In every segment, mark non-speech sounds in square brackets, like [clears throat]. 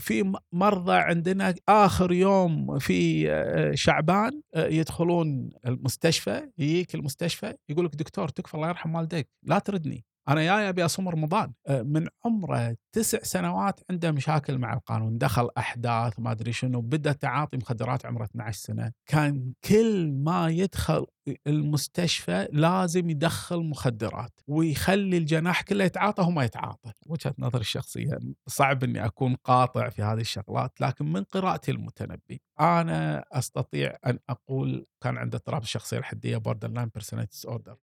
في مرضى عندنا آخر يوم في آه، شعبان آه، يدخلون المستشفى يجيك المستشفى يقول لك دكتور تكفى الله يرحم والديك لا تردني. أنا جاي أبي أصوم رمضان. آه، من عمره تسع سنوات عنده مشاكل مع القانون. دخل أحداث ما أدري شنو بدأ تعاطي مخدرات عمره 12 سنة. كان كل ما يدخل المستشفى لازم يدخل مخدرات ويخلي الجناح كله يتعاطى وما يتعاطى. وجهة نظري الشخصية صعب إني أكون قاطع في هذه الشغلات لكن من قراءتي المتنبي أنا أستطيع أن أقول كان عنده اضطراب الشخصيه الحديه borderline personality disorder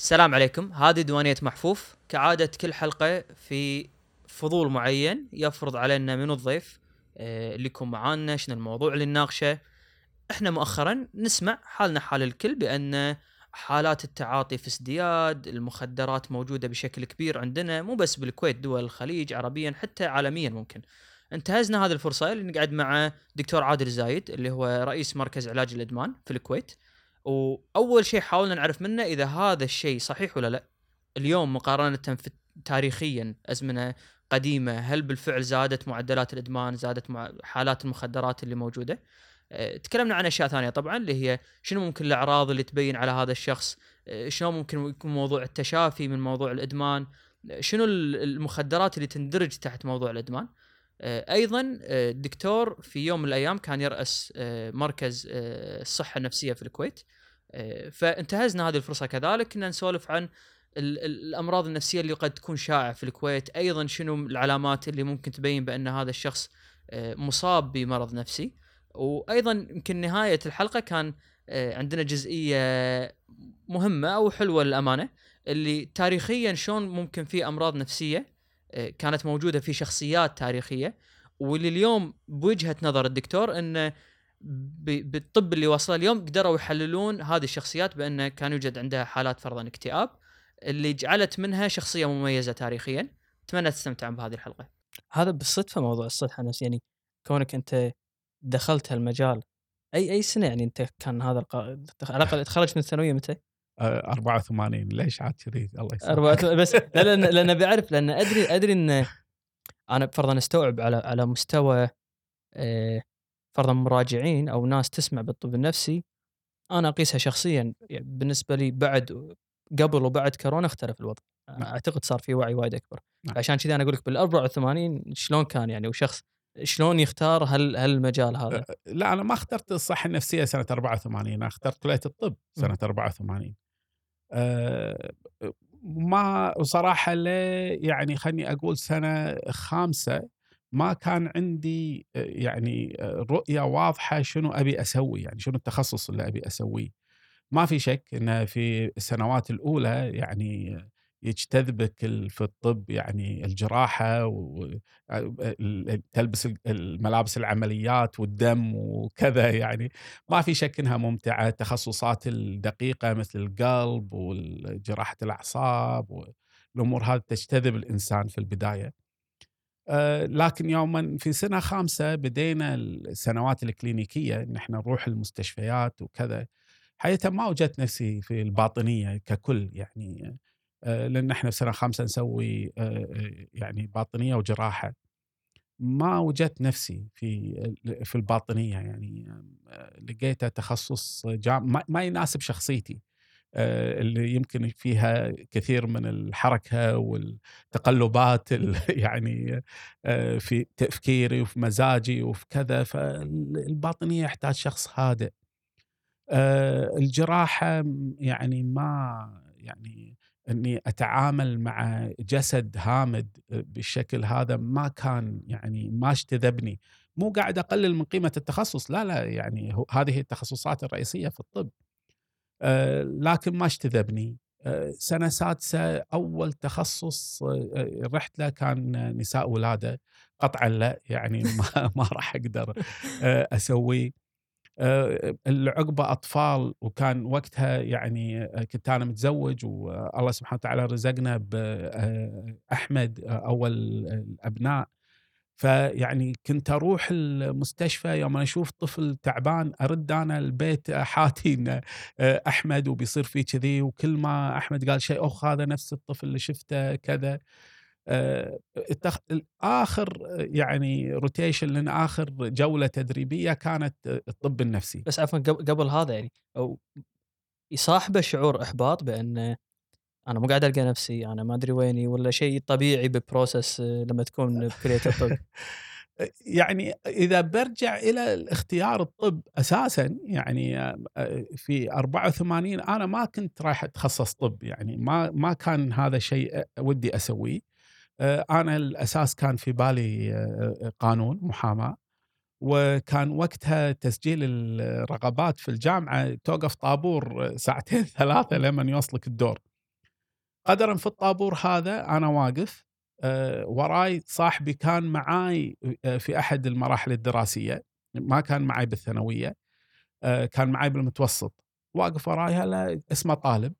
السلام عليكم. هذه ديوانية محفوف. كعادة كل حلقة في فضول معين يفرض علينا من الضيف آه، اللي يكون معانا شنو الموضوع اللي نناقشه. إحنا مؤخرا نسمع حالنا حال الكل بأن حالات التعاطي في ازدياد المخدرات موجودة بشكل كبير عندنا مو بس بالكويت دول الخليج عربيا حتى عالميا ممكن. انتهزنا هذه الفرصة اللي نقعد مع دكتور عادل زايد اللي هو رئيس مركز علاج الإدمان في الكويت. وأول شيء حاولنا نعرف منه إذا هذا الشيء صحيح ولا لا. اليوم مقارنة في تاريخيا أزمنة قديمة هل بالفعل زادت معدلات الإدمان زادت مع حالات المخدرات اللي موجودة؟ أه تكلمنا عن أشياء ثانية طبعا اللي هي شنو ممكن الأعراض اللي تبين على هذا الشخص؟ أه شنو ممكن يكون موضوع التشافي من موضوع الإدمان؟ أه شنو المخدرات اللي تندرج تحت موضوع الإدمان؟ أيضا الدكتور في يوم من الأيام كان يرأس مركز الصحه النفسيه في الكويت. فانتهزنا هذه الفرصة كذلك. كنا نسولف عن الأمراض النفسية اللي قد تكون شائعة في الكويت. أيضا شنو العلامات اللي ممكن تبين بأن هذا الشخص آه، مصاب بمرض نفسي؟ وأيضا يمكن نهاية الحلقة كان آه، عندنا جزئية مهمة أو حلوة للأمانة اللي تاريخيا شلون ممكن في أمراض نفسية آه، كانت موجودة في شخصيات تاريخية واللي اليوم بوجهة نظر الدكتور انه بالطب اللي وصل اليوم قدروا يحللون هذه الشخصيات بانه كان يوجد عندها حالات فرضا اكتئاب اللي جعلت منها شخصية مميزة تاريخيا أتمنى تستمتعون بهذه الحلقة هذا بالصدفة موضوع الصحه النفسيه يعني كونك أنت دخلت هالمجال اي أي سنة يعني أنت كان هذا. على الأقل تخرجت من الثانوية متى؟ 84 ليش عاد كذي الله يسلمك بس [laughs] لأن لأن بعرف لأن أدري أدري إن أنا فرضا أستوعب على على مستوى آه، فرضا مراجعين أو ناس تسمع بالطب النفسي أنا أقيسها شخصيا يعني بالنسبة لي بعد قبل وبعد كورونا اختلف الوضع نعم. أعتقد صار في وعي وايد أكبر نعم. عشان كذا أنا أقول لك بال 84 شلون كان يعني وشخص شلون يختار هل هالمجال هذا؟ لا أنا ما اخترت الصحة النفسية سنة 84 أنا اخترت كلية الطب سنة 84 أه ما وصراحه يعني خلني أقول سنة خامسة ما كان عندي يعني رؤية واضحة شنو أبي أسوي يعني شنو التخصص اللي أبي أسويه. ما في شك إن في السنوات الأولى يعني يجتذبك في الطب يعني الجراحة وتلبس الملابس العمليات والدم وكذا يعني. ما في شك إنها ممتعة. التخصصات الدقيقة مثل القلب وجراحه الأعصاب والامور هذه تجتذب الإنسان في البداية. لكن يوما في سنة خامسة بدينا السنوات الكلينيكية إن إحنا نروح المستشفيات وكذا. حقيقه ما وجدت نفسي في الباطنية ككل يعني. لأن إحنا في سنه خامسة نسوي يعني باطنية وجراحة. ما وجدت نفسي في في الباطنية يعني لقيتها تخصص جام ما يناسب شخصيتي اللي يمكن فيها كثير من الحركة والتقلبات [laughs] يعني في تفكيري وفي مزاجي وفي كذا. فالباطنية يحتاج شخص هادئ. الجراحة يعني ما يعني إني أتعامل مع جسد هامد بالشكل هذا ما كان يعني ما اجتذبني. مو قاعد أقلل من قيمة التخصص لا لا يعني هذه التخصصات الرئيسية في الطب. آه، لكن ما اجتذبني. آه، سنة سادسة أول تخصص آه، رحت له كان نساء ولادة. قطعا لا يعني ما, [laughs] ما راح أقدر أسويه. العقبة أطفال وكان وقتها يعني كنت أنا متزوج والله سبحانه وتعالى رزقنا باحمد أول الأبناء فيعني كنت أروح المستشفى يوم أنا أشوف طفل تعبان أرد أنا البيت حاتي آه، أحمد وبيصير فيه كذي وكل ما أحمد قال شيء اخ هذا نفس الطفل اللي شفته كذا آه،. اخر يعني rotation لنا آخر جولة تدريبية كانت الطب النفسي. بس عفوا قبل قبل هذا يعني أو يصاحبه شعور إحباط بأن أنا مو قاعد ألقى نفسي أنا ما أدري ويني ولا شيء طبيعي ب process آه، لما تكون [laughs] بكليه الطب يعني إذا برجع إلى اختيار الطب أساسا يعني آه، في 84 أنا ما كنت رايح أتخصص طب يعني ما ما كان هذا شيء ودي أسويه. آه، أنا الأساس كان في بالي قانون محاماة وكان وقتها تسجيل الرغبات في الجامعة توقف طابور ساعتين [laughs] ثلاثة لمن يوصلك الدور. قدرا في الطابور هذا أنا واقف وراي صاحبي كان معاي آه، في أحد المراحل الدراسية ما كان معي بالثانوية كان معي بالمتوسط. واقف وراي هلا اسمه طالب.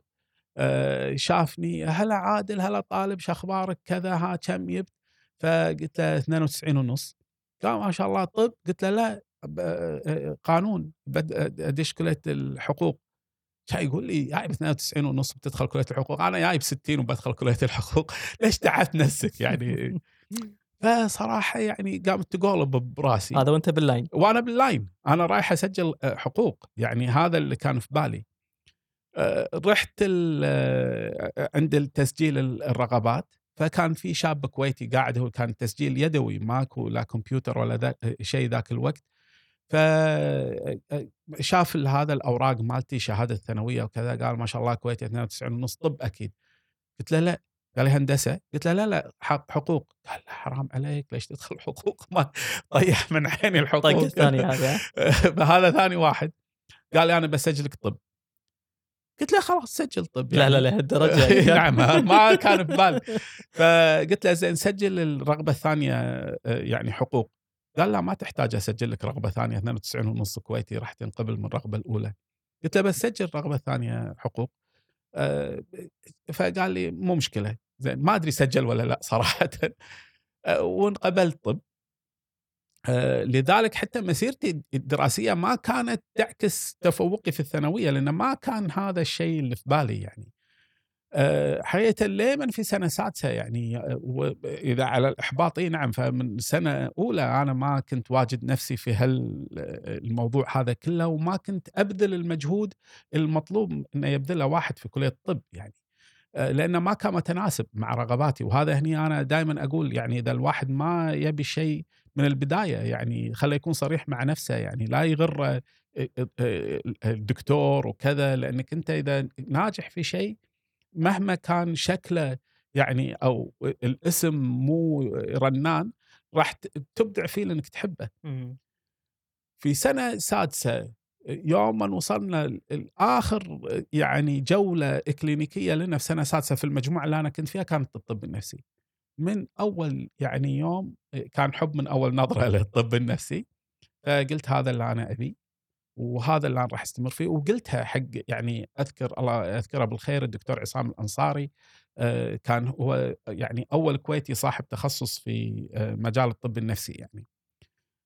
شافني هلا عادل هلا طالب شو أخبارك؟ كذا ها كم جبت فقلت له 92 ونص. قال ما شاء الله طب؟ قلت له لا آه، آه، قانون أدش كلية الحقوق. كان يقول لي جايب 92 ونص بتدخل كلية الحقوق. أنا جايب 60 وبدخل كلية الحقوق. [laughs] ليش تعبت نفسك يعني؟ فصراحة يعني قامت تقولب براسي. هذا وأنت بال line. وأنا بال line. أنا رايح أسجل آه، حقوق. يعني هذا اللي كان في بالي. آه، رحت آه، عند التسجيل الرغبات فكان في شاب كويتي قاعد هو كان تسجيل يدوي ماكو لا كمبيوتر ولا ذا شيء ذاك الوقت. فشاف هذا الأوراق مالتي شهادة ثانويه وكذا قال ما شاء الله كويتي 92 ونص طب أكيد. قلت له لا. قال لي هندسة؟ قلت له لا لا حق حقوق. قال لا حرام عليك ليش تدخل [laughs] حقوق؟ ما طيح من عيني الحقوق. طيب الثاني هذا [laughs] هذا ثاني واحد. قال لي أنا بسجلك طب. قلت له خلاص سجل طب يعني. لا لا لهالدرجه [laughs] نعم ما كان ببالي فقلت له زين سجل الرغبة الثانية يعني حقوق. قال لا ما تحتاج أسجل لك رغبة ثانية 92 ونص كويتي راح تنقبل من الرغبة الأولى. قلت له بس سجل رغبة ثانية حقوق. أه فقال لي مو مشكلة. زين ما أدري سجل ولا لا صراحة. أه وانقبلت طب. لذلك حتى مسيرتي الدراسية ما كانت تعكس تفوقي في الثانوية لأن ما كان هذا الشيء اللي في بالي يعني. آه، حقيقة ليمن في سنة سادسة يعني آه، إذا على الإحباط إي نعم فمن سنة أولى أنا ما كنت واجد نفسي في هالموضوع هذا كله وما كنت أبذل المجهود المطلوب أنه يبذله واحد في كلية الطب يعني. آه، لأنه ما كان متناسب مع رغباتي وهذا هني أنا دائما أقول يعني إذا الواحد ما يبي شيء من البداية يعني خليه يكون صريح مع نفسه يعني لا يغر الدكتور وكذا لأنك أنت إذا ناجح في شيء مهما كان شكله يعني أو الاسم مو رنان راح تبدع فيه لأنك تحبه. في سنة سادسة يوم ما وصلنا لاخر يعني جولة إكلينيكية لنا في سنة سادسة في المجموعة اللي أنا كنت فيها كانت الطب النفسي. من أول يعني يوم كان حب من أول نظرة [laughs] للطب النفسي فقلت هذا اللي أنا ابيه وهذا اللي أنا راح أستمر فيه وقلتها حق يعني أذكر الله يذكره بالخير الدكتور عصام الأنصاري آه، كان هو يعني أول كويتي صاحب تخصص في آه، مجال الطب النفسي يعني.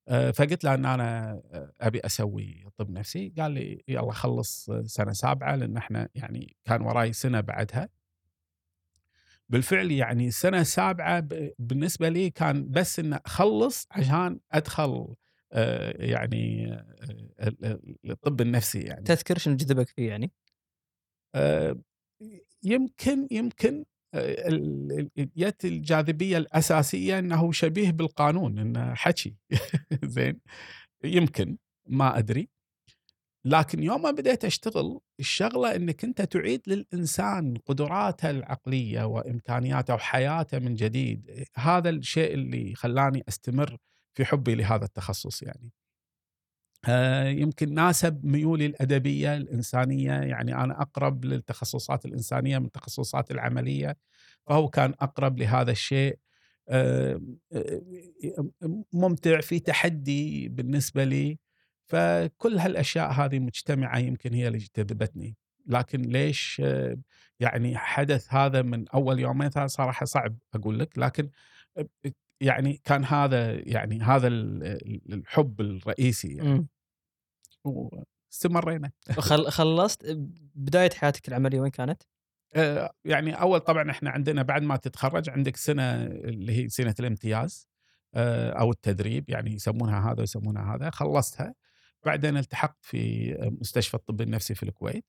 آه، فقلت له إن أنا أبي أسوي طب نفسي قال لي يلا خلص سنة سابعة لأن إحنا يعني كان وراي سنة بعدها. بالفعل يعني سنة سابعة بالنسبة لي كان بس ان أخلص عشان أدخل آه، يعني آه، الطب النفسي يعني. تذكر شنو جذبك فيه يعني؟ آه، يمكن يمكن جت الجاذبية الأساسية إنه شبيه بالقانون إنه حكي. [laughs] زين؟ يمكن ما أدري. لكن يوم ما بديت أشتغل الشغلة إنك أنت تعيد للإنسان قدراته العقلية وإمكانياته وحياته من جديد. هذا الشيء اللي خلاني أستمر في حبي لهذا التخصص يعني. آه، يمكن ناسب ميولي الأدبية الإنسانية يعني أنا أقرب للتخصصات الإنسانية من التخصصات العملية فهو كان أقرب لهذا الشيء. آه، ممتع في تحدي بالنسبة لي. فكل هالأشياء هذه مجتمعة يمكن هي اللي جذبتني. لكن ليش يعني حدث هذا من أول يومين صراحة صعب أقول لك. لكن يعني كان هذا يعني هذا ال- ال- الحب الرئيسي يعني. مم. واستمرينا. [laughs] خلصت بداية حياتك العملية وين كانت؟ آه، يعني أول طبعا إحنا عندنا بعد ما تتخرج عندك سنة اللي هي سنة الامتياز آه، أو التدريب يعني يسمونها هذا ويسمونها هذا. خلصتها. بعدين التحقت في مستشفى الطب النفسي في الكويت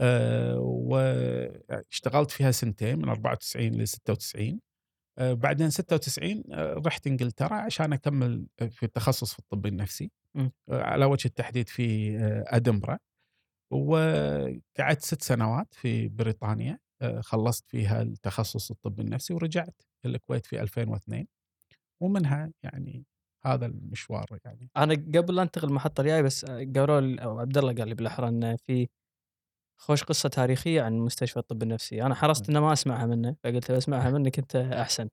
آه، واشتغلت فيها سنتين من 94 ل 96 آه، بعدين 96 آه، رحت إنجلترا عشان أكمل في التخصص في الطب النفسي. آه، على وجه التحديد في أدنبرا وقعدت ست سنوات في بريطانيا خلصت فيها التخصص الطب النفسي ورجعت الكويت في 2002 ومنها يعني هذا المشوار يعني. أنا قبل لا أنتقل المحطة الجاية بس قالوا لي أو عبد الله قال لي بالأحرى إنه في خوش قصة تاريخية عن مستشفى الطب النفسي. أنا حرصت إنه ما أسمعها منه فقلت لو أسمعها [laughs] منك أنت أحسن.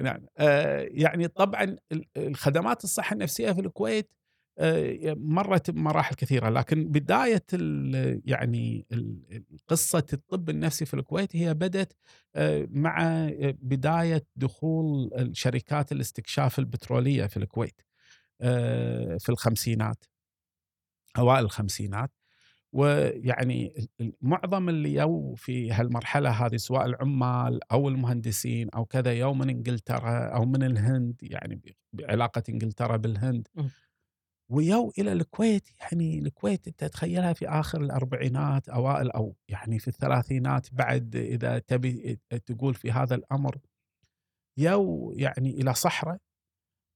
نعم. آه، يعني طبعا ال- الخدمات الصحة النفسية في الكويت آه، مرت بمراحل كثيرة لكن بداية يعني قصة الطب النفسي في الكويت هي بدأت آه، مع بداية دخول الشركات الاستكشاف البترولية في الكويت آه، في الخمسينات أوائل الخمسينات ويعني معظم اللي يو في هالمرحلة هذه سواء العمال أو المهندسين أو كذا يو من إنجلترا أو من الهند يعني بعلاقة إنجلترا بالهند. ويو إلى الكويت يعني الكويت أنت تخيلها في آخر الأربعينات أوائل أو يعني في الثلاثينات بعد إذا تبي تقول في هذا الأمر. يو يعني إلى صحراء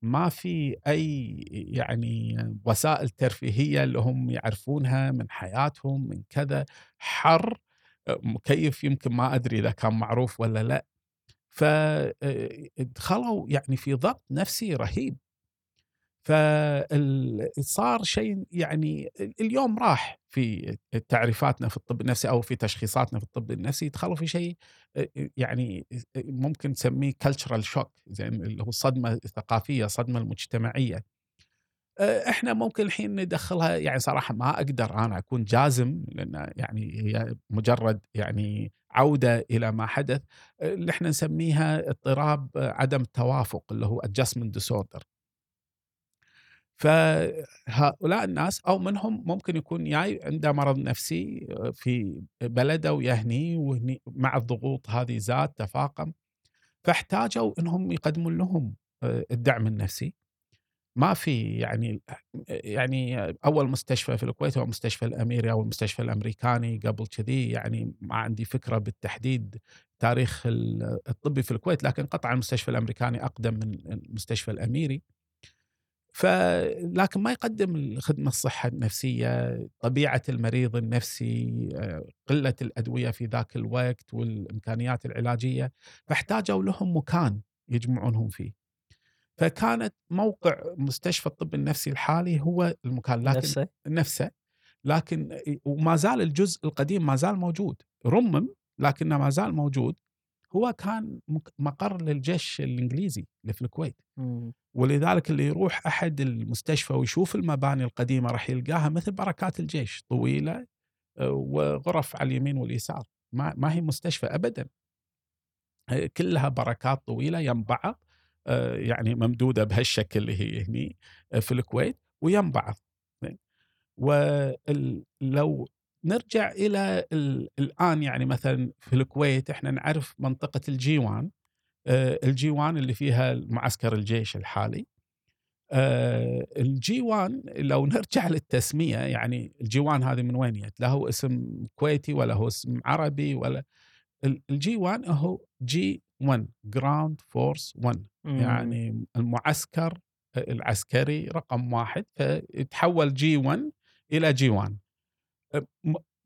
ما في أي يعني وسائل ترفيهية اللي هم يعرفونها من حياتهم من كذا حر مكيف يمكن ما أدري إذا كان معروف ولا لأ. فدخلوا يعني في ضغط نفسي رهيب. فصار شيء يعني اليوم راح في تعريفاتنا في الطب النفسي أو في تشخيصاتنا في الطب النفسي دخلوا في شيء يعني ممكن نسميه كلتشرال شوك زي اللي هو الصدمه الثقافيه الصدمه المجتمعيه إحنا ممكن الحين ندخلها يعني صراحة ما أقدر أنا أكون جازم لأن يعني هي مجرد يعني عودة إلى ما حدث. اللي إحنا نسميها اضطراب عدم التوافق اللي هو adjustment disorder. فهؤلاء الناس أو منهم ممكن يكون جاي عنده مرض نفسي في بلده ويهني وهني مع الضغوط هذه زاد تفاقم فاحتاجوا إنهم يقدمون لهم الدعم النفسي. ما في يعني يعني أول مستشفى في الكويت هو مستشفى الأميري أو المستشفى الأمريكاني قبل كذي يعني ما عندي فكرة بالتحديد تاريخ الطبي في الكويت لكن قطعا المستشفى الأمريكاني أقدم من المستشفى الأميري. فلكن ما يقدم خدمة الصحة النفسية طبيعة المريض النفسي قلة الأدوية في ذاك الوقت والإمكانيات العلاجية فاحتاجوا لهم مكان يجمعونهم فيه. فكانت موقع مستشفى الطب النفسي الحالي هو المكان لكن نفسه؟ نفسه لكن وما زال الجزء القديم ما زال موجود رمم لكنه ما زال موجود هو كان مقر للجيش الإنجليزي اللي في الكويت. مم. ولذلك اللي يروح أحد المستشفى ويشوف المباني القديمة راح يلقاها مثل بركات الجيش طويلة وغرف على اليمين واليسار. ما ما هي مستشفى ابدا. كلها بركات طويلة يم بعض يعني ممدودة بهالشكل اللي هي هني في الكويت ويم بعض. ولو نرجع إلى الآن يعني مثلا في الكويت إحنا نعرف منطقة الجيوان. الجيوان اللي فيها معسكر الجيش الحالي. الجيوان لو [laughs] نرجع للتسمية يعني الجيوان هذه من وين جت؟ لا هو اسم كويتي ولا هو اسم عربي ولا ال G 1 هو G 1 ground force 1 يعني المعسكر العسكري رقم واحد. فتحول G 1 إلى جيوان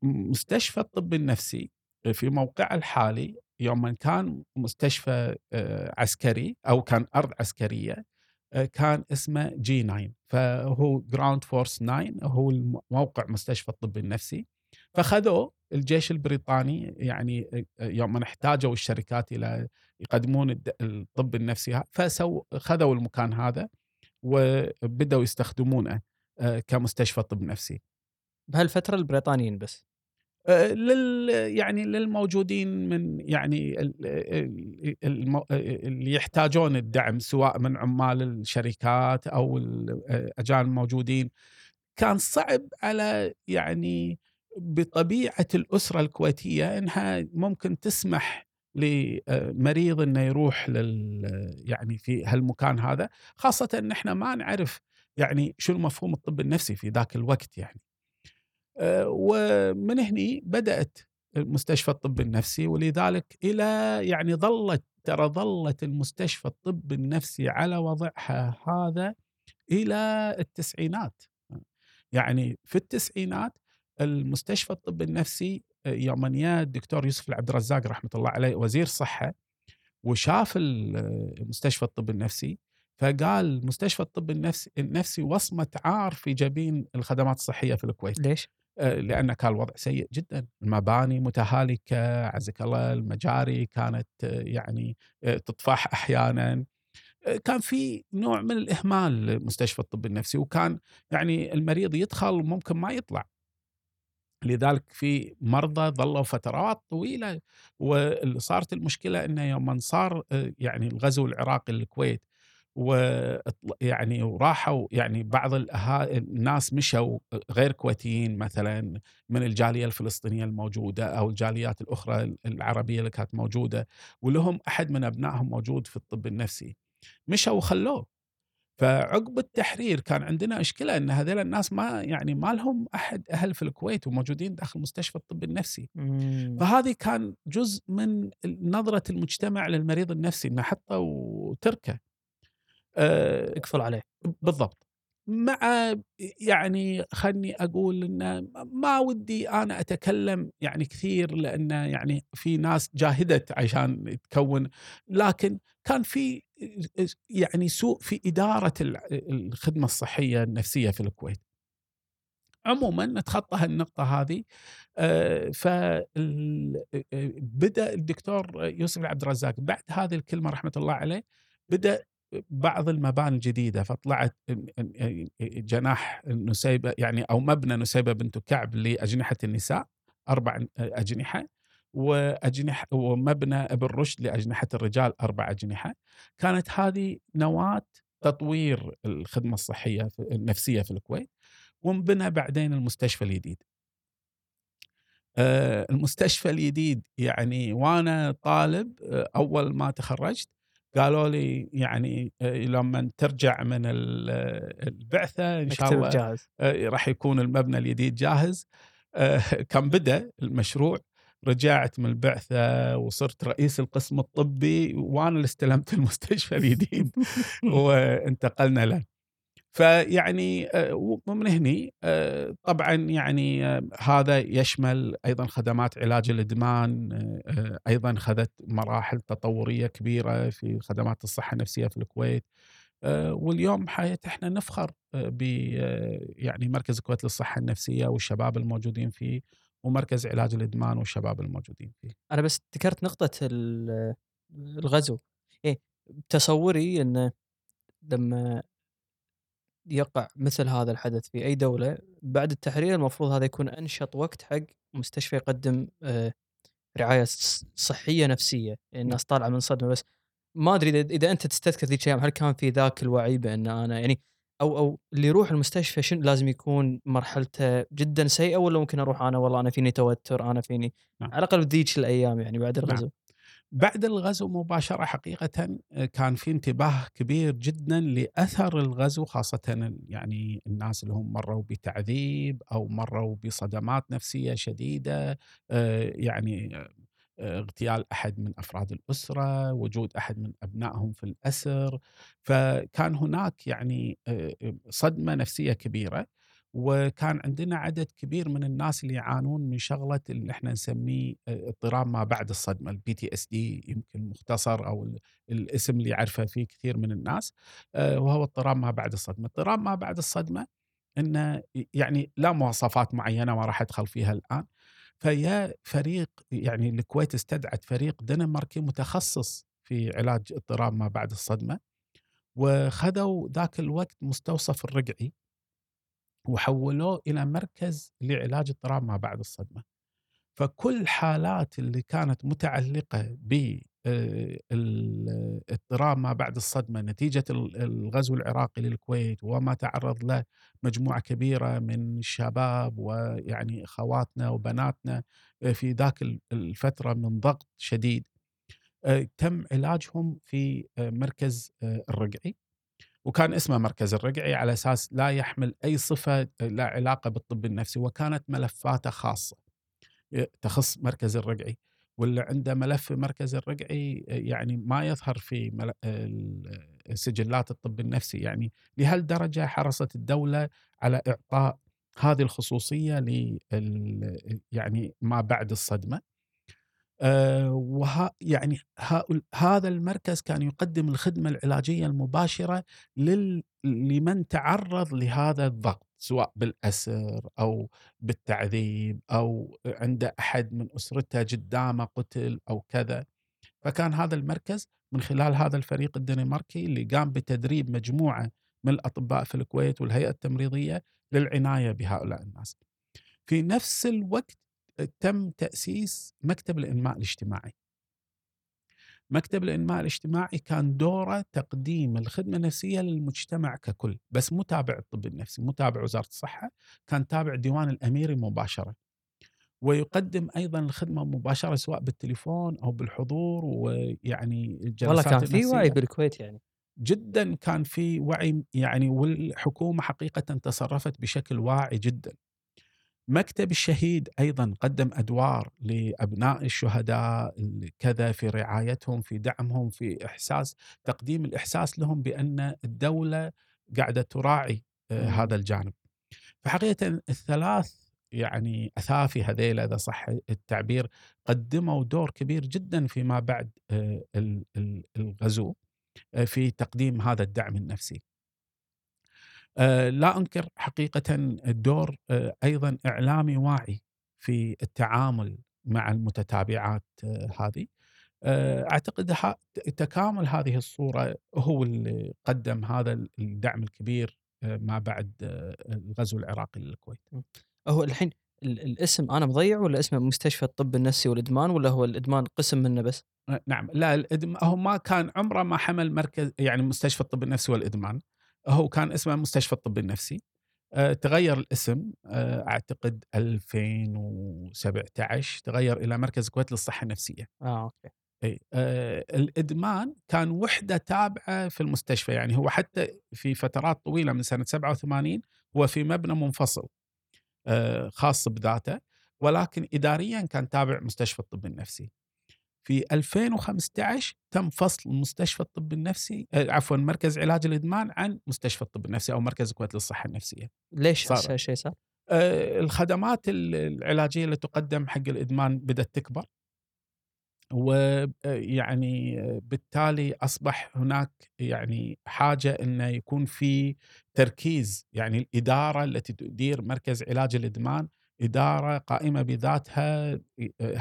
مستشفى الطب النفسي في موقعه الحالي يوم كان مستشفى عسكري أو كان أرض عسكرية كان اسمه G 9 فهو ground force 9 هو موقع مستشفى الطب النفسي. فخذوه الجيش البريطاني يعني يوم احتاجوا الشركات إلى يقدمون الطب النفسي فسو خذوا المكان هذا وبداوا يستخدمونه كمستشفى طب نفسي. بهالفترة البريطانيين بس. لل يعني للموجودين من يعني اللي يحتاجون الدعم سواء من عمال الشركات أو الأجانب الموجودين، كان صعب على يعني بطبيعة الأسرة الكويتية إنها ممكن تسمح لمريض إنه يروح لل يعني في هالمكان هذا، خاصةً إن إحنا ما نعرف يعني شنو مفهوم الطب النفسي في ذاك الوقت يعني. آآ ومن هني بدأت مستشفى الطب النفسي ولذلك إلى يعني ظلت ترى ظلت المستشفى الطب النفسي على وضعها هذا إلى التسعينات. يعني في التسعينات المستشفى الطب النفسي آه، يوم يا الدكتور يوسف العبد الرزاق رحمة الله عليه وزير الصحة وشاف مستشفى الطب النفسي فقال مستشفى الطب النفسي النفسي وصمة عار في جبين الخدمات الصحية في الكويت ليش؟ آه، لأن كان الوضع سيء جدا. المباني متهالكة عزك الله المجاري كانت آه، يعني تطفح أحيانا. كان في نوع من الإهمال لمستشفى الطب النفسي وكان يعني المريض يدخل ممكن ما يطلع. لذلك في مرضى ظلوا فترات طويلة واللي صارت المشكلة إنه يوم صار آه، يعني الغزو العراقي للكويت و يعني وراحوا يعني بعض الناس مشوا غير كويتيين مثلا من الجالية الفلسطينية الموجودة أو الجاليات الأخرى العربية اللي كانت موجودة ولهم أحد من أبنائهم موجود في الطب النفسي. مشوا وخلوه. فعقب التحرير كان عندنا اشكله إن هذول الناس ما يعني ما لهم أحد أهل في الكويت وموجودين داخل مستشفى الطب النفسي. مم. فهذه كان جزء من نظرة المجتمع للمريض النفسي إنه حطه وتركه. أه يقفل عليه. بالضبط. مع يعني خلني أقول إن ما ودي أنا أتكلم يعني كثير لأن يعني في ناس جاهدت عشان تكون لكن كان في يعني سوء في إدارة الخدمة الصحية النفسية في الكويت. عموما نتخطى هالنقطة هذه. فبدا الدكتور يوسف العبد الرزاق بعد هذه الكلمة رحمة الله عليه بدأ بعض المباني الجديدة فطلعت جناح نسيبة يعني أو مبنى نسيبة بنت كعب لأجنحة النساء أربع أجنحة واجنحه ومبنى ابن رشد لأجنحة الرجال أربع أجنحة. كانت هذه نواة تطوير الخدمة الصحية النفسية في الكويت وانبنى بعدين المستشفى الجديد المستشفى الجديد يعني وأنا طالب أول ما تخرجت قالوا لي يعني آه، لما ترجع من البعثة إن شاء الله جاهز. آه، راح يكون المبنى الجديد جاهز آه، [laughs] كان بدأ المشروع رجعت من البعثة وصرت رئيس القسم الطبي وأنا اللي استلمت [laughs] المستشفى الجديد [laughs] وانتقلنا له فيعني ومن هني طبعا يعني هذا يشمل أيضا خدمات علاج الإدمان أيضا خذت مراحل تطورية كبيرة في خدمات الصحة النفسية في الكويت واليوم حياة إحنا نفخر ب يعني مركز الكويت للصحة النفسية والشباب الموجودين فيه ومركز علاج الإدمان والشباب الموجودين فيه. أنا بس ذكرت نقطة الغزو إيه تصوري انه لما يقع مثل هذا الحدث في أي دولة بعد التحرير المفروض هذا يكون أنشط وقت حق مستشفى يقدم آه، رعاية صحية نفسية يعني الناس طالعة من صدمة بس ما أدري إذا إذا أنت تستذكر ذيك الأيام هل كان في ذاك الوعي بأن أنا يعني أو أو اللي يروح المستشفى شنو لازم يكون مرحلته جدا سيئة ولا ممكن أروح أنا والله أنا فيني توتر أنا فيني نعم. على الأقل بذيك الأيام يعني بعد الغزو نعم. بعد الغزو مباشرة حقيقة آه، كان في انتباه كبير جدا لأثر الغزو خاصة يعني الناس اللي هم مروا بتعذيب أو مروا بصدمات نفسية شديدة آه، يعني آه، اغتيال أحد من أفراد الأسرة، وجود أحد من أبنائهم في الأسر، فكان هناك يعني صدمة نفسية كبيرة. وكان عندنا عدد كبير من الناس اللي يعانون من شغلة اللي إحنا نسميه آه، اضطراب ما بعد الصدمة ال PTSD يمكن مختصر أو الاسم اللي يعرفه فيه كثير من الناس آه، وهو اضطراب ما بعد الصدمة، اضطراب ما بعد الصدمة إنه يعني لا مواصفات معينة ما راح أدخل فيها الآن فيا فريق يعني الكويت استدعت فريق دنماركي متخصص في علاج اضطراب ما بعد الصدمة وخذوا ذاك الوقت مستوصف الرقعي وحولوه إلى مركز لعلاج اضطراب ما بعد الصدمة. فكل حالات اللي كانت متعلقة بالاضطراب ما بعد الصدمة نتيجة ال- الغزو العراقي للكويت وما تعرض له مجموعة كبيرة من الشباب ويعني أخواتنا وبناتنا في ذاك ال- الفترة من ضغط شديد آه، تم علاجهم في آه، مركز آه، الرقعي وكان اسمه مركز الرقعي على أساس لا يحمل أي صفة لا علاقة بالطب النفسي وكانت ملفاته خاصة. تخص مركز الرقعي. واللي عنده ملف في مركز الرقعي يعني ما يظهر في سجلات الطب النفسي. يعني لهالدرجة حرصت الدولة على إعطاء هذه الخصوصية ل يعني ما بعد الصدمة. آه، وها يعني هذا المركز كان يقدم الخدمة العلاجية المباشرة لل لمن تعرض لهذا الضغط سواء بالأسر أو بالتعذيب أو عنده أحد من أسرته قدامه قتل أو كذا فكان هذا المركز من خلال هذا الفريق الدنماركي اللي قام بتدريب مجموعة من الأطباء في الكويت والهيئة التمريضية للعناية بهؤلاء الناس. في نفس الوقت تم تأسيس مكتب الإنماء الاجتماعي مكتب الإنماء الاجتماعي كان دوره تقديم الخدمة النفسية للمجتمع ككل بس مو تابع الطب النفسي مو تابع وزارة الصحة كان تابع ديوان الأميري مباشرة ويقدم أيضا الخدمة مباشرة سواء بالتليفون أو بالحضور ويعني الجلسات والله كان في. وعي بالكويت يعني جدا كان في وعي يعني والحكومة حقيقة تصرفت بشكل واعي جدا. مكتب الشهيد أيضا قدم أدوار لأبناء الشهداء كذا في رعايتهم في دعمهم في إحساس تقديم الإحساس لهم بأن الدولة قاعدة تراعي آه،. هذا الجانب. فحقيقة الثلاث يعني اثافي هذيل إذا صح التعبير قدموا دور كبير جدا فيما بعد آه، ال- ال- الغزو آه، في تقديم هذا الدعم النفسي. آه، لا أنكر حقيقه الدور آه، أيضا إعلامي واعي في التعامل مع المتتابعات آه، هذه. أعتقد تكامل هذه الصورة هو اللي قدم هذا الدعم الكبير ما بعد الغزو العراقي للكويت. هو الحين ال- الاسم أنا مضيع ولا اسمه مستشفى الطب النفسي والإدمان ولا هو الإدمان قسم منه بس؟ نعم لا الإدم... هو ما كان عمره ما حمل مركز يعني مستشفى الطب النفسي والإدمان هو كان اسمه مستشفى الطب النفسي. آه، تغير الاسم آه، أعتقد 2017 تغير إلى مركز الكويت للصحة النفسية. آه أوكي. إي آه، الإدمان كان وحدة تابعة في المستشفى يعني هو حتى في فترات طويلة من سنة 87 هو في مبنى منفصل آه، خاص بذاته ولكن اداريا كان تابع مستشفى الطب النفسي. في 2015 تم فصل مستشفى الطب النفسي آه، عفوا مركز علاج الإدمان عن مستشفى الطب النفسي أو مركز الكويت للصحة النفسية. ليش. هالشيء صار؟ آه، الخدمات ال- العلاجية اللي تقدم حق الإدمان بدأت تكبر ويعني بالتالي أصبح هناك يعني حاجة إنه يكون في تركيز يعني الإدارة التي تدير مركز علاج الإدمان إدارة قائمة بذاتها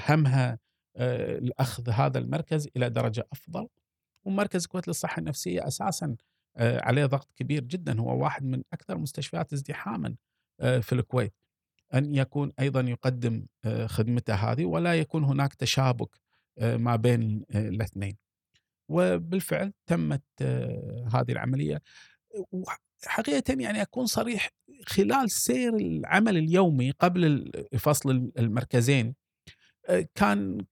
همها آه، لأخذ هذا المركز إلى درجة أفضل. ومركز الكويت للصحة النفسية أساسا آه، عليه ضغط كبير جدا. هو واحد من أكثر مستشفيات ازدحاما آه، في الكويت. أن يكون أيضا يقدم خدمته هذه ولا يكون هناك تشابك ما بين الاثنين. وبالفعل تمت هذه العملية. وحقيقه يعني أكون صريح خلال سير العمل اليومي قبل فصل المركزين كان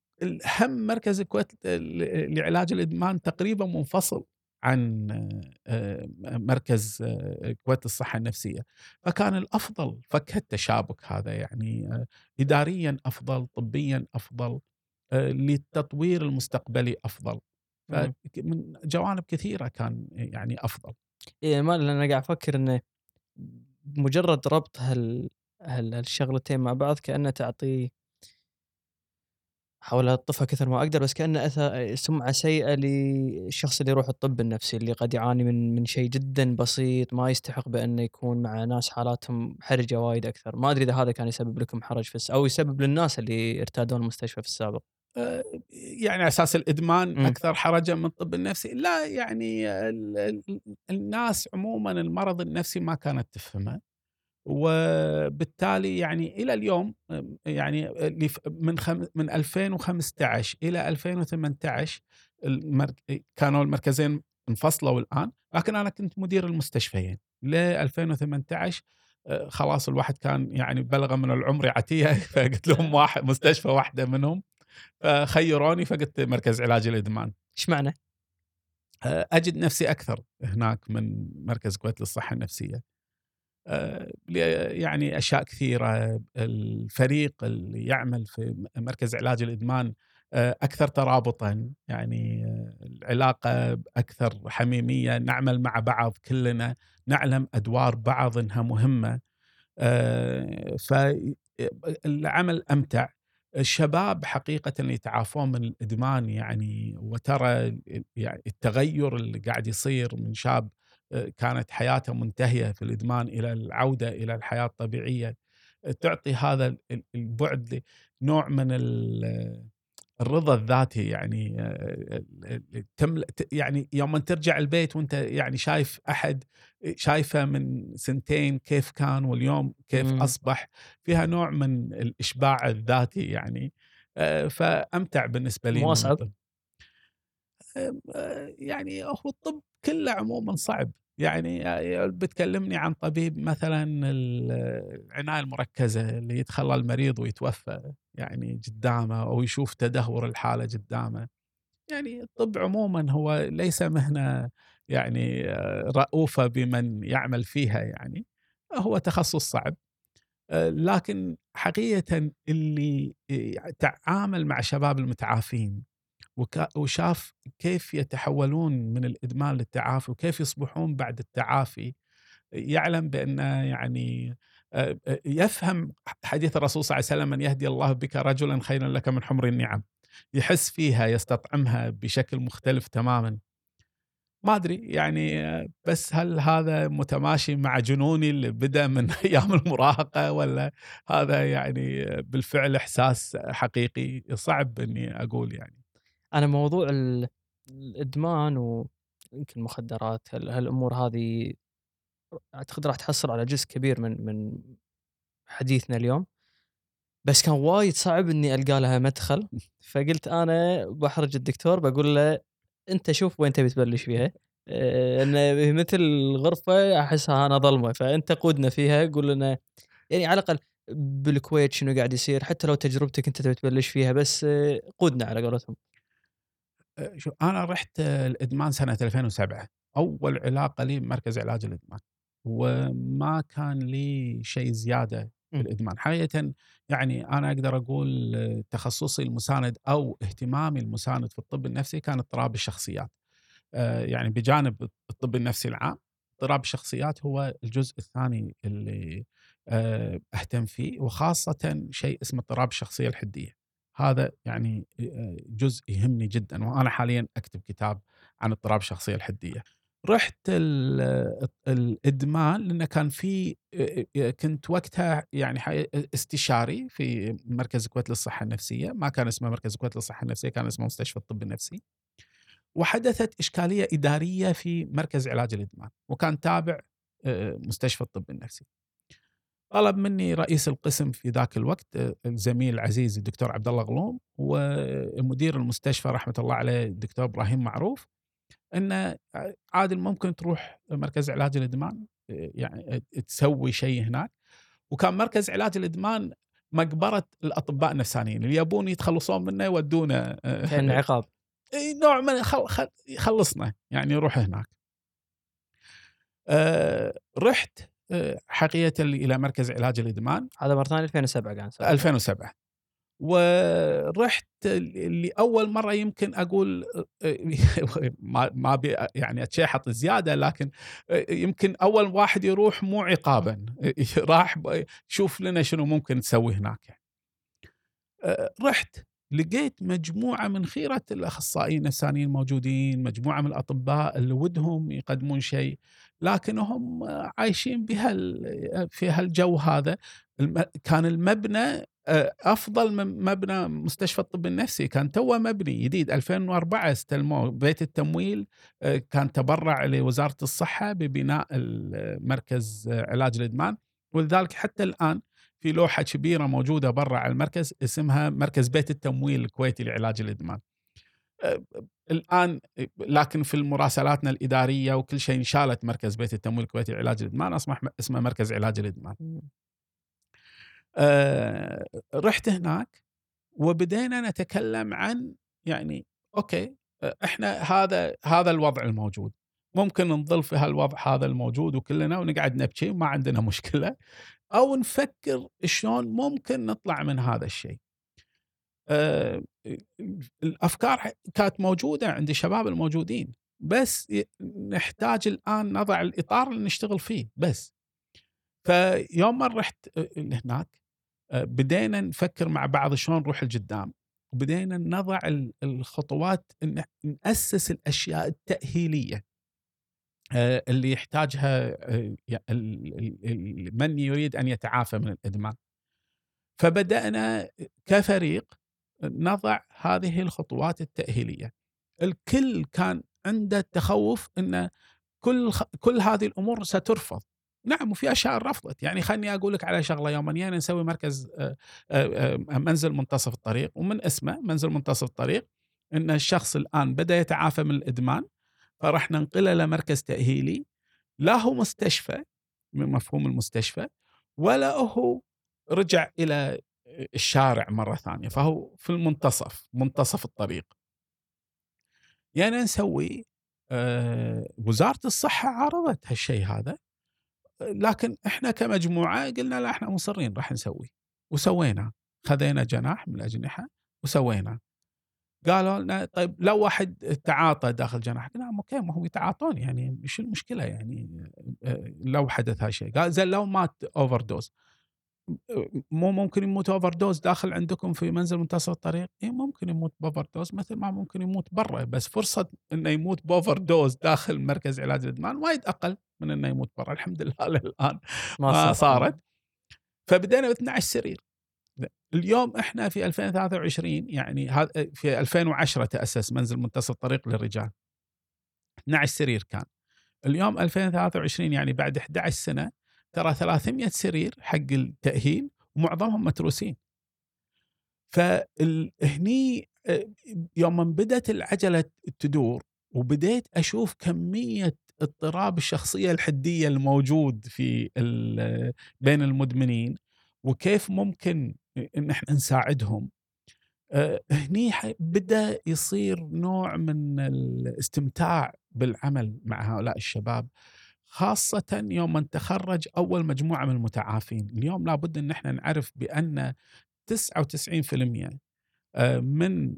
هم مركز الكويت لعلاج الإدمان تقريبا منفصل عن آه، مركز آه، الكويت للصحه النفسية. فكان الأفضل فك التشابك هذا يعني آه، اداريا أفضل طبيا أفضل آه، للتطوير المستقبلي أفضل. مم. فمن جوانب كثيرة كان يعني أفضل. إيه ما أنا قاعد أفكر انه مجرد ربط هال هال- هالشغلتين مع بعض كأنه تعطي احاول ألطفها كثر ما أقدر بس كأنه أثر سمعة سيئة للشخص اللي يروح الطب النفسي اللي قد يعاني من من شيء جدا بسيط ما يستحق بأنه يكون مع ناس حالاتهم حرجة وايد أكثر، ما أدري إذا هذا كان يسبب لكم حرج في. أو يسبب للناس اللي ارتادون المستشفى في السابق. يعني أساس الإدمان مم. أكثر حرجا من الطب النفسي لا يعني ال- ال- الناس عموما المرض النفسي ما كانت تفهمه وبالتالي يعني إلى اليوم يعني من خم من 2015 إلى 2018 المر... كانوا المركزين انفصلوا الآن لكن أنا كنت مدير المستشفيين ل 2018 آه، خلاص الواحد كان يعني بلغ من العمر عتية [laughs] فقلت لهم واحد مستشفى واحدة منهم فخيروني فقلت مركز علاج الإدمان إيش معنى؟ أجد نفسي أكثر هناك من مركز كويت للصحة النفسية. آه، يعني أشياء كثيرة الفريق اللي يعمل في مركز علاج الإدمان آه، أكثر ترابطا يعني آه، العلاقة أكثر حميمية نعمل مع بعض كلنا نعلم أدوار بعض انها مهمه فالعمل أمتع. الشباب حقيقة يتعافون من الإدمان يعني وترى يعني التغير اللي قاعد يصير من شاب كانت حياته منتهية في الإدمان إلى العودة إلى الحياة الطبيعية آه، تعطي هذا ال- البعد نوع من ال- الرضا الذاتي يعني يعني يوم ترجع البيت وأنت يعني شايف أحد شايفه من سنتين كيف كان واليوم كيف. أصبح فيها نوع من الإشباع الذاتي يعني فأمتع بالنسبة لي مو يعني هو الطب كله عموما صعب. يعني آه، بتكلمني عن طبيب مثلا ال- العناية المركزة اللي يتخلى المريض ويتوفى يعني قدامه أو يشوف تدهور الحالة قدامه. يعني الطب عموما هو ليس مهنة يعني آه، رؤوفة بمن يعمل فيها يعني هو تخصص صعب. آه، لكن حقيقه اللي تعامل مع شباب المتعافين وشاف كيف يتحولون من الإدمان للتعافي وكيف يصبحون بعد التعافي. يعلم بأن يعني آه، آه، يفهم حديث الرسول صلى الله عليه وسلم من يهدي الله بك رجلا خيرا لك من حمر النعم يحس فيها يستطعمها بشكل مختلف تماما. ما أدري يعني آه، بس هل هذا متماشي مع جنوني اللي بدأ من [laughs] أيام المراهقة ولا هذا يعني بالفعل إحساس حقيقي صعب إني أقول يعني؟ أنا موضوع ال- الإدمان ويمكن المخدرات هال- هالأمور هذه أعتقد راح تحصل على جزء كبير من من حديثنا اليوم. بس كان وايد صعب إني ألقى لها مدخل. [laughs] فقلت أنا بحرج الدكتور بقول له أنت شوف وين تبي تبلش فيها آه، ان [laughs] مثل غرفه أحسها أنا ظلمة. فأنت قودنا فيها قول لنا يعني على الأقل بالكويت شنو قاعد يصير حتى لو تجربتك أنت تبي تبلش فيها بس آه، قودنا على قولتهم. آه، شو أنا رحت الإدمان سنة 2007 أول علاقة لي بمركز علاج الإدمان وما كان لي شيء زيادة في م. الإدمان. حقيقه يعني أنا أقدر أقول تخصصي المساند أو اهتمامي المساند في الطب النفسي كان اضطراب الشخصيات. آه، يعني بجانب الطب النفسي العام اضطراب الشخصيات هو الجزء الثاني اللي آه، أهتم فيه وخاصه شيء اسمه اضطراب الشخصية الحدية. هذا يعني جزء يهمني جدا وأنا حاليا أكتب كتاب عن اضطراب الشخصية الحدية رحت ال- الإدمان لأن كان في كنت وقتها يعني استشاري في مركز الكويت للصحة النفسية ما كان اسمه مركز الكويت للصحة النفسية كان اسمه مستشفى الطب النفسي وحدثت إشكالية إدارية في مركز علاج الإدمان وكان تابع مستشفى الطب النفسي. طلب مني رئيس القسم في ذاك الوقت آه، الزميل العزيز الدكتور عبد الله غلوم ومدير المستشفى رحمة الله عليه الدكتور إبراهيم معروف إن عادل ممكن تروح مركز علاج الإدمان آه، يعني تسوي شيء هناك. وكان مركز علاج الإدمان مقبرة الأطباء النفسانيين اللي يبون يتخلصون منه يودونه آه، كان عقاب. نوع من خل... خل... يخلصنا يعني روح هناك. أه رحت حقيقة إلى مركز علاج الإدمان. هذا مرة ثانية 2007 قاعد نسولف. 2007 ورحت لأول مرة يمكن أقول [laughs] ما ما أبي يعني أتشحط زيادة لكن يمكن أول واحد يروح مو عقابا. [laughs] راح شوف لنا شنو ممكن نسوي هناك. أه رحت لقيت مجموعة من خيرة الأخصائيين النفسانيين الموجودين، مجموعة من الأطباء اللي ودهم يقدمون شيء، لكنهم عايشين بهال في هالجو هذا، كان المبنى آه، أفضل من مبنى مستشفى الطب النفسي، كان توه مبني جديد 2004 استلموه. بيت التمويل آه، كان تبرع لوزارة الصحة ببناء مركز علاج الإدمان. ولذلك حتى الآن في لوحة كبيرة موجودة برا على المركز اسمها مركز بيت التمويل الكويتي لعلاج الإدمان. الآن لكن في المراسلاتنا الإدارية وكل شيء انشالت مركز بيت التمويل الكويتي لعلاج الإدمان أصبح اسمه مركز علاج الإدمان. أه رحت هناك وبدينا نتكلم عن يعني أوكي إحنا هذا هذا الوضع الموجود ممكن نظل في هالوضع هذا الموجود وكلنا ونقعد نبكي وما عندنا مشكلة أو نفكر شلون ممكن نطلع من هذا الشيء. أه الأفكار كانت موجودة عند الشباب الموجودين بس نحتاج الآن نضع الإطار اللي نشتغل فيه بس. فيوم ما رحت هناك بدينا نفكر مع بعض شلون نروح لقدام وبدينا نضع الخطوات نأسس الأشياء التأهيلية آه، اللي يحتاجها آه، من يريد أن يتعافى من الإدمان. فبدأنا كفريق نضع هذه الخطوات التأهيلية. الكل كان عنده تخوف إن كل كل هذه الأمور سترفض. نعم وفي أشياء رفضت يعني خليني أقول لك على شغلة يوم جينا نسوي مركز آه، منزل منتصف الطريق ومن اسمه منزل منتصف الطريق إن الشخص الآن بدأ يتعافى من الإدمان فراح ننقله لمركز تأهيلي لا هو مستشفى من مفهوم المستشفى ولا هو رجع إلى الشارع مرة ثانية فهو في المنتصف منتصف الطريق. يعني نسوي آه وزارة الصحة عارضت هالشيء هذا لكن إحنا كمجموعة قلنا لا إحنا مصرين راح نسوي. وسوينا. خذينا جناح من الأجنحة وسوينا. قالوا لنا طيب لو واحد تعاطى داخل جناح قلنا okay ما هم يتعاطون يعني إيش المشكلة يعني؟ آه، لو حدث هالشيء قال زين لو مات overdose مو ممكن يموت overdose داخل عندكم في منزل منتصف الطريق؟ اي ممكن يموت ب overdose مثل ما ممكن يموت برا بس فرصة إنه يموت ب overdose داخل مركز علاج الإدمان وايد أقل من إنه يموت برا الحمد لله [laughs] للآن ما, ما صارت. فبدينا ب 12 سرير. اليوم إحنا في 2023 يعني في 2010 تأسس منزل منتصف الطريق للرجال. 12 سرير كان. اليوم 2023 يعني بعد 11 سنة ترى 300 سرير حق التأهيل ومعظمهم متروسين. فهني يوم بدأت العجلة تدور وبديت أشوف كمية اضطراب الشخصية الحدية الموجود في بين المدمنين وكيف ممكن إن إحنا نساعدهم. هني بدأ يصير نوع من الاستمتاع بالعمل مع هؤلاء الشباب. خاصة يوم من تخرج أول مجموعة من المتعافين. اليوم لابد أن إحنا نعرف بأن 99% آه، من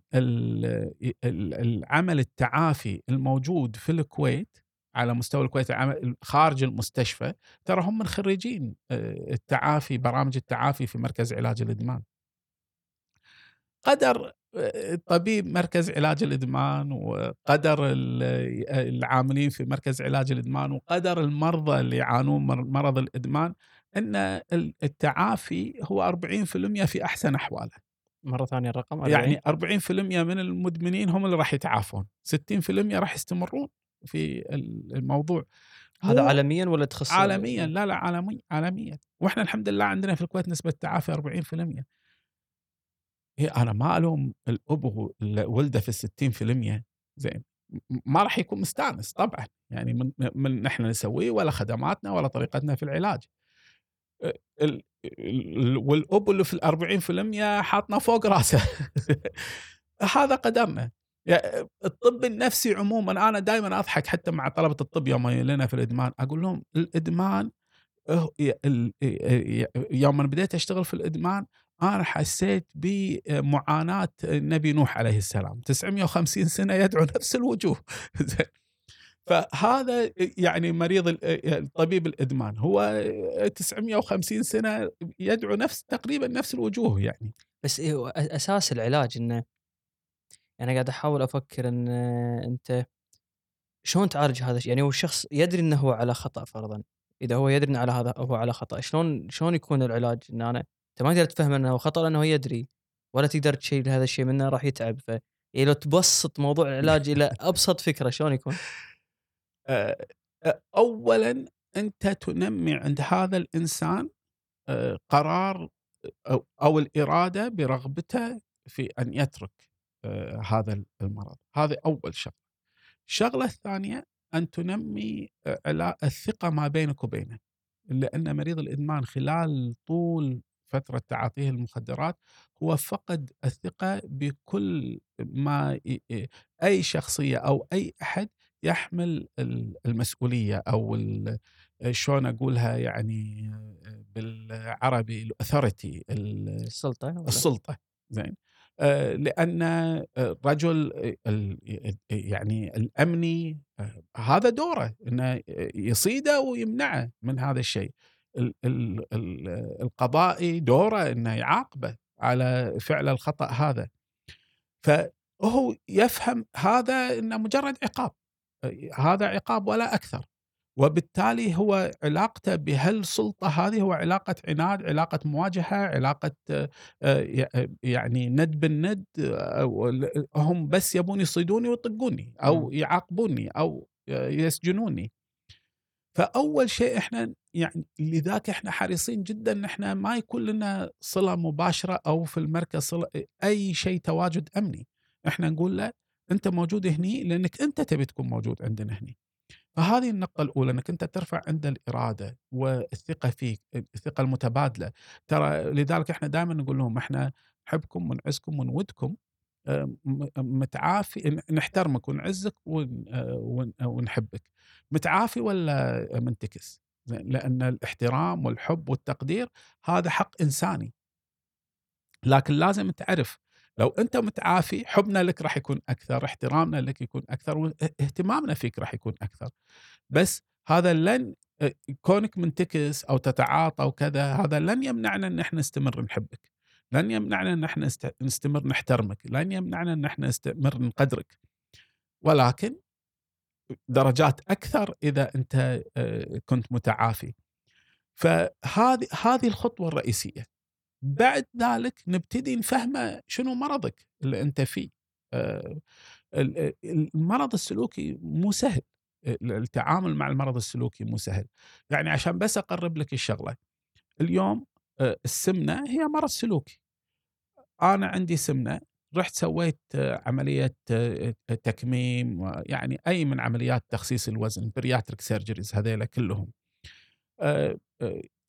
العمل التعافي الموجود في الكويت على مستوى الكويت خارج المستشفى ترى هم من خريجين آه، التعافي برامج التعافي في مركز علاج الإدمان. قدر طبيب مركز علاج الإدمان وقدر العاملين في مركز علاج الإدمان وقدر المرضى اللي يعانون من مرض الإدمان إن التعافي هو 40% في أحسن أحواله. مرة ثانية الرقم 40. يعني 40% من المدمنين هم اللي راح يتعافون، 60% راح يستمرون في الموضوع هذا عالميا ولا تخصص عالميا لا لا عالميا عالميا وإحنا الحمد لله عندنا في الكويت نسبة تعافي 40% هي أنا ما ألوم الأب ولده في 60% زين ما راح يكون مستانس طبعا يعني من من نحن نسويه ولا خدماتنا ولا طريقتنا في العلاج. والأب اللي في ال 40% حاطنا فوق راسه. [laughs] هذا قدرنا يعني الطب النفسي عموما أنا دائما أضحك حتى مع طلبة الطب يوم لنا في الإدمان أقول لهم الإدمان يوم بديت أشتغل في الإدمان أنا حسيت بمعاناة النبي نوح عليه السلام. 950 سنة يدعو [laughs] نفس الوجوه. [laughs] فهذا يعني مريض طبيب الإدمان. هو 950 سنة يدعو نفس تقريبا نفس الوجوه يعني. بس إيه أساس العلاج إنه يعني قاعد أحاول أفكر إن أنت شلون تعالج هذا الشيء؟ يعني هو الشخص يدري إنه هو على خطأ فرضا. إذا هو يدري إنه على هذا هو على خطأ شلون شلون يكون العلاج؟ إن أنا أنت ما تقدر تفهم إنه خطأ لأنه يدري ولا تقدر تشيل هذا الشيء منه راح يتعب. ف يعني لو تبسط موضوع العلاج إلى [laughs] أبسط فكرة شلون يكون؟ اولا أنت تنمي عند هذا الإنسان آه، قرار أو الإرادة برغبته في أن يترك آه، هذا المرض. هذه أول شغلة. الشغلة الثانية أن تنمي آه، الثقة ما بينك وبينه. لأن مريض الإدمان خلال طول فترة تعاطيه المخدرات هو فقد الثقة بكل ما أي شخصية أو أي أحد يحمل ال- المسؤولية أو شلون أقولها يعني بالعربي الأثوريتي السلطة ولا؟ السلطة زين آه، لأن الرجل ال- يعني الأمني آه، هذا دوره إنه يصيده ويمنعه من هذا الشيء ال- ال- ال- القضائي دوره إنه يعاقبه على فعل الخطأ هذا. فهو يفهم هذا إنه مجرد عقاب هذا عقاب ولا أكثر. وبالتالي هو علاقته بهالسلطة هذه هو علاقة عناد علاقة مواجهة علاقة آه، آه، يعني ند بالند آه، هم بس يبون يصيدوني ويطقوني أو مم. يعاقبوني أو يسجنوني. فأول شيء إحنا يعني لذاك إحنا حريصين جدا إن إحنا ما يكون لنا صلة مباشرة أو في المركز صلة أي شيء تواجد أمني. إحنا نقول له أنت موجود هني لأنك أنت تبي تكون موجود عندنا هني. فهذه النقطة الأولى أنك أنت ترفع عنده الإرادة والثقة فيك الثقة المتبادلة. ترى لذلك إحنا دائما نقول لهم إحنا نحبكم ونعزكم ونودكم متعافي نحترمك ونعزك ون- آه، آه، ونحبك. متعافي ولا منتكس؟ لأن الاحترام والحب والتقدير هذا حق إنساني. لكن لازم تعرف لو أنت متعافي حبنا لك راح يكون أكثر احترامنا لك يكون أكثر واهتمامنا فيك راح يكون أكثر. بس هذا لن كونك منتكس أو تتعاطى وكذا هذا لن يمنعنا إن إحنا نستمر نحبك. لن يمنعنا إن إحنا نست- نستمر نحترمك. لن يمنعنا إن إحنا نستمر نقدرك. ولكن درجات أكثر إذا أنت آه، كنت متعافي. فهذه هذه الخطوة الرئيسية. بعد ذلك نبتدي نفهمه شنو مرضك اللي أنت فيه. آه، ال- المرض السلوكي مو سهل. التعامل مع المرض السلوكي مو سهل. يعني عشان بس أقرب لك الشغلة. اليوم آه، السمنة هي مرض سلوكي. أنا عندي سمنة رحت سويت آه، تكميم يعني أي من عمليات تخسيس الوزن bariatric surgeries هذيلا كلهم.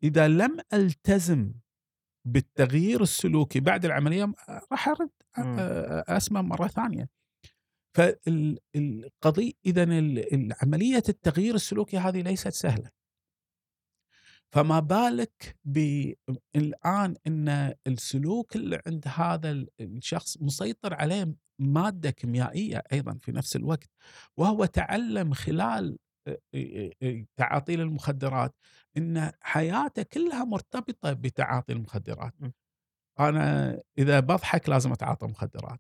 إذا لم ألتزم بالتغيير السلوكي بعد العملية آه، راح أرد مم. آه، اسمى مرة ثانية. فالقضيه اذا عمليه التغيير السلوكي هذه ليست سهلة. فما بالك بالآن إن السلوك اللي عند هذا ال- الشخص مسيطر عليه مادة كيميائية أيضا في نفس الوقت وهو تعلم خلال آه، آه، آه، تعاطي المخدرات إن حياته كلها مرتبطة بتعاطي المخدرات. أنا إذا بضحك لازم أتعاطى مخدرات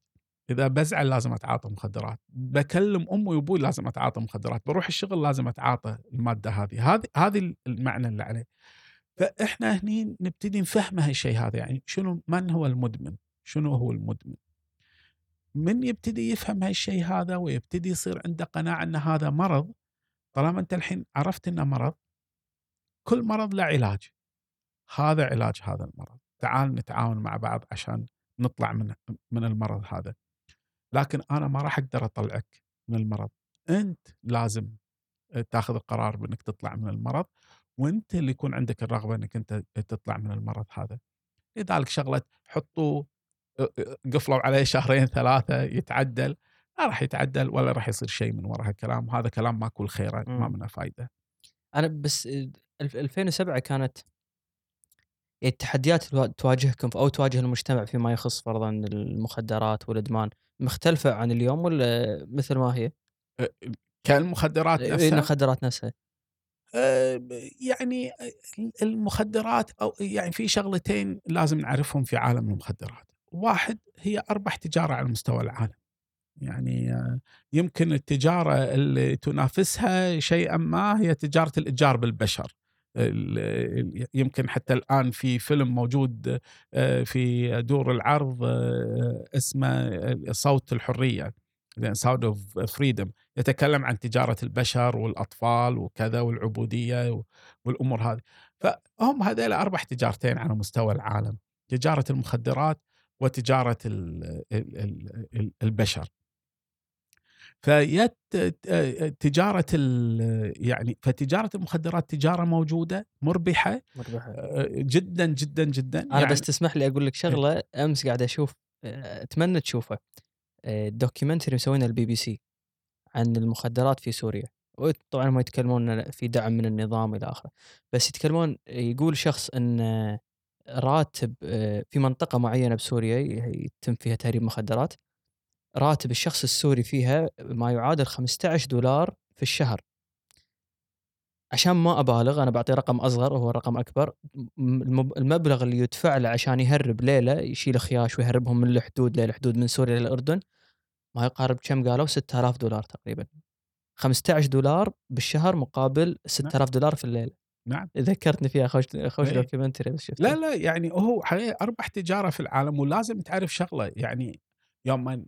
إذا بزعل لازم أتعاطى مخدرات. بكلم امي وأبوي لازم أتعاطى مخدرات. بروح الشغل لازم أتعاطى المادة هذه. هذه هذه المعنى اللي عليه. فإحنا هني نبتدي نفهم هالشيء هذا. يعني شنو من هو المدمن؟ شنو هو المدمن؟ من يبتدي يفهم هالشيء هذا ويبتدي يصير عنده قناعة إن هذا مرض طالما أنت الحين عرفت إنه مرض كل مرض له علاج. هذا علاج هذا المرض. تعال نتعاون مع بعض عشان نطلع من من المرض هذا. لكن أنا ما راح أقدر أطلعك من المرض. أنت لازم تاخذ القرار بإنك تطلع من المرض وأنت اللي يكون عندك الرغبة إنك أنت تطلع من المرض هذا. لذلك شغلة حطوا قفلوا عليه [laughs] شهرين ثلاثة يتعدل. لا راح يتعدل ولا راح يصير شيء من وراء هالكلام هذا كلام ماكو الخير ما مم. منه فايدة. أنا بس آه، الف- 2007 كانت يعني التحديات اللي تواجهكم أو تواجه المجتمع فيما يخص فرضا المخدرات والإدمان. مختلفة عن اليوم ولا مثل ما هي؟ كالمخدرات نفسها المخدرات نفسها يعني المخدرات أو يعني في شغلتين لازم نعرفهم في عالم المخدرات، واحد هي اربح تجارة على مستوى العالم. يعني آه، يمكن التجارة اللي تنافسها شيئا ما هي تجارة الإتجار بالبشر. يمكن حتى الآن في فيلم موجود آه، في دور العرض آه، اسمه صوت الحرية Sound of Freedom يتكلم عن تجارة البشر والأطفال وكذا والعبودية والأمور هذه. فهم هذول اربح تجارتين على مستوى العالم تجارة المخدرات وتجارة ال- ال- ال- ال- البشر. فيت تجارة يعني فتجارة المخدرات تجارة موجودة مربحة مربحة. جدا جدا جدا. أنا يعني بس تسمح لي أقول لك شغلة أمس قاعد أشوف آه، أتمنى تشوفه آه، documentary مسوينه البي بي سي عن المخدرات في سوريا. وطبعا هم يتكلمون في دعم من النظام إلى آخره. بس يتكلمون يقول شخص إن آه، راتب آه، في منطقة معينة بسوريا يتم فيها تهريب مخدرات. راتب الشخص السوري فيها ما يعادل 15 دولار في الشهر. عشان ما أبالغ أنا بعطي رقم أصغر وهو رقم أكبر. المبلغ اللي يدفع له عشان يهرب ليلة يشيل خياش ويهربهم من الحدود للحدود من سوريا للأردن ما يقارب كم قالوا؟ 6000 دولار تقريبا. 15 دولار بالشهر مقابل 6000 دولار في الليلة. نعم. ذكرتني فيها خوش خوش إيه. documentary بس شفته لا لا يعني هو حقيقة اربح تجارة في العالم ولازم تعرف شغلة. يعني يوم من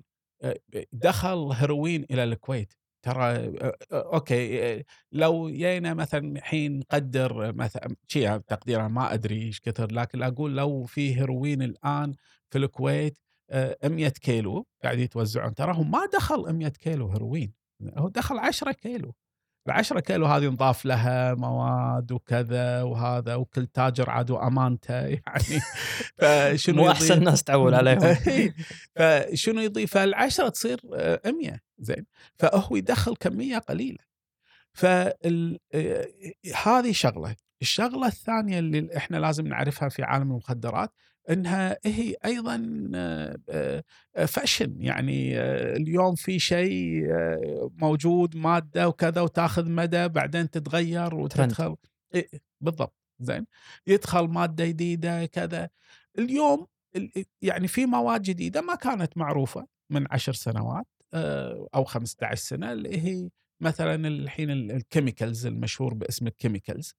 دخل هيروين إلى الكويت. ترى آه، آه، okay آه، لو جينا مثلا الحين نقدر مثلا شيء تقديرا ما أدري إيش كثر لكن أقول لو في هيروين الآن في الكويت آه، 100 كيلو قاعد يتوزعون تراهم ما دخل 100 كيلو هيروين هو دخل 10 كيلو. العشرة كيلو هذه نضاف لها مواد وكذا وهذا وكل تاجر عاد وأمانته [laughs] يعني فشنو مو؟ أحسن ناس تعول عليهم. [laughs] فشنو يضيف فالعشرة تصير آه، 100 زين فهو يدخل كمية قليلة فال آه، هذه شغلة الشغلة الثانية اللي إحنا لازم نعرفها في عالم المخدرات إنها هي أيضا آه، آه، فاشن يعني آه، اليوم في شيء آه، موجود مادة وكذا وتاخذ مدى بعدين تتغير وتدخل إيه، بالضبط. زين. يدخل مادة جديدة كذا. اليوم ال- يعني في مواد جديدة ما كانت معروفة من عشر سنوات آه، أو 15 سنة اللي هي مثلا الحين ال- ال chemicals المشهور باسم ال chemicals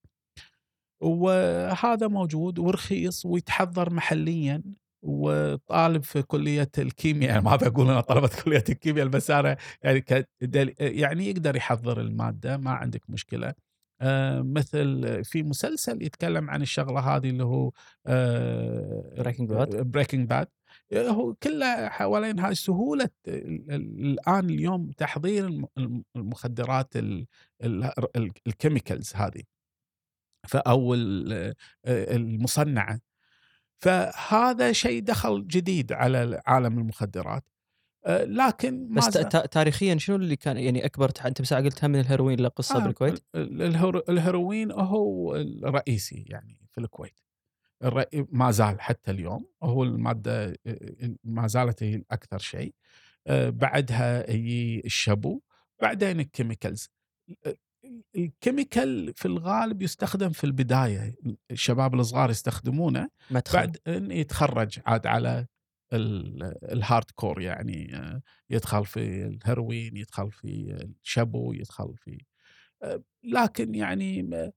وهذا موجود ورخيص ويتحضر محليا وطالب في كلية الكيمياء. [laughs] ما بقول أنا طلبة كلية الكيمياء بس أنا يعني كدل- يعني يقدر يحضر المادة ما عندك مشكلة. آه، مثل في مسلسل يتكلم عن الشغلة هذه اللي هو Breaking Bad. Breaking Bad هو كله حوالين هاي سهولة ال- ال- الآن اليوم تحضير الم- الم- المخدرات ال- ال- ال- ال chemicals هذه. أو ال- المصنعة. فهذا شيء دخل جديد على عالم المخدرات. لكن ما بس تاريخيا شنو اللي كان يعني أكبر. أنت بس قلت هم من الهيروين له قصة آه، بالكويت؟ ال- الهيرو- الهيروين هو الرئيسي يعني في الكويت. ما زال حتى اليوم. هو المادة ما زالت هي الأكثر شيء. بعدها يجي الشابو بعدين ال chemicals ال- ال chemical في الغالب يستخدم في البداية الشباب الصغار يستخدمونه مدخل. بعد إن يتخرج عاد على ال- ال hardcore يعني آه، يدخل في الهيروين يدخل في الشابو يدخل في آه، لكن يعني م-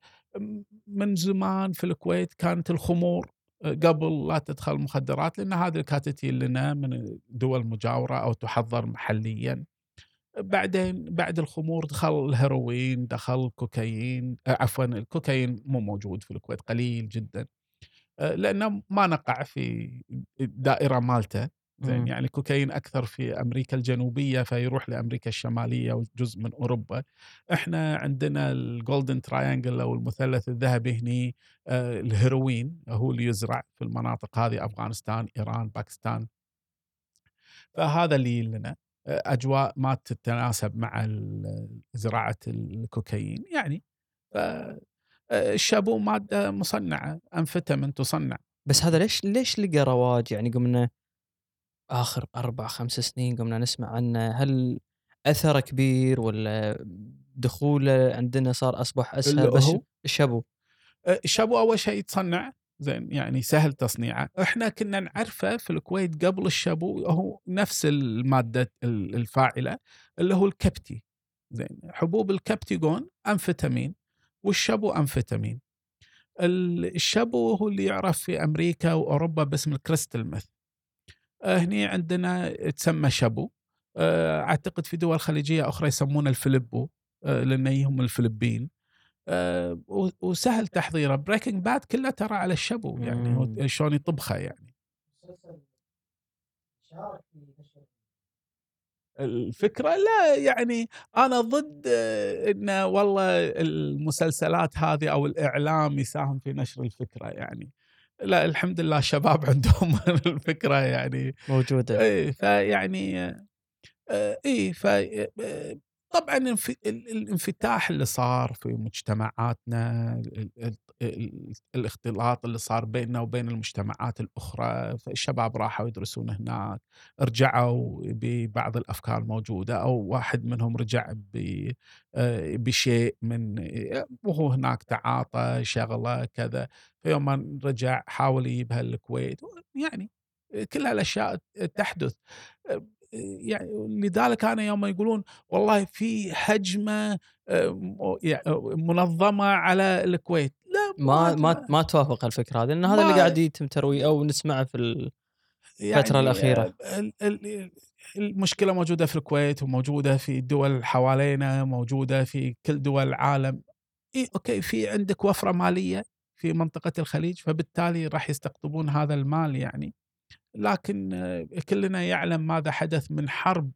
من زمان في الكويت كانت الخمور آه، قبل لا تدخل مخدرات لأن هذه تجي لنا من دول مجاورة أو تحضر محليا. بعدين بعد الخمور دخل الهيروين دخل الكوكايين آه، عفوا الكوكايين مو موجود في الكويت قليل جدا. آه، لأنه ما نقع في الدائرة مالته. زين. يعني الكوكايين أكثر في أمريكا الجنوبية فيروح لأمريكا الشمالية وجزء من أوروبا. إحنا عندنا ال Golden Triangle أو المثلث الذهبي هني آه، الهيروين هو اللي يزرع في المناطق هذه أفغانستان إيران باكستان. فهذا اللي لنا أجواء ما تتناسب مع زراعة الكوكايين يعني آه، الشابو مادة مصنعة انفتمن تصنع. بس هذا ليش ليش لقى رواج؟ يعني قمنا آخر أربع خمس سنين قمنا نسمع عنه هل أثره كبير ولا دخوله عندنا صار أصبح أسهل؟ بس؟ الشابو. آه، الشابو أول شيء يتصنع زين يعني سهل تصنيعه. إحنا كنا نعرفه في الكويت قبل الشابو هو نفس المادة ال- الفاعلة اللي هو الكبتي. زين حبوب الكبتيجون انفتامين والشابو انفتامين ال- الشابو هو اللي يعرف في أمريكا وأوروبا باسم الكريستال ميث. آه، هني عندنا تسمى شابو. آه، أعتقد في دول خليجية أخرى يسمونه الفلبو آه، لأن هم الفلبين و- وسهل تحضيره. Breaking Bad كله ترى على الشبو يعني شلون يطبخه يعني. الفكرة لا يعني أنا ضد آه، انه والله المسلسلات هذه أو الإعلام يساهم في نشر الفكرة يعني. لا الحمد لله الشباب [laughs] عندهم الفكرة يعني. موجودة. اي فيعني آه، اي ف آه، طبعا الانف- ال- الانفتاح اللي صار في مجتمعاتنا ال- ال- ال- الاختلاط اللي صار بيننا وبين المجتمعات الأخرى فالشباب راحوا يدرسون هناك رجعوا ببعض الأفكار الموجوده أو واحد منهم رجع آه، بشيء من وهو هناك تعاطى شغلة كذا فيوم ما رجع حاول يجيبها الكويت يعني كل هالأشياء تحدث. يعني لذلك أنا يوم يقولون والله في هجمة آه، يعني منظمة على الكويت لا ما ما. ما توافق الفكرة هذه لأن هذا اللي قاعد يتم ترويجه أو نسمعه في ال... الفترة الأخيرة. آه، ال- ال- المشكلة موجودة في الكويت وموجودة في الدول حوالينا موجودة في كل دول العالم إي okay في عندك وفرة مالية في منطقة الخليج فبالتالي راح يستقطبون هذا المال يعني لكن كلنا يعلم ماذا حدث من حرب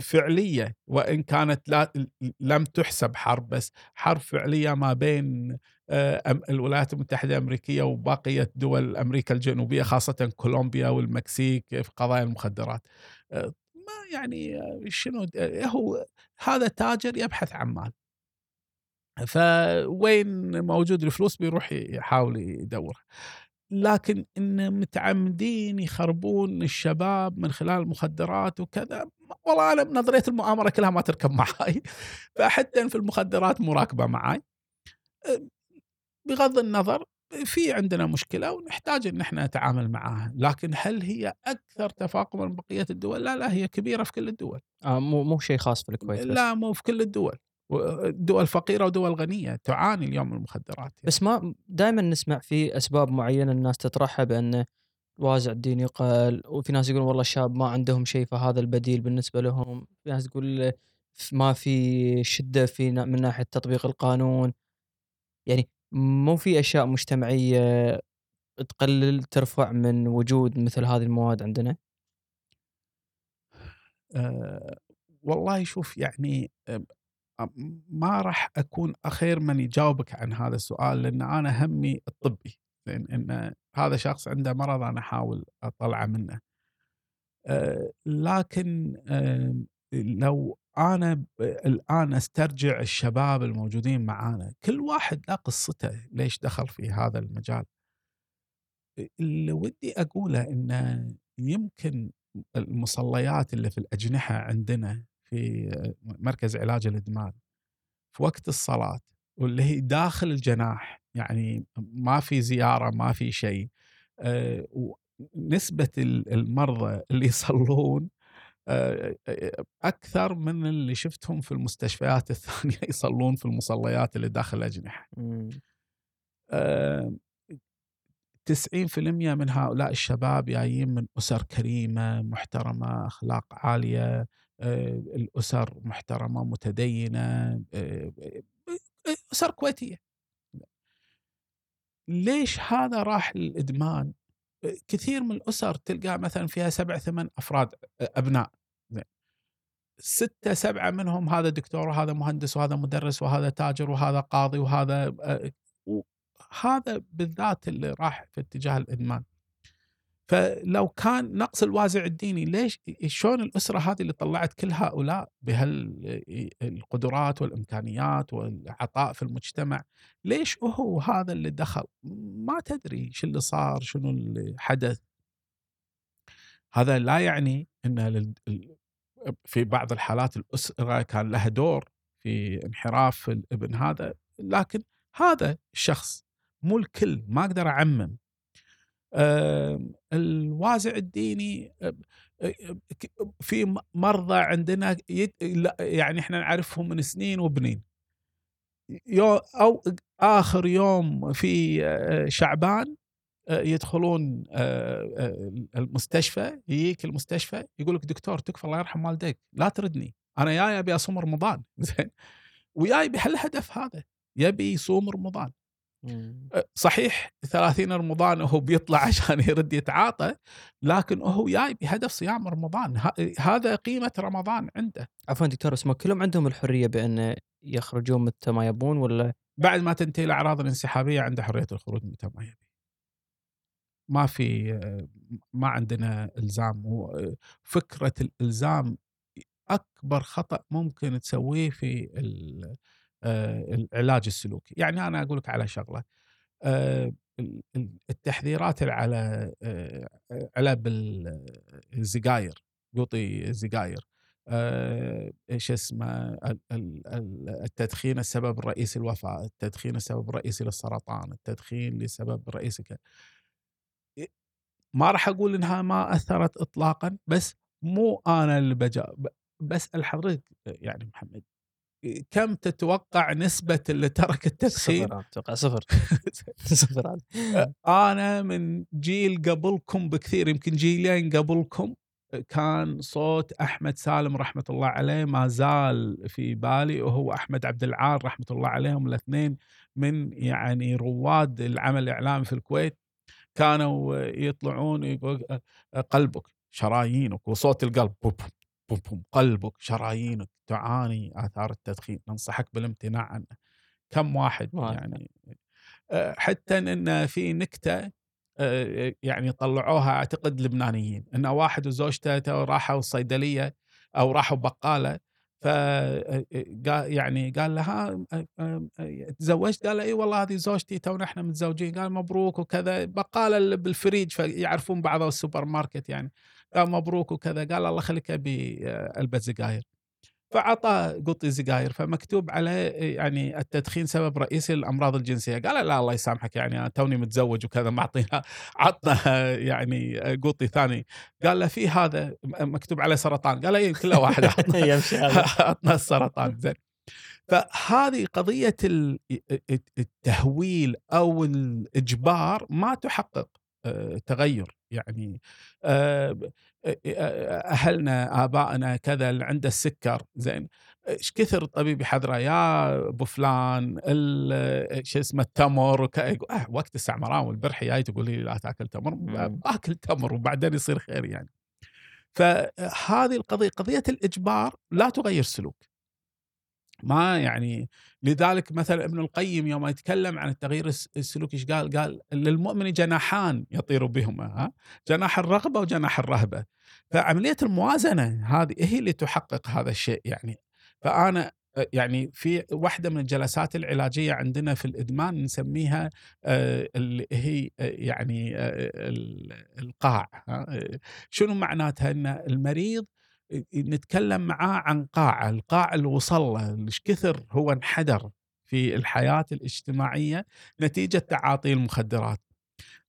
فعلية وإن كانت لا لم تحسب حرب بس حرب فعلية ما بين آه، الولايات المتحدة الأمريكية وبقيه دول أمريكا الجنوبية خاصة كولومبيا والمكسيك في قضايا المخدرات. آه، ما يعني آه، شنو هو هذا تاجر يبحث عن مال. فوين موجود الفلوس بيروح يحاول يدور لكن إن متعمدين يخربون الشباب من خلال المخدرات وكذا والله أنا نظرية المؤامرة كلها ما تركب معاي. [laughs] فحتى في المخدرات مو راكبة معاي. بغض النظر في عندنا مشكلة ونحتاج إن إحنا نتعامل معاها. لكن هل هي أكثر تفاقما من بقية الدول؟ لا لا هي كبيرة في كل الدول. آه مو مو شيء خاص في الكويت بس. لا مو في كل الدول. دول فقيرة ودول غنية تعاني اليوم من المخدرات يعني. بس ما دائما نسمع في أسباب معينة الناس تطرحها بأن الوازع الديني قل وفي ناس يقولون والله الشباب ما عندهم شيء فهذا البديل بالنسبة لهم. في ناس تقول ما في شدة في من ناحية تطبيق القانون. يعني مو في أشياء مجتمعية تقلل ترفع من وجود مثل هذه المواد عندنا؟ أه والله شوف يعني ما راح أكون أخير من يجاوبك عن هذا السؤال لأن أنا همي الطبي لأن إن هذا شخص عنده مرض أنا أحاول أطلعه منه. أه لكن لو أنا الآن أسترجع الشباب الموجودين معانا كل واحد له قصته ليش دخل في هذا المجال. اللي ودي أقوله إنه يمكن المصليات اللي في الأجنحة عندنا في مركز علاج الإدمان في وقت الصلاة واللي هي داخل الجناح يعني ما في زيارة ما في شيء آه، نسبة ال- المرضى اللي [laughs] يصلون آه، آه، أكثر من اللي شفتهم في المستشفيات الثانية [laughs] يصلون في المصليات اللي داخل الأجنحة. آه، 90% من هؤلاء الشباب جايين من أسر كريمة محترمة أخلاق عالية الأسر محترمة متدينة آه، آه، أسر كويتية ليش هذا راح للإدمان؟ آه، كثير من الأسر تلقى مثلا فيها سبع ثمان أفراد آه، أبناء. ستة سبعة منهم هذا دكتور وهذا مهندس وهذا مدرس وهذا تاجر وهذا قاضي وهذا آه، هذا بالذات اللي راح في اتجاه الإدمان فلو كان نقص الوازع الديني ليش؟ شلون الأسرة هذه اللي طلعت كل هؤلاء بهالقدرات والإمكانيات والعطاء في المجتمع ليش هو هذا اللي دخل؟ ما تدري شو اللي صار شنو اللي حدث. هذا لا يعني إن في بعض الحالات الأسرة كان لها دور في انحراف الابن هذا لكن هذا الشخص مو الكل ما أقدر أعمم. الوازع الديني آم، آم، ك- في مرضى عندنا يعني إحنا نعرفهم من سنين وبنين. يو أو آخر يوم في آه، شعبان آه، يدخلون آه، آه، المستشفى يجيك المستشفى يقول لك دكتور تكفى الله يرحم والديك لا تردني أنا جاي أبي أصوم رمضان. [laughs] زين. وياي بهالهدف هذا يبي يصوم رمضان. صحيح 30 رمضان هو بيطلع [laughs] عشان يرد يتعاطى لكن هو جاي بهدف صيام رمضان. هذا قيمة رمضان عنده. عفوا دكتور بس ما كلهم عندهم الحرية بأن يخرجون متى ما يبون ولا؟ بعد ما تنتهي الأعراض الانسحابية عنده حرية الخروج متى ما يبي. ما في ما عندنا إلزام. فكرة الإلزام أكبر خطأ ممكن تسويه في ال- العلاج السلوكي، يعني أنا أقول لك على شغلة آه، ال- ال- التحذيرات على آه، علب السجاير يعطي السجاير آه، إيش اسمه ال- ال- ال- التدخين السبب الرئيسي للوفاه، التدخين السبب الرئيسي للسرطان، التدخين لسبب رئيسي. ما راح أقول إنها ما أثرت اطلاقا بس مو أنا اللي بجا بسال حضرتك يعني محمد كم تتوقع نسبة اللي ترك التدخين صفر أتوقع صفر [laughs] [laughs] صفر. أنا من جيل قبلكم بكثير يمكن جيلين قبلكم كان صوت أحمد سالم رحمة الله عليه ما زال في بالي وهو أحمد عبد العال رحمة الله عليهم الاثنين من يعني رواد العمل الإعلامي في الكويت كانوا يطلعون يقول قلبك شرايينك وصوت القلب بوم بوم بوم قلبك شرايينك تعاني آثار التدخين. ننصحك بالامتناع عنه. كم واحد واحد. يعني آه، حتى إن في نكتة آه، يعني طلعوها أعتقد لبنانيين. إن واحد وزوجته راحوا الصيدليه أو راحوا بقالة ف قال- يعني قال لها آه، آه، آه، تزوجت؟ قال إي والله هذه زوجتي تونا إحنا متزوجين. قال مبروك وكذا. بقالة اللي بالفريج فيعرفون بعض السوبر ماركت يعني. قال مبروك وكذا. قال الله يخليك أبي آه، علبه سجاير فعطى قطي سجاير فمكتوب عليه يعني التدخين سبب رئيسي للأمراض الجنسية. قال لا الله يسامحك يعني أنا توني متزوج وكذا معطينا عطنا [laughs] يعني قطي ثاني. قال له في هذا مكتوب عليه سرطان. قال اي كله واحد [laughs] عطنا [laughs] عطنا السرطان زين. فهذه قضية ال- التهويل أو الإجبار ما تحقق. آه، تغير يعني آه، أهلنا آبائنا كذا اللي عنده السكر زين إيش كثر الطبيب يحذره؟ يا أبو فلان شو اسمه التمر آه وقت السعمران والبرحي جاي تقول لي لا تأكل تمر. باكل تمر وبعدين يصير خير يعني. فهذه القضية قضية الإجبار لا تغير سلوك. ما يعني لذلك مثلا ابن القيم يوم يتكلم عن التغيير الس- السلوكي إيش قال؟ قال للمؤمن جناحان يطير بهما ها؟ جناح الرغبة وجناح الرهبة فعملية الموازنة هذه هي اللي تحقق هذا الشيء يعني فأنا يعني في واحدة من الجلسات العلاجية عندنا في الإدمان نسميها آه، اللي هي آه، يعني آه، ال- القاع شنو معناتها إن المريض نتكلم معاه عن قاعة القاع اللي وصل له كثر هو انحدر في الحياة الاجتماعية نتيجة تعاطي المخدرات.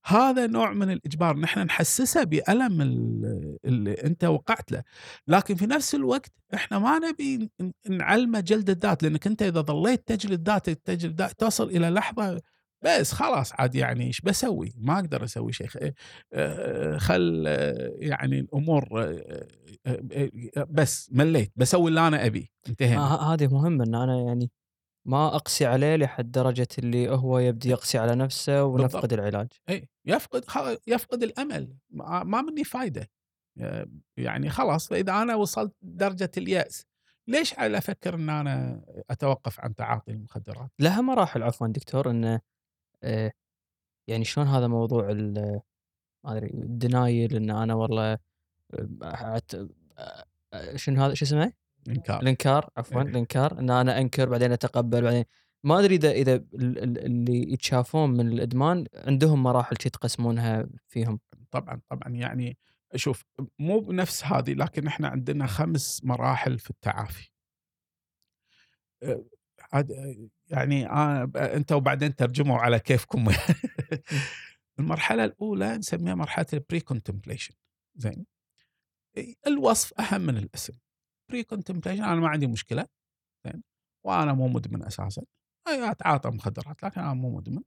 هذا نوع من الإجبار نحن نحسسه بألم ال- اللي أنت وقعت له. لكن في نفس الوقت إحنا ما نبي نعلمه جلد الذات لأنك أنت إذا ظليت تجلد ذات تجلد ذات توصل إلى لحظة بس خلاص عاد يعني إيش بسوي؟ ما أقدر أسوي شيء آه، خل آه، يعني الأمور آه، بس مليت بسوي اللي أنا أبي انتهينا هذه مهمة إن أنا يعني ما أقسي عليه لحد درجة اللي هو يبدي يقسي على نفسه ونفقد بالضبط. العلاج إي يفقد يفقد الأمل ما مني فايدة يعني خلاص فاذا أنا وصلت درجة اليأس ليش على أفكر إن أنا أتوقف عن تعاطي المخدرات؟ لها مراحل عفوا دكتور إنه آه، يعني شلون هذا موضوع ال- ما أدري الدنايل إن أنا والله أت- آه، آه، شنو هذا شو اسمه؟ إنكار الإنكار عفوا إيه. الإنكار إن أنا أنكر بعدين أتقبل بعدين ما أدري إذا إذا ال- ال- اللي يتشافون من الإدمان عندهم مراحل شي تقسمونها فيهم طبعا طبعا يعني شوف مو بنفس هذه لكن إحنا عندنا خمس مراحل في التعافي. آه، يعني آه أنت وبعدين ترجموا على كيفكم. [laughs] المرحلة الأولى نسميها مرحلة ال pre-contemplation زين. إي، الوصف أهم من الاسم. pre-contemplation أنا ما عندي مشكلة. زين. وأنا مو مدمن أساسا. أتعاطى مخدرات لكن أنا مو مدمن.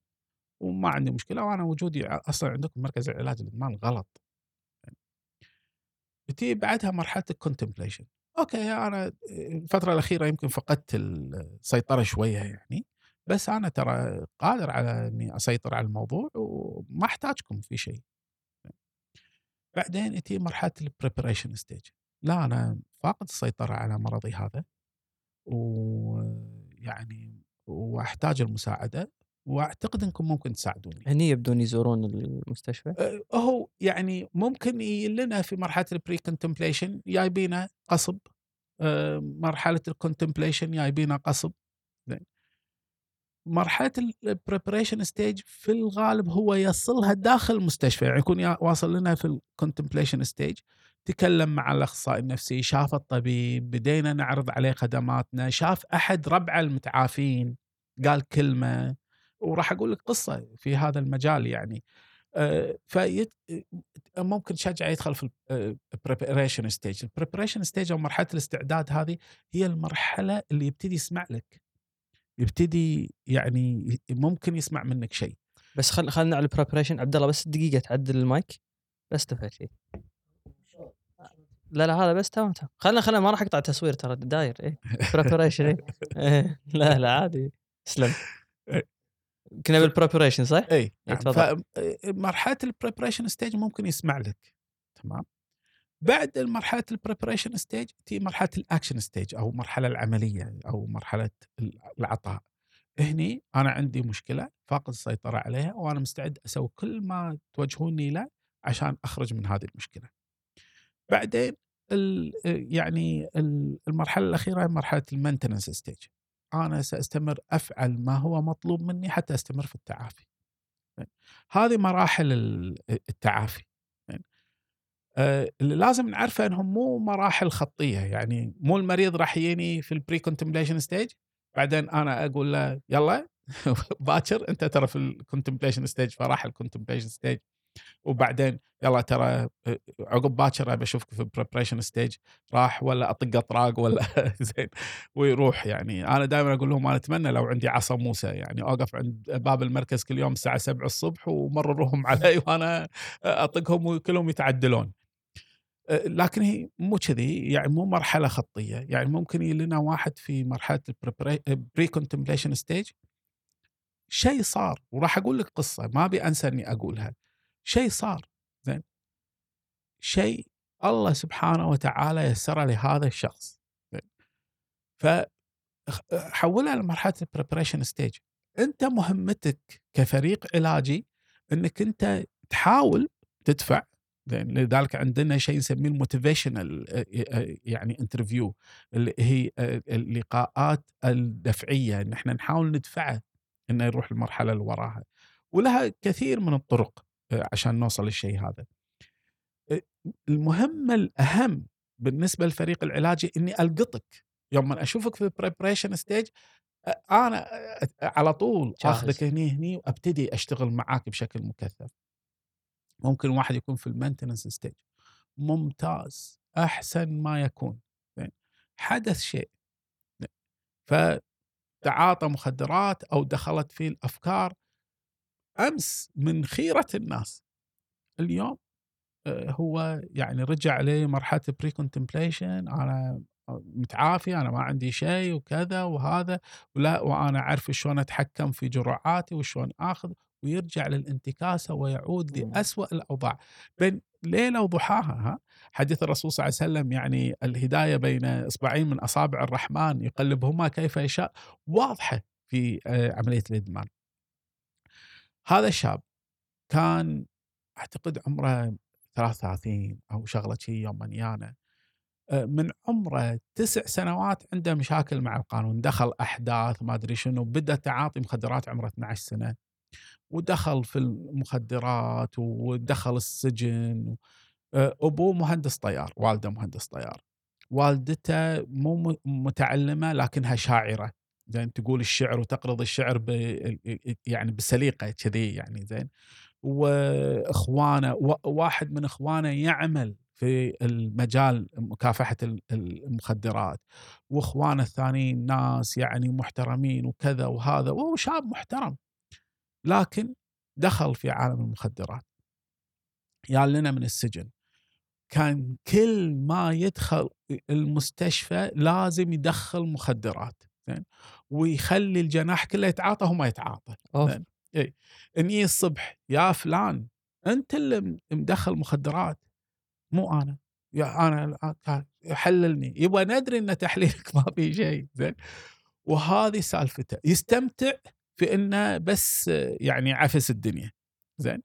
وما عندي مشكلة وأنا وجودي أصلا عندكم مركز العلاج الإدمان غلط. بتيجي بعدها مرحلة ال contemplation okay أنا الفترة الأخيرة يمكن فقدت السيطرة شوية يعني بس أنا ترى قادر على إني أسيطر على الموضوع وما أحتاجكم في شيء. بعدين تجي مرحلة ال preparation stage لا أنا فاقد السيطرة على مرضي هذا ويعني وأحتاج المساعدة. وأعتقد إنكم ممكن تساعدوني. هني يبدون يزورون المستشفى؟ أه، هو يعني ممكن لنا في مرحلة ال pre-contemplation جايبينه غصب. أه، مرحلة ال contemplation جايبينه غصب. زين. مرحلة ال preparation stage في الغالب هو يصلها داخل المستشفى يعني يكون واصل لنا في ال contemplation stage تكلم مع الأخصائي النفسي شاف الطبيب بدينا نعرض عليه خدماتنا شاف أحد ربعه المتعافين قال كلمة. وراح أقول لك قصة في هذا المجال يعني. آه، فيت ممكن تشجع يدخل في ال preparation stage ال preparation stage أو مرحلة الاستعداد هذه هي المرحلة اللي يبتدي يسمع لك. يبتدي يعني ممكن يسمع منك شيء. بس خل خلينا على ال preparation عبد الله بس دقيقة تعدل المايك. بس تفعل شيء. لا لا هذا بس تمام تمام. خلنا خلنا ما راح أقطع تصوير ترى داير إيه. [laughs] preparation إيه. إيه. لا لا عادي. اسلم [laughs] كنا بال preparation صح؟ إي نعم. تفضل. فمرحله ال preparation stage ممكن يسمع لك تمام بعد مرحلة ال preparation stage تجي مرحلة ال action stage أو المرحله العملية أو مرحلة العطاء هني أنا عندي مشكلة فاقد السيطرة عليها وأنا مستعد أسوي كل ما توجهوني له عشان أخرج من هذه المشكلة بعدين ال يعني ال- المرحلة الأخيرة مرحلة ال maintenance stage أنا سأستمر أفعل ما هو مطلوب مني حتى أستمر في التعافي. هذه مراحل ال- التعافي. آه، اللي لازم نعرفه إنهم مو مراحل خطية يعني مو المريض راح يجيني في ال pre-contemplation stage بعدين أنا أقول له يلا [laughs] باكر أنت ترى في ال contemplation stage فراح ال contemplation stage وبعدين يلا ترى عقب باكر أبي أشوفك في ال preparation stage راح ولا أطق أطراق ولا [laughs] زين ويروح يعني. أنا دائما أقول لهم أنا أتمنى لو عندي عصا موسى يعني أوقف عند باب المركز كل يوم الساعة 7 الصبح ومرروهم [laughs] علي وأنا أطقهم وكلهم يتعدلون. لكن هي مو كذي يعني مو مرحلة خطية. يعني ممكن يجي لنا واحد في مرحلة ال pre-contemplation stage شيء صار وراح أقول لك قصة ما أبي أنسى إني أقولها. شيء صار زين. شيء الله سبحانه وتعالى يسره لهذا الشخص زين. ف حولها لمرحلة ال preparation stage أنت مهمتك كفريق علاجي إنك أنت تحاول تدفع زين. لذلك عندنا شيء نسميه ال motivational يعني interview اللي هي اللقاءات الدفعية. ان إحنا نحاول ندفعه إنه يروح المرحلة اللي وراها. ولها كثير من الطرق. عشان نوصل للشيء هذا. المهمة الأهم بالنسبة للفريق العلاجي إني ألقطك يوم ما أشوفك في ال preparation stage أنا على طول جاهز. اخذك هني هني وأبتدي أشتغل معاك بشكل مكثف. ممكن واحد يكون في ال maintenance stage ممتاز أحسن ما يكون حدث شيء فتعاطى مخدرات أو دخلت فيه الأفكار أمس من خيرة الناس اليوم آه، هو يعني رجع لمرحله pre-contemplation أنا متعافي أنا ما عندي شيء وكذا وهذا ولا وأنا أعرف شلون أتحكم في جرعاتي وشلون آخذ ويرجع للانتكاسة ويعود. لاسوء الأوضاع بين ليلة وضحاها ها حديث الرسول صلى الله عليه وسلم يعني الهداية بين إصبعين من أصابع الرحمن يقلبهما كيف يشاء واضحة في آه، عملية الإدمان. هذا الشاب كان أعتقد عمره 33 أو شغلة شيء يوم من يانا آه، من عمره تسع سنوات عنده مشاكل مع القانون. دخل أحداث ما أدري شنو بدأ تعاطي مخدرات عمره 12 سنة. ودخل في المخدرات ودخل السجن. آه، أبوه مهندس طيار والده مهندس طيار. والدته مو متعلمة لكنها شاعرة. زين تقول الشعر وتقرض الشعر ب يعني بسليقة كذي يعني زين. وإخوانه واحد من إخوانه يعمل في المجال مكافحة ال- المخدرات. وإخوانه الثانيين ناس يعني محترمين وكذا وهذا وهو شاب محترم. لكن دخل في عالم المخدرات. يا لنا من السجن كان كل ما يدخل المستشفى لازم يدخل مخدرات. ويخلي الجناح كله يتعاطى هو ما يتعاطى زين. إي نجي الصبح يا فلان أنت اللي مدخل مخدرات مو أنا. يا أنا حللني يبغى ندري ان تحليلك [laughs] ما في شيء زين. وهذه سالفته. يستمتع في إنه بس يعني عفس الدنيا زين.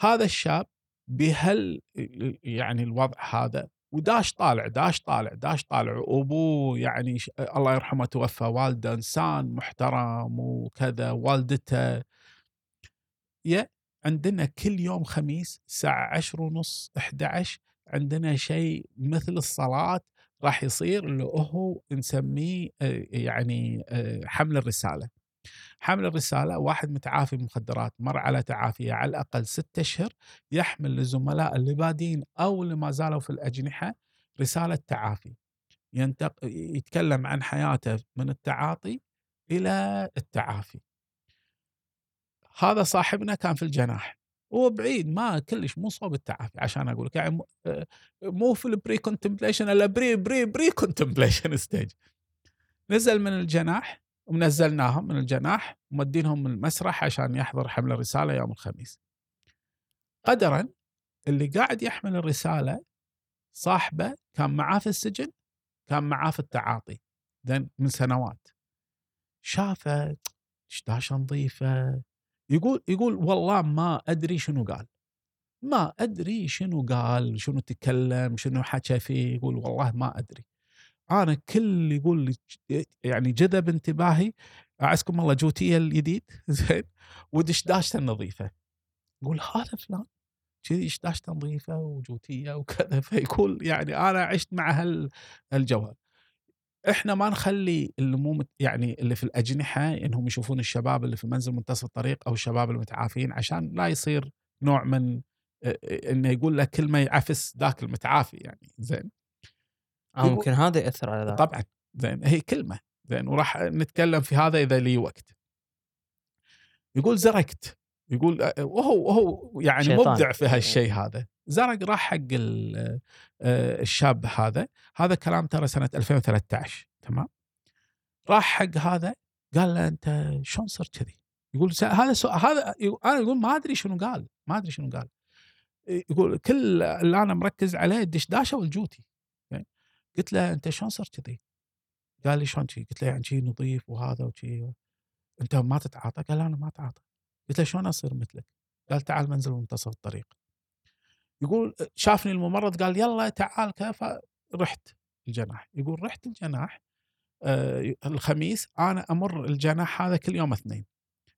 هذا الشاب بهال يعني الوضع هذا وداش طالع داش طالع داش طالع وأبوه يعني. الله يرحمه توفى والده إنسان محترم وكذا والدته يا عندنا كل يوم خميس الساعة عشر ونص 11 عندنا شيء مثل الصلاة راح يصير اللي هو نسميه آه، يعني آه، حمل الرسالة حمل الرسالة واحد متعافي مخدرات مر على تعافيه على الأقل ستة أشهر يحمل للزملاء اللي بادين أو اللي ما زالوا في الأجنحة رسالة تعافي. ينتق... يتكلم عن حياته من التعاطي إلى التعافي. هذا صاحبنا كان في الجناح. هو بعيد ما كلش مو صوب التعافي عشان أقول لك يعني مو- آه، مو في ال precontemplation إلا pre pre precontemplation stage نزل من الجناح ونزلناهم من الجناح ومودينهم المسرح عشان يحضر حمل الرساله يوم الخميس. قدرا اللي قاعد يحمل الرسالة صاحبه كان معاه في السجن كان معاه في التعاطي من سنوات. شافه دشداشه نظيفة؟ يقول يقول والله ما أدري شنو قال. ما أدري شنو قال شنو تكلم شنو حكى فيه. يقول والله ما أدري. أنا كل يقول يعني جذب انتباهي أعزكم الله جوتيه الجديد [laughs] زين ودشداشته النظيفه يقول هذا فلان كذي دشداشته نظيفه وجوتيه وكذا فيقول يعني أنا عشت مع هال- هالجو إحنا ما نخلي اللي مو يعني اللي في الأجنحة انهم يشوفون الشباب اللي في منزل منتصف الطريق أو الشباب المتعافين عشان لا يصير نوع من إنه يقول لك كلمة يعفس ذاك المتعافي يعني زين. آه ممكن هذا يأثر على ذلك طبعا زين هي كلمة زين وراح نتكلم في هذا إذا لي وقت. يقول زرقت يقول آه، وهو وهو يعني شيطان. مبدع في هالشيء هذا. زرق راح حق ال- آه، الشاب هذا. هذا كلام ترى سنة 2013 تمام؟ راح حق هذا قال له أنت شلون صرت كذي؟ يقول هذا سؤال هذا أنا يقول ما أدري شنو قال ما أدري شنو قال. يقول كل اللي أنا مركز عليه الدشداشة والجوتي. قلت له أنت شلون صرت كذي؟ قال لي شلون كذي؟ قلت له يعني شي نظيف وهذا وشي أنت ما تتعاطى؟ قال أنا ما أتعاطى قلت له شلون أصير مثلك؟ قال تعال منزل منتصف الطريق يقول شافني الممرض قال يلا تعال كذا فرحت الجناح يقول رحت الجناح آه، الخميس أنا أمر الجناح هذا كل يوم اثنين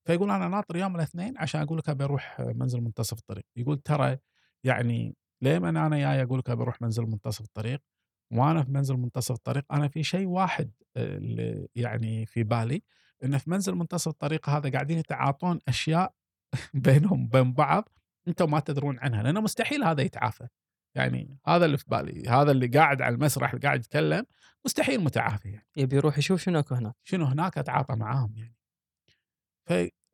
فيقول أنا ناطر يوم الاثنين عشان أقول لك ابي أروح منزل منتصف الطريق يقول ترى يعني ليمن أنا جاي أقول لك ابي أروح منزل منتصف الطريق وأنا في منزل منتصف الطريق أنا في شيء واحد آه، اللي يعني في بالي إنه في منزل منتصف الطريق هذا قاعدين يتعاطون أشياء [laughs] بينهم وبين بعض أنتم ما تدرون عنها لأنه مستحيل هذا يتعافى. يعني هذا اللي في بالي هذا اللي قاعد على المسرح اللي قاعد يتكلم مستحيل متعافي يعني. يبي يروح يشوف شنو أكو هناك. شنو هناك أتعاطى معاهم يعني.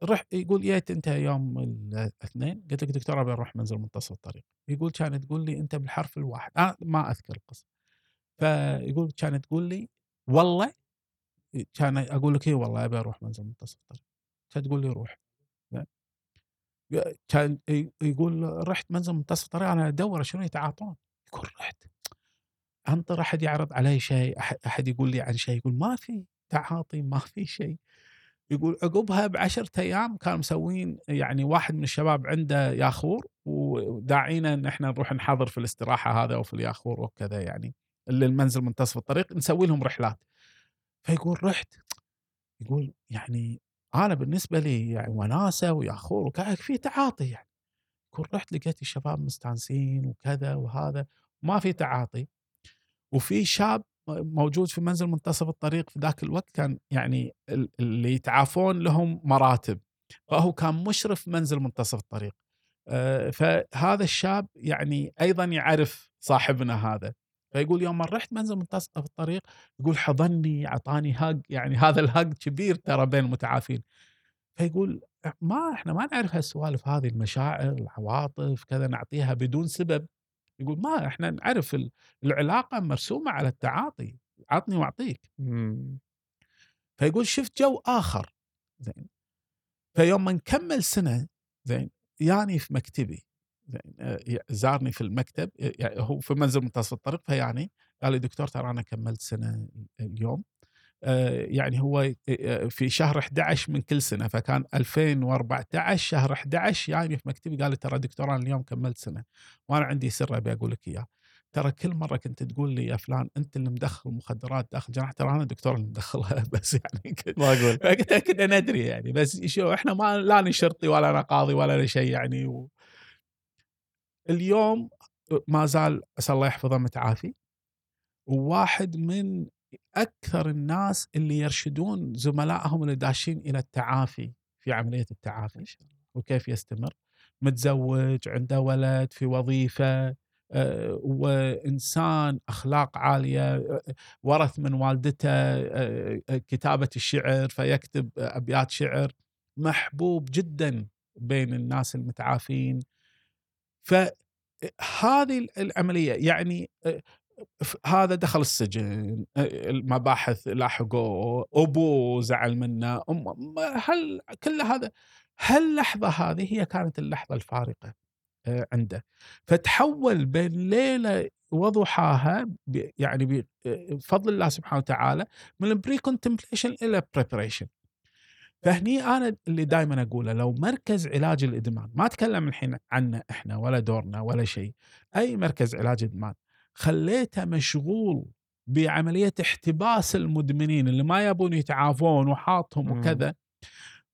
فرح يقول جيت أنت يوم الاثنين؟ قلت لك دكتور أبي أروح منزل منتصف الطريق. يقول كانت تقول لي أنت بالحرف الواحد. أنا ما أذكر القصة. فيقول كانت تقول لي والله؟ كان أقول لك اي والله أبي أروح منزل منتصف الطريق كانت تقول لي روح. كان يقول رحت منزل منتصف الطريق أنا أدور شنو يتعاطون. يقول رحت. انطر احد يعرض علي شيء أحد يقول لي عن شيء يقول ما في تعاطي ما في شيء. يقول عقبها بعشرة أيام كانوا مسوين يعني واحد من الشباب عنده ياخور وداعينا إن إحنا نروح نحضر في الاستراحة هذا وفي الياخور وكذا يعني. المنزل منتصف الطريق نسوي لهم رحلات. فيقول رحت يقول يعني أنا بالنسبة لي يعني وناسة وياخور وكذا في تعاطي يعني. يقول رحت لقيت الشباب مستانسين وكذا وهذا ما في تعاطي. وفي شاب موجود في منزل منتصف الطريق في ذاك الوقت كان يعني ال- اللي يتعافون لهم مراتب. فهو كان مشرف منزل منتصف الطريق. آه، فهذا الشاب يعني أيضا يعرف صاحبنا هذا. فيقول يوم ما رحت منزل منتصف الطريق يقول حضني أعطاني هاج يعني هذا الهاج كبير ترى بين المتعافين. فيقول ما إحنا ما نعرف هالسوالف هذه المشاعر العواطف كذا نعطيها بدون سبب. يقول ما إحنا نعرف ال- العلاقة مرسومة على التعاطي عطني وأعطيك. فيقول شفت جو آخر زين. فيوم ما نكمل سنة زين يعني في مكتبي. زارني في المكتب يعني هو في منزل منتصف الطريق فيعني قال لي دكتور ترى أنا كملت سنة اليوم آه، يعني هو آه، في شهر 11 من كل سنة فكان 2014 شهر 11 يعني في مكتبي قال لي ترى دكتور أنا اليوم كملت سنة وأنا عندي سر أبي أقول لك إياه ترى كل مرة كنت تقول لي يا فلان أنت اللي مدخل مخدرات داخل جناح ترى أنا الدكتور اللي مدخلها [laughs] بس يعني ما أقول. فقلت كنا ندري يعني بس شو إحنا ما لا أنا شرطي ولا أنا قاضي ولا أنا شيء يعني و... اليوم ما زال أسأل الله يحفظه متعافي وواحد من أكثر الناس اللي يرشدون زملائهم اللي داشين إلى التعافي في عملية التعافي وكيف يستمر. متزوج عنده ولد في وظيفة آه، وإنسان أخلاق عالية آه، ورث من والدته آه، كتابة الشعر فيكتب أبيات شعر. محبوب جدا بين الناس المتعافين. فهذه العملية يعني هذا دخل السجن المباحث لاحقوه ابوه زعل منه هل كل هذا هاللحظه هذه هي كانت اللحظة الفارقة عنده؟ فتحول بين ليلة وضحاها يعني بفضل الله سبحانه وتعالى من ال precontemplation إلى preparation فهني أنا اللي دائما أقوله لو مركز علاج الإدمان ما أتكلم الحين عنه إحنا ولا دورنا ولا شيء أي مركز علاج إدمان خليته مشغول بعملية احتباس المدمنين اللي ما يبون يتعافون وحاطهم وكذا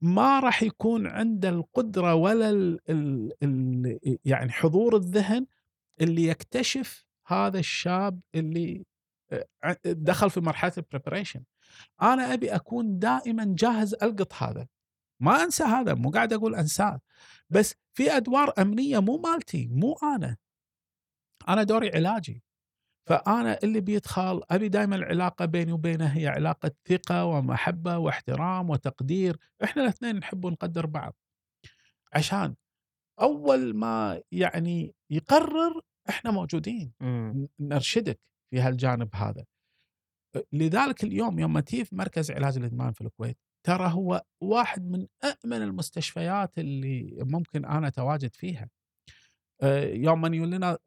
ما راح يكون عنده القدرة ولا ال ال ال يعني حضور الذهن اللي يكتشف هذا الشاب اللي دخل في مرحلة البريبريشن أنا أبي أكون دائما جاهز ألقط هذا. ما أنسى هذا مو قاعد أقول أنساه. بس في أدوار أمنية مو مالتي مو أنا. أنا دوري علاجي. فأنا اللي بيدخل أبي دائما العلاقة بيني وبينه هي علاقة ثقة ومحبة واحترام وتقدير. إحنا الاثنين نحب ونقدر بعض. عشان أول ما يعني يقرر إحنا موجودين. إمم. نرشدك في هالجانب هذا. لذلك اليوم يوم في مركز علاج الإدمان في الكويت ترى هو واحد من امن المستشفيات اللي ممكن أنا أتواجد فيها. يوم من يقول لنا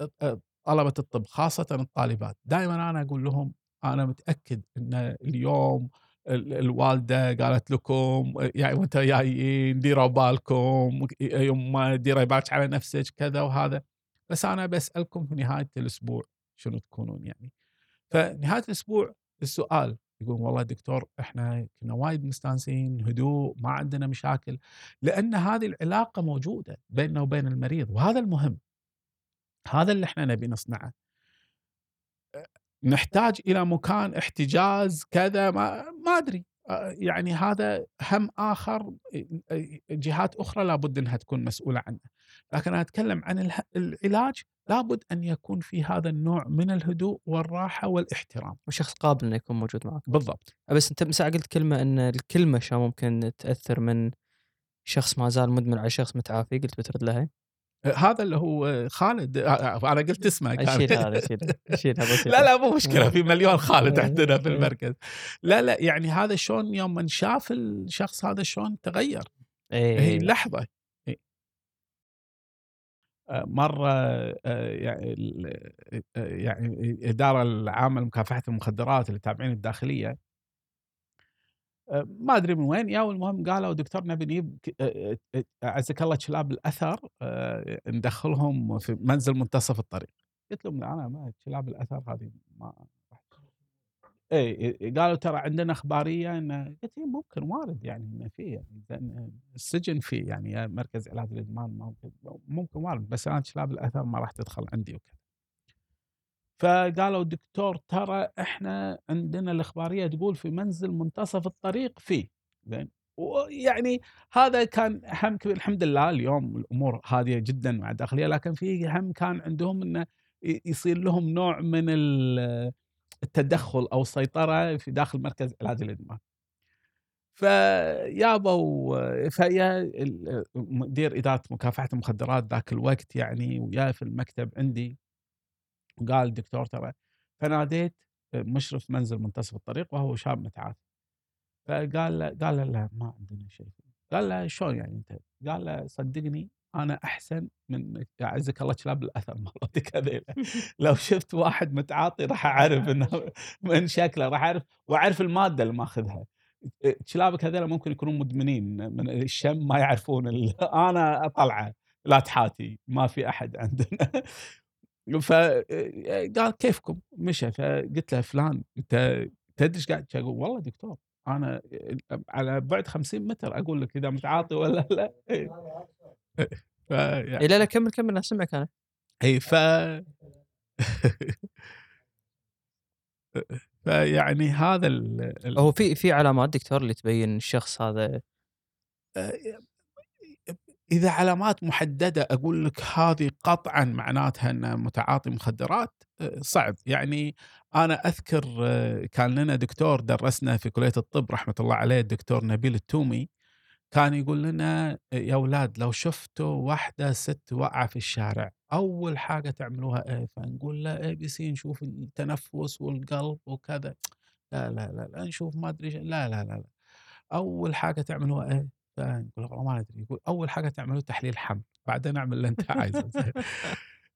طلبة الطب خاصه الطالبات دائما أنا أقول لهم أنا متأكد إن اليوم الوالدة قالت لكم يعني وانت جايين ديروا بالكم يما ديري بالك على نفسك كذا وهذا. بس أنا بسألكم في نهاية الأسبوع شنو تكونون يعني. فنهاية الأسبوع السؤال يقول والله دكتور إحنا كنا وايد مستانسين هدوء ما عندنا مشاكل لأن هذه العلاقة موجودة بيننا وبين المريض وهذا المهم. هذا اللي إحنا نبي نصنعه. نحتاج إلى مكان احتجاز كذا ما ما أدري. يعني هذا هم آخر جهات أخرى لابد إنها تكون مسؤولة عنه. لكن أنا أتكلم عن العلاج لابد أن يكون في هذا النوع من الهدوء والراحة والاحترام. وشخص قابل إنه يكون موجود معك. بالضبط. بس أنت مساء قلت كلمة إن الكلمة شو ممكن تأثر من شخص ما زال مدمن على شخص متعافي قلت بترد لها؟ هذا اللي هو خالد أنا قلت اسمه كان. شيل هذا شيل هذا لا لا مو مشكلة في مليون خالد عندنا في المركز. لا لا يعني هذا شلون يوم من شاف الشخص هذا شلون تغير؟ إيه. هي لحظة. مرة يعني يعني الاداره العامة لمكافحة المخدرات اللي تابعين الداخلية. ما أدري من وين يا المهم قالوا دكتور نبي نجيب عزك الله كلاب الأثر ندخلهم في منزل منتصف الطريق. قلت لهم لا أنا ما كلاب الأثر هذه ما اي قالوا ترى عندنا إخبارية انه قلت ممكن وارد يعني انه في يعني السجن فيه يعني مركز علاج الإدمان ممكن ممكن وارد بس أنا كلاب الأثر ما راح تدخل عندي وكذا. فقالوا دكتور ترى إحنا عندنا الإخبارية تقول في منزل منتصف الطريق فيه زين. ويعني هذا كان هم كبير الحمد لله اليوم الأمور هادية جدا مع الداخلية لكن في هم كان عندهم إنه يصير لهم نوع من التدخل أو السيطرة في داخل مركز علاج الادمان. فيابوا فيا مدير إدارة مكافحة المخدرات ذاك الوقت يعني ويا في المكتب عندي وقال الدكتور ترى فناديت مشرف منزل منتصف الطريق وهو شاب متعافي فقال له قال له ما عندنا شيء قال له شلون يعني أنت؟ قال له صدقني أنا أحسن من أعزك الله كلاب الأثر مالتك هذيلا لو شفت واحد متعاطي راح أعرف إنه [laughs] من شكله راح أعرف وأعرف المادة اللي ماخذها. كلابك هذول ممكن يكونون مدمنين من الشم ما يعرفون [laughs] أنا أطلعه لا تحاتي ما في أحد عندنا. فقال كيفكم؟ مشى فقلت له فلان انت تدري إيش قاعد؟ أقول والله دكتور أنا على بعد 50 متر أقول لك إذا متعاطي ولا لا. [laughs] [laughs] إيه لا لا كمل كمل اسمعك أنا. اي ف [laughs] فيعني هذا ال... ال- هو في في علامات دكتور اللي تبين الشخص هذا؟ إذا علامات محددة أقول لك هذه قطعا معناتها انه متعاطي مخدرات أه، صعب. يعني أنا أذكر أه، كان لنا دكتور درسنا في كلية الطب رحمة الله عليه الدكتور نبيل التومي. كان يقول لنا يا أولاد لو شفتوا واحدة ست واقعة في الشارع أول حاجة تعملوها إيه فنقول له ABC نشوف التنفس والقلب وكذا. لا لا لا, لا نشوف ما أدري لا لا لا لا. أول حاجة تعملوها إيه فنقول ما ندري يقول أول حاجة تعملوا تحليل حمل بعدين أعمل اللي أنت عايزه. [laughs]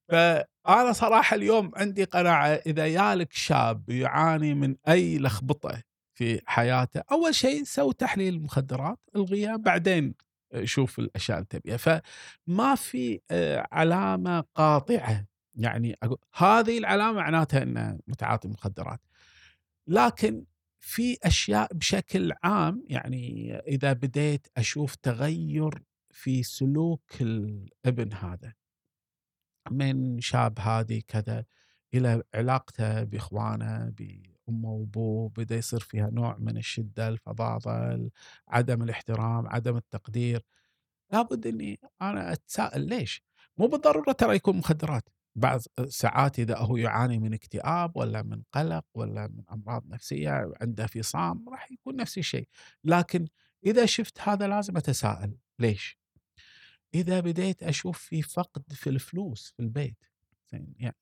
فانا صراحة اليوم عندي قناعة إذا يالك شاب يعاني من أي لخبطة في حياته. أول شيء سوي تحليل مخدرات الغيها بعدين شوف الأشياء اللي تبيها. فما في آه، علامة قاطعة. يعني أقول هذه العلامة معناتها إنه متعاطي مخدرات. لكن في أشياء بشكل عام يعني إذا بديت أشوف تغير في سلوك الابن هذا من شاب هادي كذا إلى علاقته بإخوانه بامه وابوه بدا يصير فيها نوع من الشدة الفظاظة عدم الاحترام عدم التقدير. لابد إني أنا أتساءل ليش؟ مو بالضرورة ترى يكون مخدرات. بعض ساعات إذا هو يعاني من اكتئاب ولا من قلق ولا من أمراض نفسية عنده فصام راح يكون نفس الشيء. لكن إذا شفت هذا لازم أتساءل. ليش؟ إذا بديت أشوف في فقد في الفلوس في البيت. زين يعني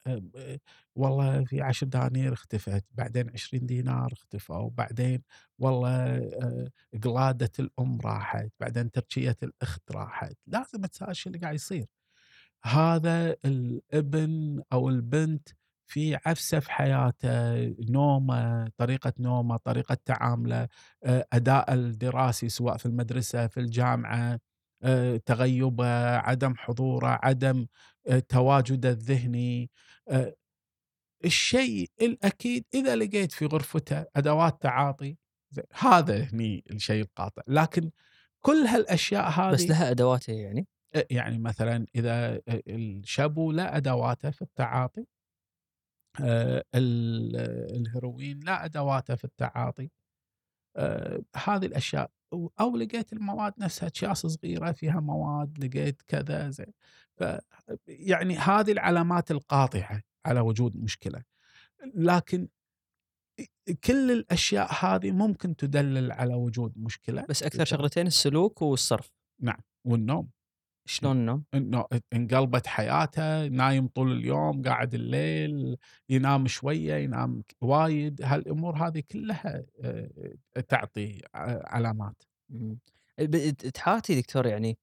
والله في 10 دنانير اختفت بعدين 20 دينار اختفوا بعدين والله أه، قلادة الأم راحت بعدين تركيه الأخت راحت. لازم شو اللي قاعد يصير. هذا الابن أو البنت في عفسة في حياته نومة طريقة نومة طريقة تعامله أه، أداء الدراسي سواء في المدرسة في الجامعة أه، تغيبه عدم حضوره عدم تواجده الذهني أه، الشيء الأكيد إذا لقيت في غرفته أدوات تعاطي هذا هني الشيء القاطع. لكن كل هالأشياء هذه بس لها ادواته يعني؟ أه، يعني مثلا إذا الشابو لا أدواته في التعاطي ال- الهيروين لا أدواته في التعاطي هذه الأشياء أو- أو لقيت المواد نفسها اكياس صغيرة فيها مواد لقيت كذا زين. ف يعني هذه العلامات القاطعة على وجود مشكلة. لكن كل الأشياء هذه ممكن تدلل على وجود مشكلة بس أكثر شغلتين السلوك والصرف. نعم والنوم. شلون النوم؟ إنه انقلبت حياته نايم طول اليوم قاعد الليل ينام شوية ينام وايد. هالأمور هذه كلها تعطي علامات. مم. ب- تحاتي دكتور يعني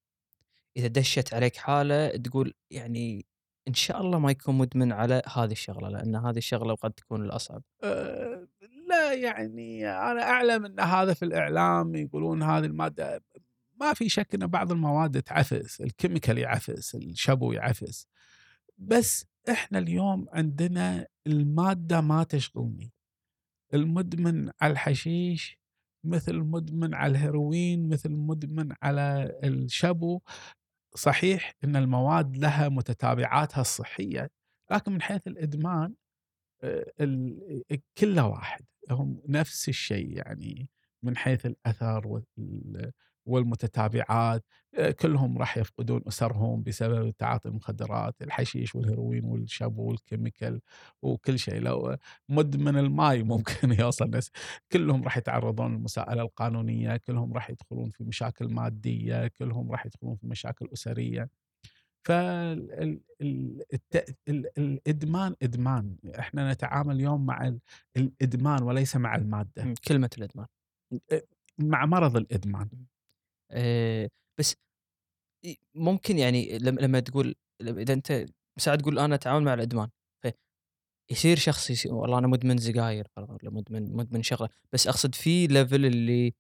إذا دشت عليك حالة تقول يعني إن شاء الله ما يكون مدمن على هذه الشغلة لأن هذه الشغلة قد تكون الأصعب. آه، لا يعني أنا أعلم إن هذا في الإعلام يقولون هذه المادة ما في شك إن بعض المواد تعفس ال chemical يعفس الشبو يعفس بس إحنا اليوم عندنا المادة ما تشغلني. المدمن على الحشيش مثل المدمن على الهيروين مثل المدمن على الشبو صحيح إن المواد لها متتابعاتها الصحية لكن من حيث الإدمان آه، ال- كله واحد هم نفس الشيء يعني من حيث الأثر والمتتابعات آه، كلهم راح يفقدون أسرهم بسبب تعاطي المخدرات الحشيش والهيروين والشبو وال chemical وكل شيء. لو مدمن الماي ممكن [laughs] يوصل ناس. كلهم راح يتعرضون للمساءلة القانونية كلهم راح يدخلون في مشاكل مادية كلهم راح يدخلون في مشاكل أسرية. فالادمان إدمان. إحنا نتعامل اليوم مع ال- الإدمان وليس مع المادة. كلمة الإدمان. مع مرض الإدمان. بس ي- ممكن يعني لما تقول إذا أنت ساعات تقول أنا أتعامل مع الأدمان يصير شخص يصير والله أنا مدمن سجاير فرضا ولا مدمن مدمن شغلة بس أقصد في ليفل اللي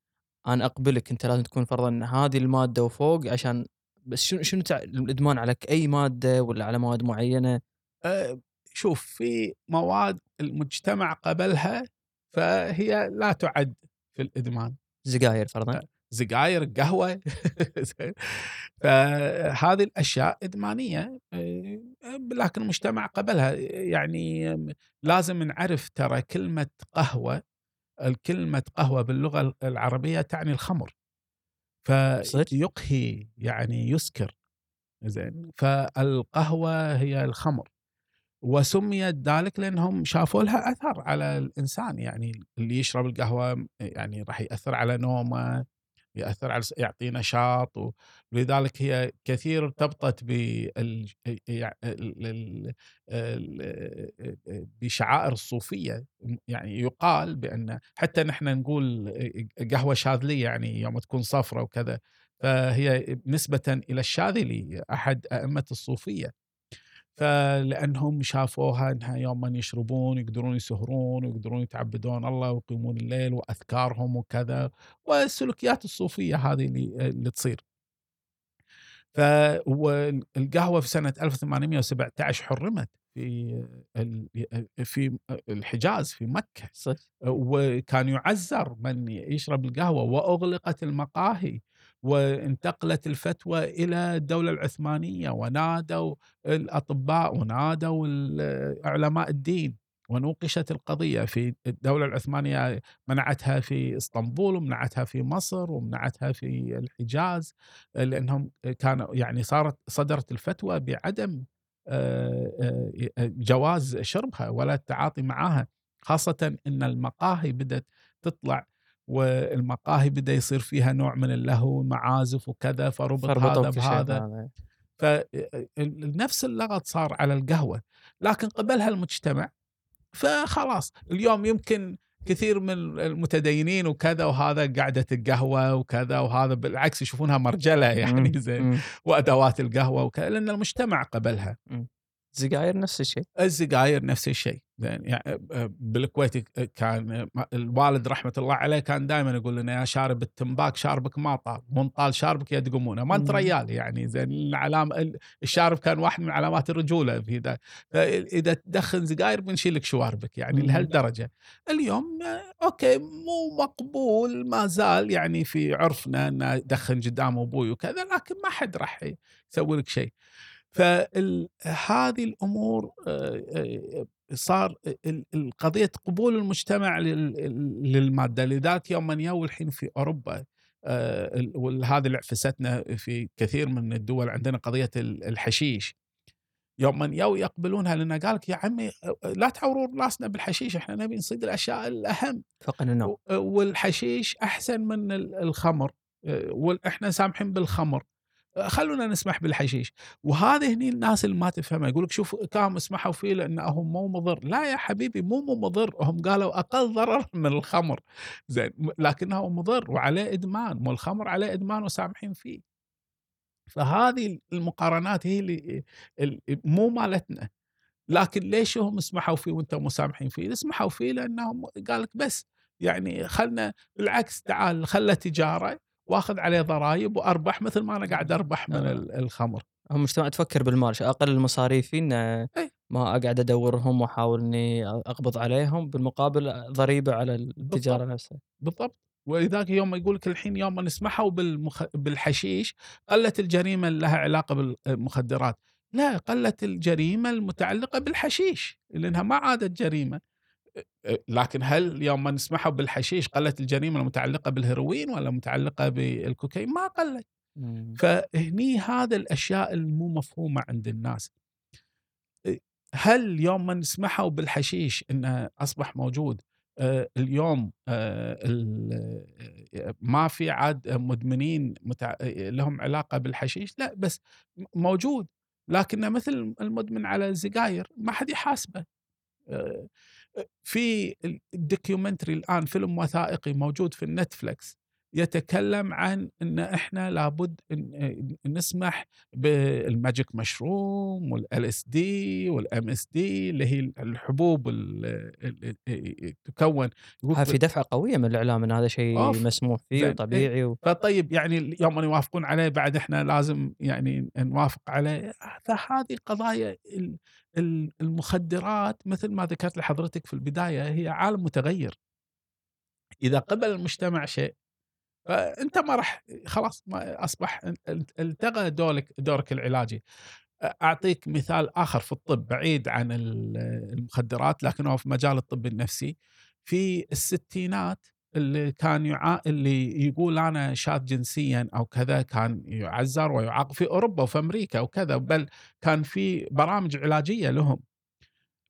أنا أقبلك أنت لازم تكون فرضا هذه المادة وفوق عشان بس شنو شنو تع... الإدمان على أي مادة ولا على مواد معينة؟ آه، شوف في مواد المجتمع قبلها فهي لا تعد في الإدمان. سجاير فرضا؟ سجاير قهوه [laughs] فهذه الأشياء إدمانية آه، لكن المجتمع قبلها يعني لازم نعرف ترى كلمة قهوة الكلمة قهوة باللغة العربية تعني الخمر؟ فيقهي يعني يسكر. زين. فالقهوة هي الخمر. وسميت ذلك لأنهم شافوا لها أثر على الإنسان. يعني اللي يشرب القهوة يعني راح يأثر على نومه. يأثر على يعطيه نشاط ولذلك هي كثير ارتبطت بشعائر الصوفية. يعني يقال بأن حتى نحن نقول قهوة شاذلية يعني يوم تكون صفرة وكذا فهي نسبة إلى الشاذلي أحد أئمة الصوفية. فلأنهم شافوها إنها يوم من يشربون يقدرون يسهرون ويقدرون يتعبدون الله ويقيمون الليل وأذكارهم وكذا والسلوكيات الصوفية هذه اللي, اللي تصير. فالقهوه في سنة 1817 حرمت في في الحجاز في مكة. صح. وكان يعزر من يشرب القهوة وأغلقت المقاهي. وانتقلت الفتوى إلى الدولة العثمانية ونادوا الأطباء ونادوا علماء الدين ونوقشت القضية في الدولة العثمانية منعتها في إسطنبول ومنعتها في مصر ومنعتها في الحجاز لأنهم كانوا يعني صارت صدرت الفتوى بعدم جواز شربها ولا التعاطي معها خاصة إن المقاهي بدأت تطلع والمقاهي بدا يصير فيها نوع من اللهو معازف وكذا فربط هذا بهذا. فنفس اللغط صار على القهوة لكن قبلها المجتمع فخلاص اليوم يمكن كثير من المتدينين وكذا وهذا قعده القهوة وكذا وهذا بالعكس يشوفونها مرجلة [laughs] يعني زين وأدوات القهوة وكذا لأن المجتمع قبلها. السجاير نفس الشيء. السجاير نفس الشيء. يعني بالكويت كان الوالد رحمة الله عليه كان دائما يقول لنا يا شارب التمباك شاربك ما طال مو طال شاربك يد قمونه ما أنت ريال يعني زين العلامه الشارب كان واحد من علامات الرجولة في ذا إذا تدخن سجاير بنشيلك شواربك يعني لهالدرجة. اليوم أوكي مو مقبول ما زال يعني في عرفنا أن ادخن قدام أبوي وكذا لكن ما حد راح يسوي لك شيء. فهذه الأمور صار قضية قبول المجتمع للمادة. لذلك يوم من يو الحين في أوروبا وهذه اللي عفستنا في كثير من الدول عندنا قضية الحشيش. يوم من يو يقبلونها لنا قال لك يا عمي لا تعورون راسنا بالحشيش إحنا نبي نصيد الأشياء الأهم. فقن النوم والحشيش أحسن من الخمر. وإحنا سامحين بالخمر. خلونا نسمح بالحشيش. وهذه هني الناس اللي ما تفهمها يقول لك شوف كانوا سمحوا فيه لأنه مو مضر. لا يا حبيبي مو مو مضر. هم قالوا أقل ضرر [laughs] من الخمر. زين لكنه مضر وعليه إدمان مو الخمر عليه إدمان وسامحين فيه. فهذه المقارنات هي اللي مو مالتنا. لكن ليش هم سمحوا فيه وأنتم مسامحين فيه؟ سمحوا فيه لأنهم قال لك بس يعني خلنا بالعكس تعال خله تجارة. واخذ عليه ضرائب وأربح مثل ما أنا قاعد أربح من آه. الخمر هم المجتمع تفكر بالمال أقل المصاريف انه إيه. ما أقعد أدورهم وأحاول إني أقبض عليهم بالمقابل ضريبة على التجارة بالضبط. نفسها بالضبط ولذلك يوم يقول لك الحين يوم ما نسمحوا بالمخ... بالحشيش قلت الجريمة اللي لها علاقة بالمخدرات لا قلت الجريمة المتعلقة بالحشيش لأنها ما عادت جريمة لكن هل يوم ما نسمحوا بالحشيش قلت الجريمة المتعلقة بالهيروين ولا متعلقة بالكوكايين؟ ما قلت. فهني هذا الأشياء المو مفهومة عند الناس. هل يوم ما نسمحوا بالحشيش إنه أصبح موجود اليوم ما في عاد مدمنين لهم علاقة بالحشيش؟ لا بس موجود لكنه مثل المدمن على السجاير ما حد يحاسبه. في ال documentary الآن فيلم وثائقي موجود في النتفلكس يتكلم عن إن إحنا لابد إن نسمح بال magic mushroom وال LSD وال LSD اللي هي الحبوب اللي تكون في دفعة قوية من الإعلام إن هذا شيء مسموح فيه وطبيعي و... فطيب يعني يوم أن يوافقون عليه بعد إحنا لازم يعني نوافق عليه. فهذه قضايا المخدرات مثل ما ذكرت لحضرتك في البداية هي عالم متغير. إذا قبل المجتمع شيء فانت ما راح خلاص ما أصبح التغى دورك دورك العلاجي. أعطيك مثال آخر في الطب بعيد عن المخدرات لكنه في مجال الطب النفسي. في الستينات اللي كان يعا... اللي يقول أنا شاذ جنسيا أو كذا كان يعزر ويعاقب في أوروبا وفي أمريكا وكذا بل كان في برامج علاجية لهم.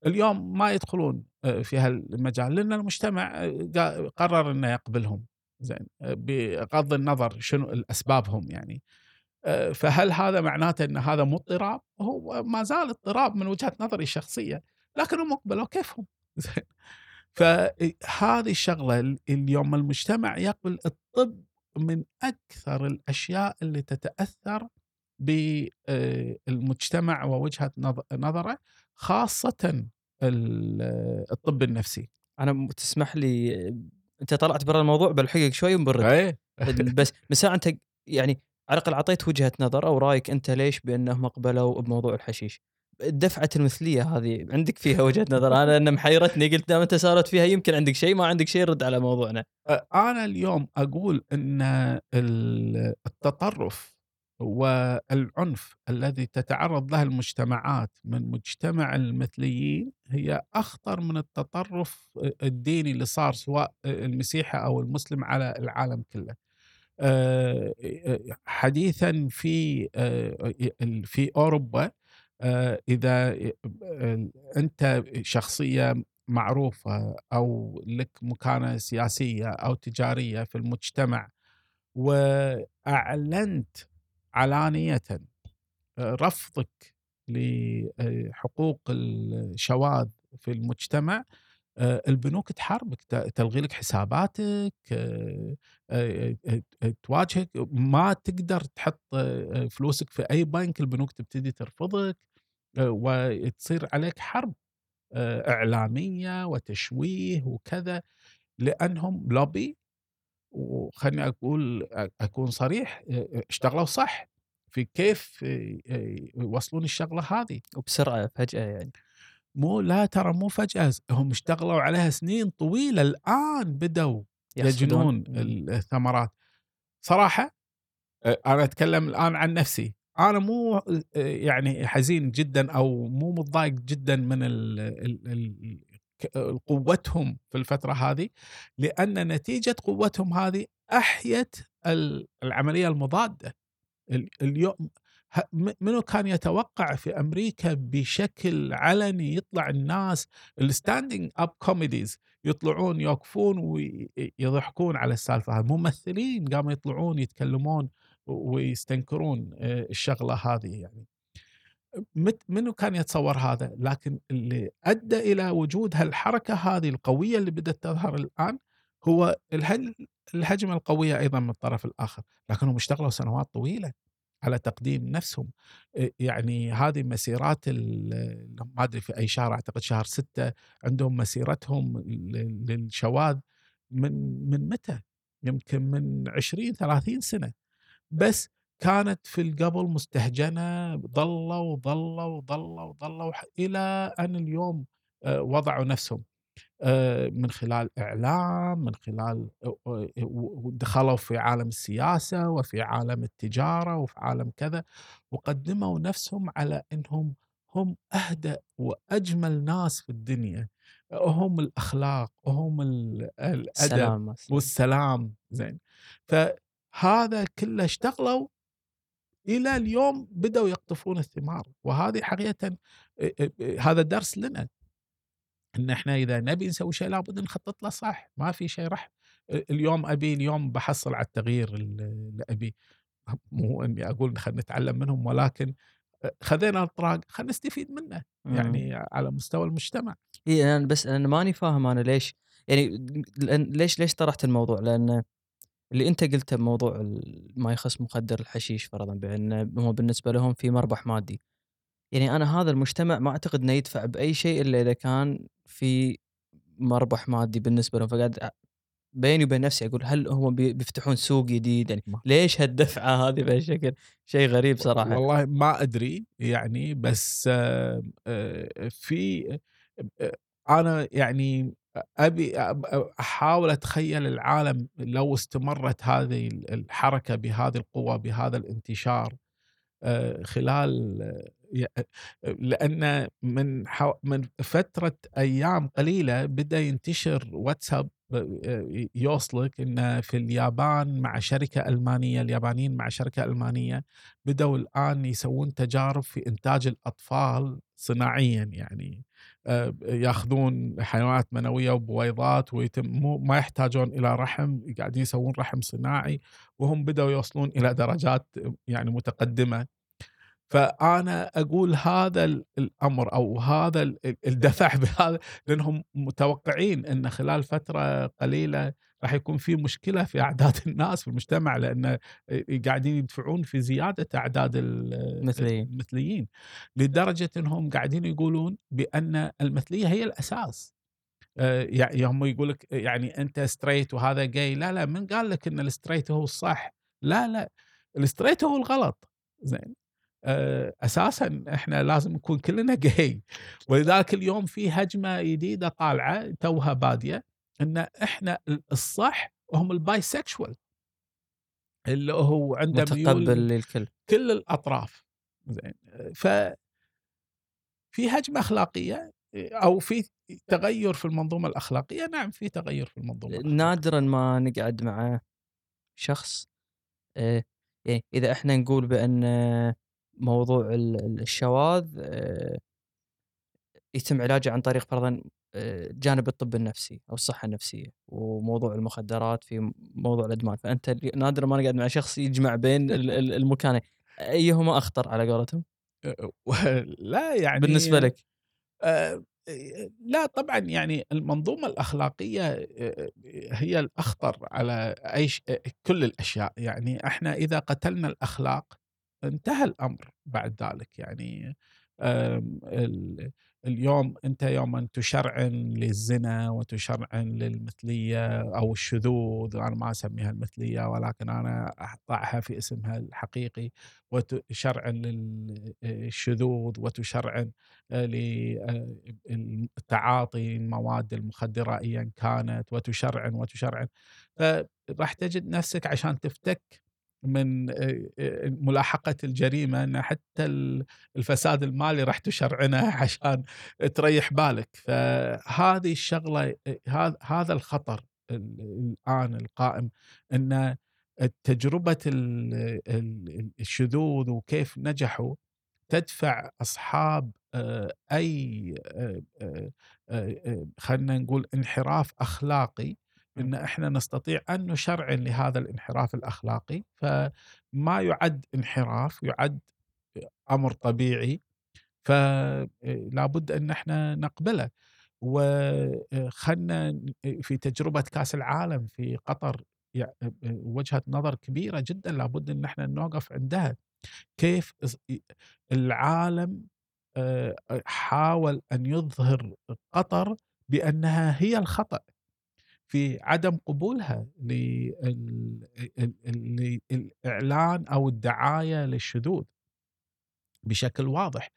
اليوم ما يدخلون في هالمجال لأن المجتمع قرر إنه يقبلهم. زين بغض النظر شنو اسبابهم يعني. فهل هذا معناته إن هذا مو اضطراب؟ هو ما زال اضطراب من وجهة نظري الشخصيه لكنهم اقبلوا كيفهم. [laughs] زين. فهذه الشغلة اليوم المجتمع يقبل الطب من أكثر الأشياء اللي تتأثر بالمجتمع ووجهة نظره خاصة الطب النفسي. أنا تسمح لي أنت طلعت برا الموضوع بلحقك شوي ونبرد إيه. [laughs] بس من ساعة أنت يعني على الأقل أعطيت وجهة نظر أو رأيك أنت ليش بأنهم أقبلوا بموضوع الحشيش؟ الدفعة المثلية هذه عندك فيها وجهة نظر؟ أنا ان محيرتني قلت دام انت صارت فيها؟ يمكن عندك شيء ما عندك شيء رد على موضوعنا. أنا اليوم أقول إن التطرف والعنف الذي تتعرض له المجتمعات من مجتمع المثليين هي أخطر من التطرف الديني اللي صار سواء المسيحي أو المسلم على العالم كله. حديثا في في أوروبا إذا أنت شخصية معروفة أو لك مكانة سياسية أو تجارية في المجتمع وأعلنت علانية رفضك لحقوق الشواذ في المجتمع البنوك تحاربك تلغي لك حساباتك تواجهك ما تقدر تحط فلوسك في أي بنك البنوك تبتدي ترفضك. وتصير عليك حرب إعلامية وتشويه وكذا لأنهم لوبي وخلني أقول أكون صريح اشتغلوا صح في كيف يوصلون الشغلة هذه. وبسرعة فجأة يعني. مو لا ترى مو فجأة هم اشتغلوا عليها سنين طويلة الآن بدوا يجنون الثمرات. صراحة أنا أتكلم الآن عن نفسي. أنا مو يعني حزين جدا أو مو متضايق جدا من قوتهم في الفترة هذه لأن نتيجة قوتهم هذه أحيت العملية المضادة. اليوم منو كان يتوقع في أمريكا بشكل علني يطلع الناس ال standing up comedies يطلعون يوقفون ويضحكون على السالفة هذه. ممثلين قاموا يطلعون يتكلمون ويستنكرون الشغلة هذه يعني. منو كان يتصور هذا؟ لكن اللي أدى إلى وجود هالحركة هذه القوية اللي بدأت تظهر الآن هو الهجمة القوية أيضا من الطرف الآخر. لكنهم اشتغلوا سنوات طويلة على تقديم نفسهم. يعني هذه مسيرات ما أدري في أي شهر أعتقد شهر ستة عندهم مسيرتهم للشواذ من من متى؟ يمكن من 20 30 سنة. بس كانت في القبل مستهجنة ضلوا وضلوا وضلوا وضلوا إلى أن اليوم وضعوا نفسهم من خلال إعلام من خلال دخلوا في عالم السياسة وفي عالم التجارة وفي عالم كذا وقدموا نفسهم على إنهم هم اهدى وأجمل ناس في الدنيا هم الأخلاق هم الأدب السلام. والسلام زين فهذا كله اشتغلوا إلى اليوم بدأوا يقطفون الثمار. وهذه حقيقة هذا درس لنا. إن إحنا إذا نبي نسوي شيء لابد نخطط له صح. ما في شيء راح اليوم أبي اليوم بحصل على التغيير اللي أبي. مو إني أقول خلينا نتعلم منهم ولكن خذينا الطراق خلينا نستفيد منه. يعني على مستوى المجتمع. إي أنا بس أنا ماني فاهم أنا ليش يعني ليش ليش طرحت الموضوع؟ لأن اللي أنت قلته بموضوع ما يخص مخدر الحشيش فرضا بأن هو بالنسبة لهم في مربح مادي. يعني أنا هذا المجتمع ما أعتقد إنه يدفع بأي شيء إلا إذا كان في مربح مادي بالنسبة لهم. فقاعد بيني وبين نفسي أقول هل هم بي- بيفتحون سوق جديد؟ يعني ليش هالدفعة هذه بهالشكل؟ شيء غريب صراحة. والله ما أدري يعني بس آه، آه، في آه، أنا يعني أبي أحاول أتخيل العالم لو استمرت هذه الحركة بهذه القوة بهذا الانتشار آه، خلال آه، لأن من من فترة أيام قليلة بدأ ينتشر واتساب آه، يوصلك إن في اليابان مع شركة ألمانية اليابانيين مع شركة ألمانية بدأوا الآن يسوون تجارب في إنتاج الأطفال صناعيا يعني. آه، ياخذون حيوانات منوية وبويضات ويتم مو ما يحتاجون إلى رحم قاعدين يسوون رحم صناعي وهم بدأوا يوصلون إلى درجات يعني متقدمة. فأنا أقول هذا ال- الأمر أو هذا ال- ال- الدفع [laughs] بهذا لأنهم متوقعين إن خلال فترة قليلة راح يكون في مشكلة في أعداد [laughs] الناس في المجتمع لأن قاعدين يدفعون في زيادة أعداد ال- مثليين. المثليين. لدرجة إنهم قاعدين يقولون بأن المثلية هي الأساس. آه، يعني هم يقول لك يعني أنت straight وهذا gay لا لا من قال لك إن ال straight هو الصح؟ لا لا ال straight هو الغلط. زين. آه، أساسا إحنا لازم نكون كلنا [laughs] جاي ولذلك اليوم في هجمة جديدة طالعة توها بادية. إن إحنا الصح هم ال bisexual. اللي هو عنده متقبل للكل. كل الأطراف. زين. ف في هجمة أخلاقية أو في تغير في المنظومة الأخلاقية. نعم في تغير في المنظومة الأخلاقية. نادرا ما نقعد مع شخص آه، يعني إذا إحنا نقول بأن موضوع ال- ال- الشواذ آه، يتم علاجه عن طريق فرضا جانب الطب النفسي أو الصحة النفسية وموضوع المخدرات في موضوع الأدمان. فأنت نادرا ما نقعد مع شخص يجمع بين ال- [laughs] ال- المكانين. أيهما أخطر على قولتهم؟ [laughs] لا يعني بالنسبة لك. آه، لا طبعا يعني المنظومة الأخلاقية آه، هي الأخطر على اي ش- كل الأشياء. يعني إحنا إذا قتلنا الأخلاق انتهى الأمر بعد ذلك. يعني ال- اليوم أنت يوم تشرعن للزنا وتشرعن للمثلية أو الشذوذ أنا ما أسميها المثلية ولكن أنا اضعها في اسمها الحقيقي وتشرعن للشذوذ وتشرعن للتعاطي المواد المخدرة أيا كانت وتشرعن وتشرعن. فراح تجد نفسك عشان تفتك من ملاحقة الجريمة أن حتى ال- الفساد المالي راح تشرعنه [laughs] عشان تريح بالك. فهذه الشغلة هذا الخطر ال- الآن القائم أن تجربة ال- ال- الشذوذ وكيف نجحوا تدفع آه، آه، خلينا نقول انحراف أخلاقي إن إحنا نستطيع أن نشرعن لهذا الانحراف الأخلاقي فما يعد انحراف يعد أمر طبيعي فلا بد أن إحنا نقبله. وخلنا في تجربة كأس العالم في قطر وجهة نظر كبيرة جدا لابد أن إحنا نوقف عندها. كيف العالم حاول أن يظهر قطر بأنها هي الخطأ. في عدم قبولها للإعلان أو الدعاية للشذوذ بشكل واضح.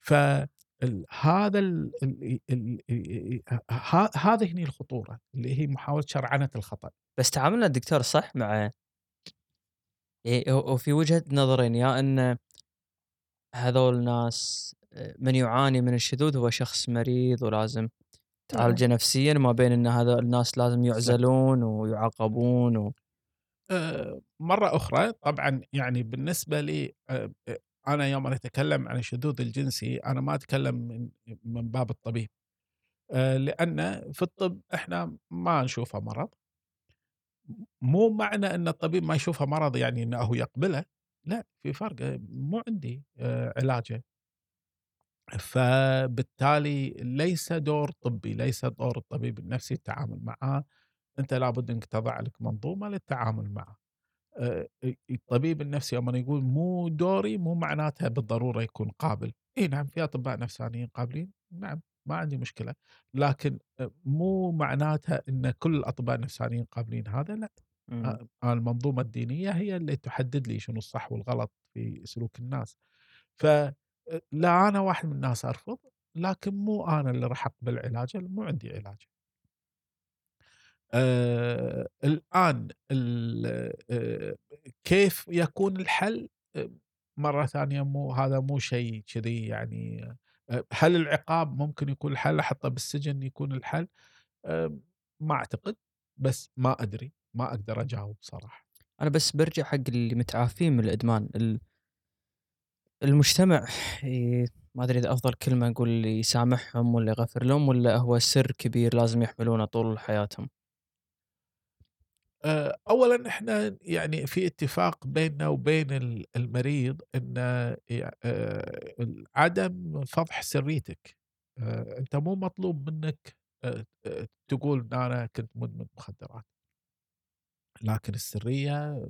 فهذا ال- ال- ال- ال- ه- هذه هي الخطورة اللي هي محاولة شرعنة الخطأ. بس تعاملنا الدكتور صح مع يعني هو هو في وجهة نظرين يا إن هذول الناس آه، من يعاني من الشذوذ هو شخص مريض ولازم تعالجه نفسيا ما بين إن هذول الناس لازم يعزلون ويعاقبون و... آه، مرة أخرى طبعا يعني بالنسبة لي آه، آه، أنا يوم أنا أتكلم عن الشذوذ الجنسي أنا ما أتكلم من من باب الطبيب. لأن في الطب إحنا ما نشوفه مرض. مو معنى أن الطبيب ما يشوفه مرض يعني أنه يقبله. لا في فرق مو عندي علاجه. فبالتالي ليس دور طبي ليس دور الطبيب النفسي التعامل معه. أنت لابد أنك تضع لك منظومة للتعامل معه. آآ الطبيب النفسي أمّا يقول مو دوري مو معناتها بالضرورة يكون قابل، إي نعم في أطباء نفسانيين قابلين، نعم ما عندي مشكلة، لكن أ مو معناتها إن كل الأطباء النفسانيين قابلين هذا لأ، إمم. أ أنا المنظومة الدينية هي اللي تحدد لي شنو الصح والغلط في سلوك الناس، ف لا أنا واحد من الناس أرفض، لكن مو أنا اللي راح أقبل علاجه، مو عندي علاج. آآ الآن ال آآ كيف يكون الحل؟ آآ مرة ثانية مو هذا مو شيء كذي يعني أ هل العقاب ممكن يكون الحل؟ أحطه بالسجن يكون الحل؟ آآ ما أعتقد، بس ما أدري، ما أقدر أجاوب صراحة. أنا بس بارجع حق اللي متعافين من الإدمان، ال المجتمع ما أدري إذا أفضل كلمة نقول يسامحهم والّا يغفر لهم والّا هو سِر كبير لازم يحملونه طول حياتهم؟ آآ أولًا إحنا يعني في اتفاق بيننا وبين ال المريض إن ال عدم فضح سريتك، آآ أنت مو مطلوب منك تقول إن أنا كنت مدمن مخدرات، لكن السرية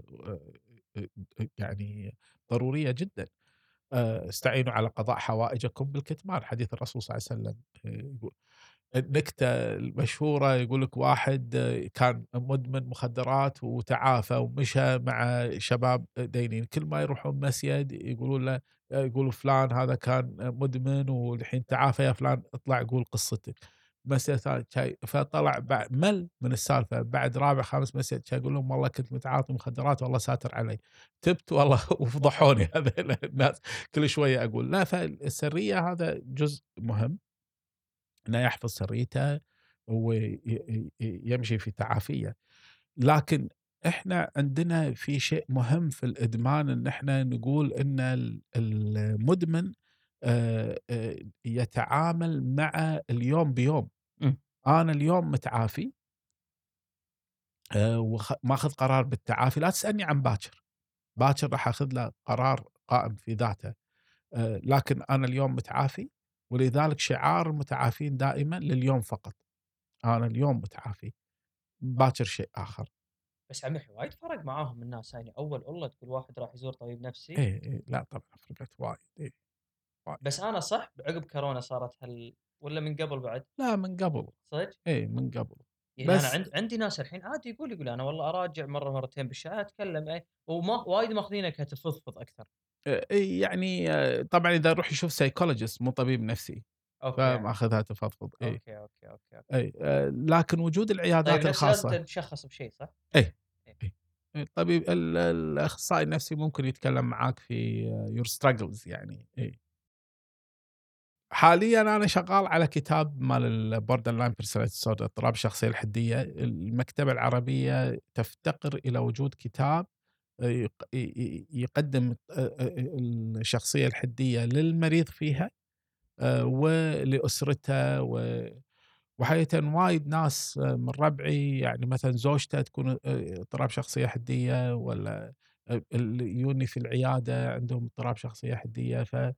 يعني ضرورية جدًا. آآ استعينوا على قضاء حوائجكم بالكتمان، حديث الرسول صلى الله عليه وسلم آآ يقول النكتة المشهورة يقول لك واحد آه، كان مدمن مخدرات وتعافى ومشى مع شباب دينين، كل ما يروحون مسيد يقولون له آه، يقولوا فلان هذا كان مدمن والحين تعافى يا فلان اطلع قول قصتك. ثالث شاي فطلع بع مل من السالفة بعد رابع خامس مسيد شا يقول لهم والله كنت متعاطي مخدرات والله ساتر علي، تبت والله [laughs] وفضحوني [laughs] هذيل الناس. كل شوية أقول لا فالسرية هذا جزء مهم. إنه يحفظ سريته وي ي ي يمشي في تعافيه، لكن إحنا عندنا في شيء مهم في الإدمان إن إحنا نقول ال المدمن يتعامل مع اليوم بيوم، إمم. أنا اليوم متعافي آآ وخ ماخذ قرار بالتعافي، لا تسألني عن باكر، باكر راح آخذ له قرار قائم في ذاته. لكن أنا اليوم متعافي، ولذلك شعار المتعافين دائمًا لليوم فقط، أنا اليوم متعافي، باكر شيء آخر. بس عمي وايد فرق معاهم الناس يعني أول والله تقول واحد راح يزور طبيب نفسي إيه، إيه، لأ طبعًا فرقت وايد، إيه، وايد. بس أنا صح عقب كورونا صارت هال والّا من قبل بعد؟ لا من قبل، صدق؟ إيه من قبل، يعني بس عند عندي ناس الحين عادي يقول يقول أنا والله أراجع مرة مرتين بالشهر أتكلم إيه وما وايد ماخذينه كتفضفض أكثر. آآ يعني آه، طبعًا إذا يروح يشوف psychologist مو طبيب نفسي، يعني. فماخذها تفضفض، إيه، أوكي، أوكي، أوكي، أوكي. إي، آآ لكن وجود العيادات طيب لازم الخاصة تتشخص بشيء صح؟ إيه، إيه. إيه، الطبيب ال الأخصائي النفسي ممكن يتكلم معاك في your struggles يعني، إيه. حاليًا أنا شغال على كتاب مال ال borderline personality disorder اضطراب الشخصية الحدية، المكتبة العربية تفتقر إلى وجود كتاب ي يقدم آآ آآ الشخصية الحدية للمريض فيها آآ ولأسرته و وحقيقةً وايد ناس آه، من ربعي يعني مثلًا زوجته تكون اضطراب شخصية حدية والّا يجوني في العيادة عندهم اضطراب شخصية حدية ف آآ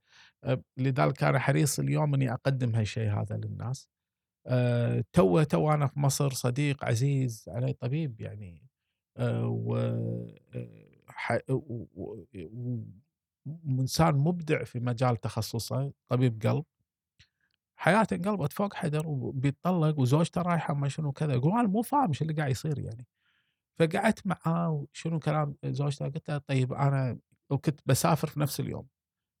لذلك أنا حريص اليوم إني أقدم هالشيء هذا للناس. آآ توه توه أنا في مصر صديق عزيز علي طبيب يعني آآ و آآ ح و و و وإنسان مبدع في مجال تخصصه، طبيب قلب. حياته انقلبت فوق حدر وبيتطلق وزوجته رايحة ما شنو كذا، يقول أنا مو فاهم إيش اللي قاعد يصير يعني. فقعدت معاه وشنو كلام زوجته قلت له طيب أنا وكنت باسافر في نفس اليوم،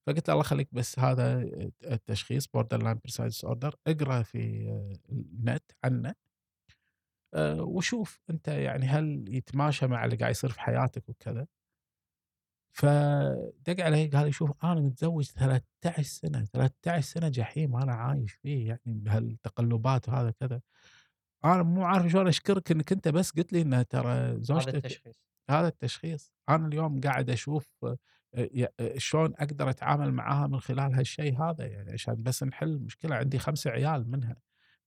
فقلت له الله يخليك بس هذا التشخيص borderline personality disorder اقرأ في النت عنه آآ وشوف أنت يعني هل يتماشى مع اللي قاعد يصير في حياتك وكذا. فدق علي قال لي: "شوف أنا متزوج 13 سنة، 13 سنة جحيم أنا عايش فيه يعني بهالتقلبات وهذا كذا، أنا مو عارف شلون أشكرك إنك أنت بس قلت لي إنه ترى هذا زوجتك" التشخيص. هذا التشخيص، أنا اليوم قاعد أشوف آآ ي شلون أقدر أتعامل معاها من خلال هالشيء هذا يعني عشان بس نحل المشكلة، عندي 5 عيال منها،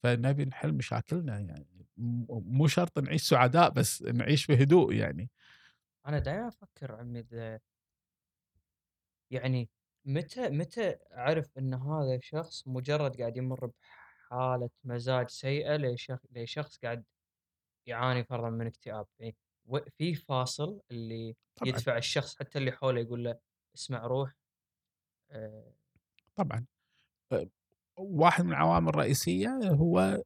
فنبي نحل مشاكلنا يعني مو شرط نعيش سعداء بس نعيش في هدوء يعني. أنا دايمًا أفكر عمي يعني متى متى أعرف إن هذا الشخص مجرد قاعد يمر بحالة مزاج سيئة لشخ لشخص قاعد يعاني فرضًا من اكتئاب، و في فاصل اللي طبعًا، يدفع الشخص حتى اللي حوله يقول له اسمع روح آآ طبعًا. واحد من العوامل الرئيسية هو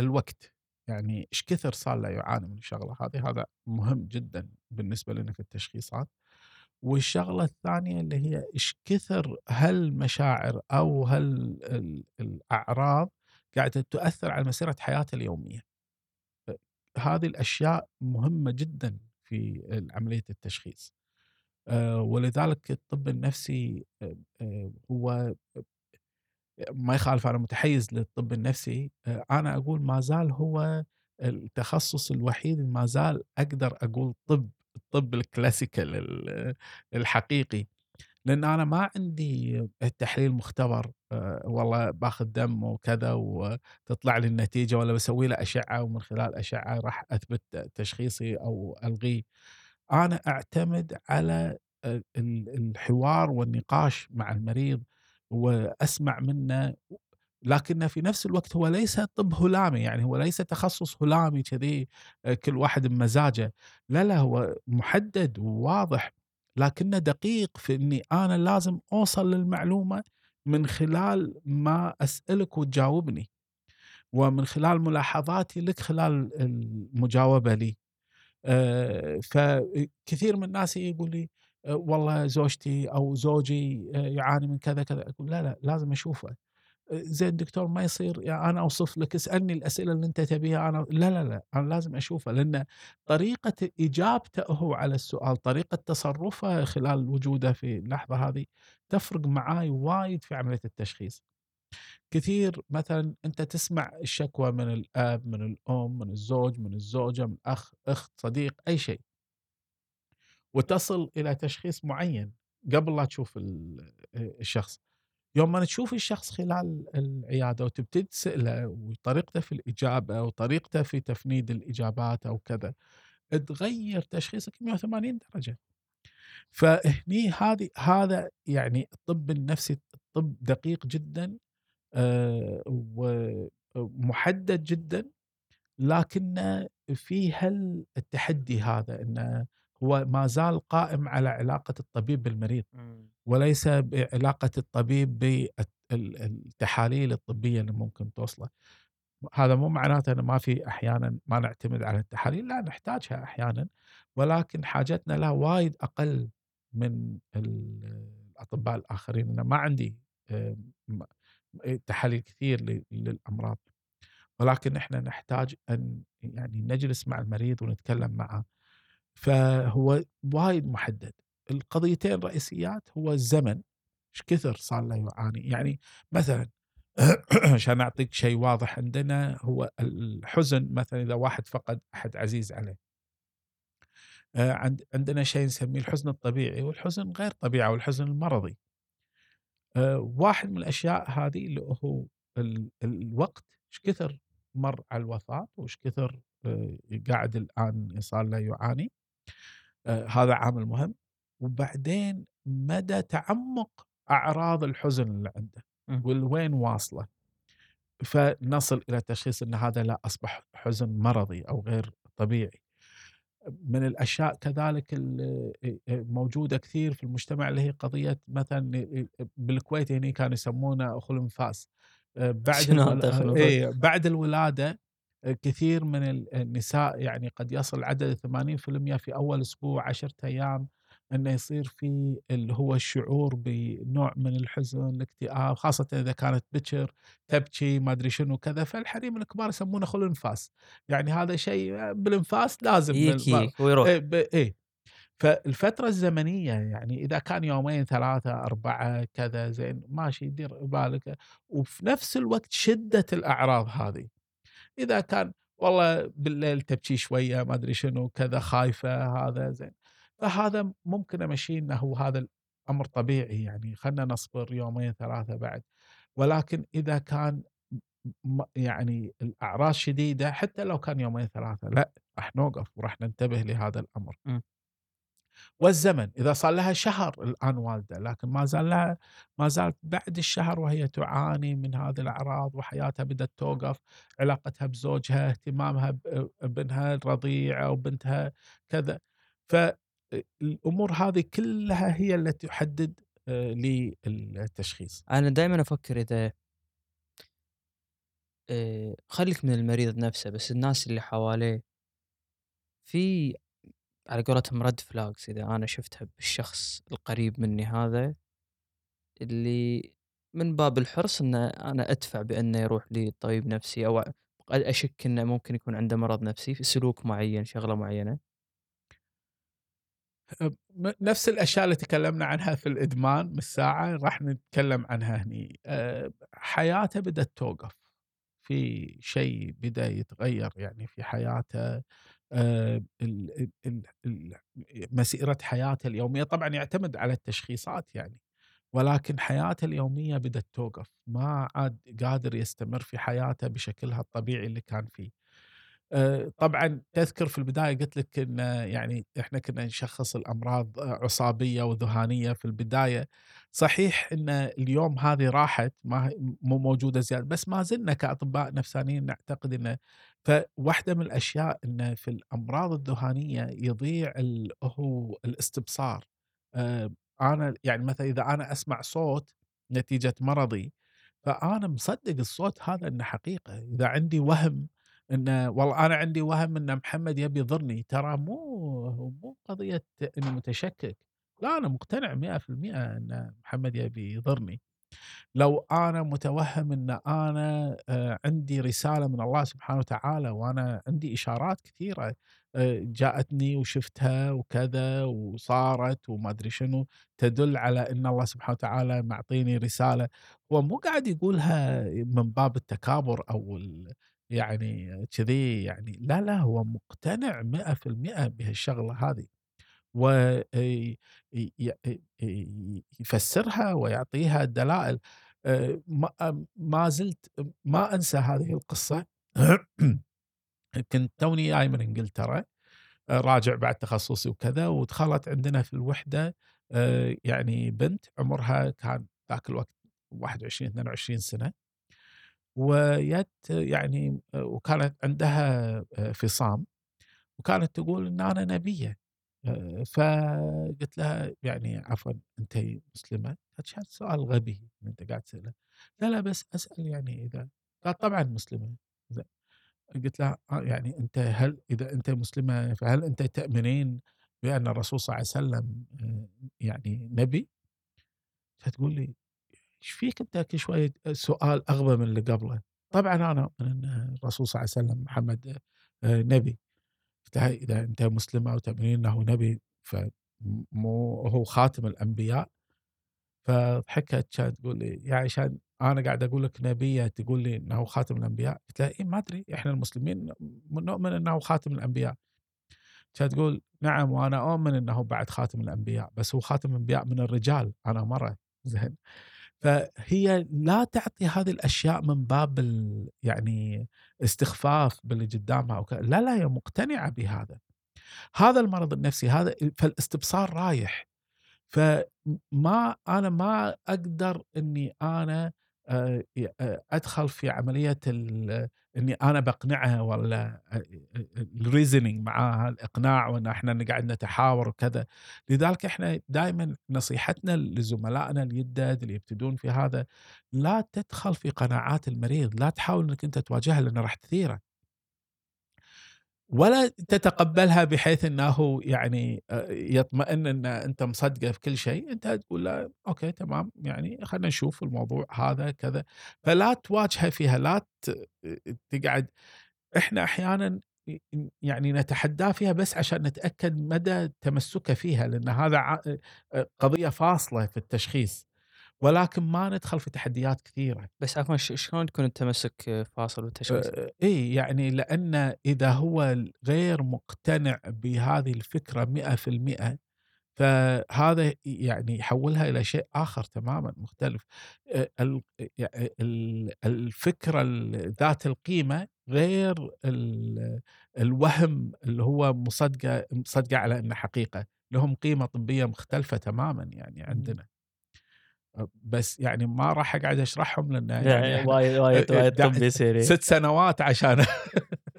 الوقت، يعني إيش كثر صار له يعاني من الشغلة هذه، هذا مهم جدًا بالنسبة لنا في التشخيصات. والشغلة الثانية اللي هي إيش كثر هالمشاعر أو هال ال الأعراض قاعدة تؤثر على مسيرة حياته اليومية. هذه الأشياء مهمة جدًا في عملية التشخيص. آآ ولذلك الطب النفسي آآ آآ هو ما يخالف أنا متحيز للطب النفسي، أنا أقول ما زال هو التخصص الوحيد ما زال أقدر أقول طب، الطب الكلاسيكال ال الحقيقي، لأن أنا ما عندي التحليل مختبر آآ والله باخذ دم وكذا وتطلع لي النتيجة والّا باسوي له أشعة ومن خلال الأشعة راح أثبت تشخيصي أو ألغيه. أنا أعتمد على ال الحوار والنقاش مع المريض وأسمع منه، لكنه في نفس الوقت هو ليس طب هلامي، يعني هو ليس تخصص هلامي كذي آآ كل واحد بمزاجه، لا، لا هو محدد وواضح، لكنه دقيق في إني أنا لازم أوصل للمعلومة من خلال ما أسألك وتجاوبني، ومن خلال ملاحظاتي لك خلال المجاوبة لي. آآ فكثير من الناس يقول لي والله زوجتي أو زوجي آآ يعاني من كذا، كذا، أقول لا، لأ لازم أشوفه. زين دكتور ما يصير يا أنا أوصف لك، اسألني الأسئلة اللي أنت تبيها أنا لا، لا، لأ، أنا لازم أشوفه، لأن طريقة إجابته هو على السؤال، طريقة تصرفه خلال وجوده في اللحظة هذه تفرق معاي وايد في عملية التشخيص. كثير مثلًا أنت تسمع الشكوى من الأب، من الأم، من الزوج، من الزوجة، من أخ، أخت، صديق، أي شيء. وتصل إلى تشخيص معين قبل لا تشوف آآ الشخص. يوم ما تشوف الشخص خلال العيادة وتبتدي تسأله وطريقته في الإجابة وطريقته في تفنيد الإجابات أو كذا، تغيّر تشخيصك 180 درجة. فهني هذه هذا يعني الطب النفسي طب دقيق جدًا آآ ومحدد جدًا، لكنه في هالتحدي هذا إنه هو ما زال قائم على علاقة الطبيب بالمريض، إمم. وليس بعلاقة الطبيب بالت ال التحاليل الطبية اللي ممكن توصله. هذا مو معناته إنه ما في أحيانًا ما نعتمد على التحاليل، لا نحتاجها أحيانًا، ولكن حاجتنا لها وايد أقل من ال الأطباء الآخرين، أنا ما عندي تحاليل كثير للأمراض، ولكن إحنا نحتاج أن يعني نجلس مع المريض ونتكلم معه. فهو وايد محدد. القضيتين الرئيسيات هو الزمن، إيش كثر صار له يعاني، يعني مثلًا [clears throat] عشان أعطيك شيء واضح عندنا هو الحزن مثلًا إذا واحد فقد أحد عزيز عليه. عند عندنا شيء نسميه الحزن الطبيعي والحزن غير طبيعي أو الحزن المرضي. آآ واحد من الأشياء هذه اللي هو ال الوقت إيش كثر مر على الوفاة وإيش كثر آآ قاعد الآن صار له يعاني. آآ هذا عامل مهم، وبعدين مدى تعمق أعراض الحزن اللي عنده، إمم. ولوين واصلة، فنصل إلى تشخيص أن هذا لا أصبح حزن مرضي أو غير طبيعي. من الأشياء كذلك ال آآ موجودة كثير في المجتمع اللي هي قضية مثلًا بالكويت هني كانوا يسمونه خلو الانفاس. آآ بعد شنو الول هذا خلو الانفاس؟ إي بعد الولادة كثير من ال النساء يعني قد يصل عدد 80% في أول أسبوع 10 أيام إنه يصير في اللي هو الشعور بنوع من الحزن، الاكتئاب، خاصةً إذا كانت بكر تبكي ما أدري شنو كذا، فالحريم الكبار يسمونه خلو انفاس، يعني هذا شيء بالانفاس لازم يجيك يجيك ويروح. إيه إيه. فالفترة الزمنية يعني إذا كان يومين 3 4 كذا زين ماشي دير بالك، وفي نفس الوقت شدة الأعراض هذه. إذا كان والله بالليل تبكي شوية ما أدري شنو كذا خايفة هذا زين، فهذا ممكن أمشيه إنه هو هذا الأمر طبيعي يعني خلنا نصبر يومين 3 بعد، ولكن إذا كان م يعني الأعراض شديدة حتى لو كان يومين 3 لأ راح نوقف وراح ننتبه لهذا الأمر. إمم. والزمن إذا صار لها شهر الآن والدة لكن ما زال لها ما زالت بعد الشهر وهي تعاني من هذه الأعراض وحياتها بدأت توقف علاقتها بزوجها اهتمامها بابنها الرضيع أو بنتها كذا. فالأمور هذه كلها هي التي تحدد آه، للتشخيص. أنا دائما أفكر إذا آه، خليك من المريض نفسه بس الناس اللي حواليه. في على قولتهم رد فلاجز إذا أنا شفتها بالشخص القريب مني هذا اللي من باب الحرص ان أنا أدفع بأنه يروح لطبيب نفسي أو أشك إنه ممكن يكون عنده مرض نفسي في سلوك معين شغلة معينة. نفس الأشياء اللي تكلمنا عنها في الإدمان من ساعه راح نتكلم عنها هني. حياته بدأت توقف. في شيء بدأ يتغير يعني في حياته. ال- مسيرة حياته اليومية. طبعا يعتمد على التشخيصات يعني ولكن حياته اليومية بدأت توقف. ما عاد قادر يستمر في حياته بشكلها الطبيعي اللي كان فيه. آه، طبعا تذكر في البداية قلت لك إن يعني إحنا كنا نشخص الأمراض عصابية وذهانية في البداية. صحيح إن اليوم هذه راحت ما مو موجودة زيادة بس ما زلنا كأطباء نفسانيين نعتقد انه فواحدة من الأشياء إن في الأمراض الذهانيه يضيع هو الاستبصار. آه، أنا يعني مثلا إذا أنا أسمع صوت نتيجة مرضي فأنا مصدق الصوت هذا إنه حقيقة. إذا عندي وهم انه والله أنا عندي وهم إن محمد يبي يضرني ترى مو مو قضية إني متشكك. لا أنا مقتنع 100% إن محمد يبي يضرني. لو أنا متوهم إن أنا آه، عندي رسالة من الله سبحانه وتعالى وأنا عندي إشارات كثيرة آه، جاءتني وشفتها وكذا وصارت وما أدري شنو تدل على إن الله سبحانه وتعالى معطيني رسالة. هو مو قاعد يقولها من باب التكابر أو يعني كذي يعني لا لا هو مقتنع 100% بهالشغلة هذه. ويفسرها ويعطيها دلائل. ما زلت ما أنسى هذه القصة. [clears throat] كنت توني جاي من إنجلترا راجع بعد تخصصي وكذا ودخلت عندنا في الوحدة يعني بنت عمرها كان ذاك الوقت 21 22 سنة. ويت يعني وكانت عندها فصام وكانت تقول إن أنا نبيه فقلت لها يعني عفوا انت مسلمة؟ قالت هذا سؤال غبي أنت قاعد تسأله لا لا بس أسأل يعني إذا قالت طبعا مسلمة زين قلت لها آه يعني أنت هل إذا أنت مسلمة فهل أنت تؤمنين بأن الرسول صلى الله عليه وسلم آه، يعني نبي؟ فتقول لي إيش فيك أنت شوية سؤال أغبى من اللي قبله؟ طبعا أنا أؤمن أن الرسول صلى الله عليه وسلم محمد آه، نبي لها اذا أنت مسلمه وتؤمنين إنه نبي فمو هو خاتم الأنبياء. فضحكت كانت تقول لي يا عشان أنا قاعد أقول لك نبية تقول لي إنه خاتم الأنبياء. قلت لها إيه ما أدري إحنا المسلمين نؤمن إنه خاتم الأنبياء. كانت تقول نعم وأنا أؤمن إنه بعد خاتم الأنبياء بس هو خاتم الأنبياء من الرجال أنا مرة. زين. فهي لا تعطي هذه الأشياء من باب يعني استخفاف باللي قدامها أو لا لا هي مقتنعة بهذا. هذا المرض النفسي هذا فالاستبصار رايح. فما أنا ما أقدر إني أنا آه، آه، أدخل في عملية إني أنا بقنعها ولا ال reasoning معاها الإقناع وإن إحنا قاعد نتحاور وكذا. لذلك إحنا دائما نصيحتنا لزملائنا الجدد اللي يبتدون في هذا لا تدخل في قناعات المريض لا تحاول إنك أنت تواجهها لأنه راح تثيره. ولا تتقبلها بحيث إنه يعني آه، يطمئن إن أنت مصدقه في كل شيء أنت تقول له okay تمام يعني خلينا نشوف الموضوع هذا كذا. فلا تواجهه فيها لا تقعد. إحنا أحيانا يعني نتحداه فيها بس عشان نتأكد مدى تمسكه فيها لأن هذا آه، قضية فاصلة في التشخيص. ولكن ما ندخل في تحديات كثيرة بس عفوا شلون تكون التمسك فاصل بالتشخيص؟ آه، إي يعني لأن إذا هو غير مقتنع بهذه الفكرة 100% فهذا يعني يحولها إلى شيء آخر تماما مختلف آه، ال- ال- الفكرة ذات القيمة غير ال- الوهم اللي هو مصدقة مصدقة على انه حقيقة لهم قيمة طبية مختلفة تمامًا يعني عندنا. بس يعني ما راح أقعد أشرحهم لأن يعني يعني وايد وايد [laughs] وايد طب يصير 6 سنوات عشان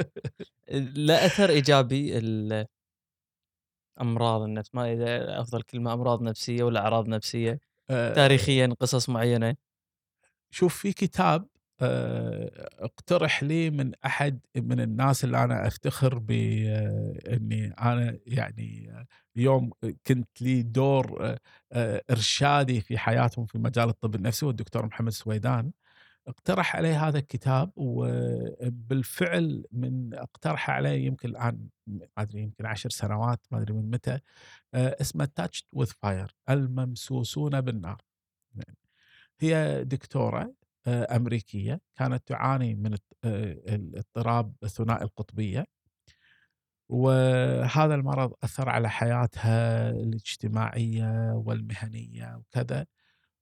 [laughs] له أثر إيجابي ال أمراض النفس ما إذا أفضل كلمة أمراض نفسية ولا أعراض نفسية آآ تاريخيا قصص معينة. شوف في كتاب اقترح لي من أحد من الناس اللي أنا أفتخر بإني أنا يعني يوم كنت لي دور آآ إرشادي في حياتهم في مجال الطب النفسي والدكتور محمد سويدان، اقترح علي هذا الكتاب وبالفعل من اقترحه علي يمكن الآن ما أدري يمكن 10 سنوات ما أدري من متى اسمه Touched with Fire الممسوسون بالنار. هي دكتورة آآ أمريكية كانت تعاني من اض آآ الاضطراب الثنائي القطبية. وهذا المرض أثّر على حياتها الاجتماعية والمهنية وكذا،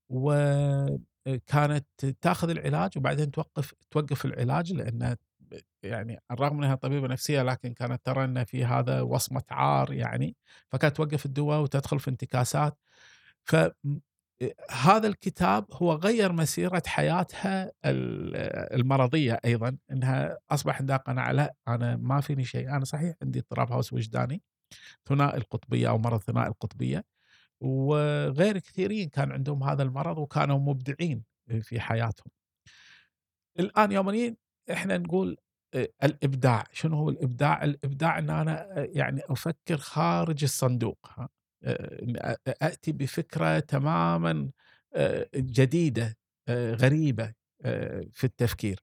وكانت تأخذ العلاج وبعدين توقف توقف العلاج لأن ب يعني الرغم من أنها طبيبة نفسية لكن كانت ترى أن في هذا وصمة عار يعني، فكانت توقف الدوا وتدخل في انتكاسات. ف هذا الكتاب هو غيّر مسيرة حياتها ال المرضية أيضًا، إنها أصبح عندها قناعة لأ أنا ما فيني شيء، أنا صحيح عندي اضطراب هوس وجداني ثنائي القطبية أو مرض ثنائي القطبية، وغير كثيرين كان عندهم هذا المرض وكانوا مبدعين في حياتهم. الآن يوم نيجي إحنا نقول آآ الإبداع، شنو هو الإبداع؟ الإبداع إن أنا يعني أفكر خارج الصندوق آآ إن أ أأتي بفكرة تمامًا غريبة آآ في التفكير.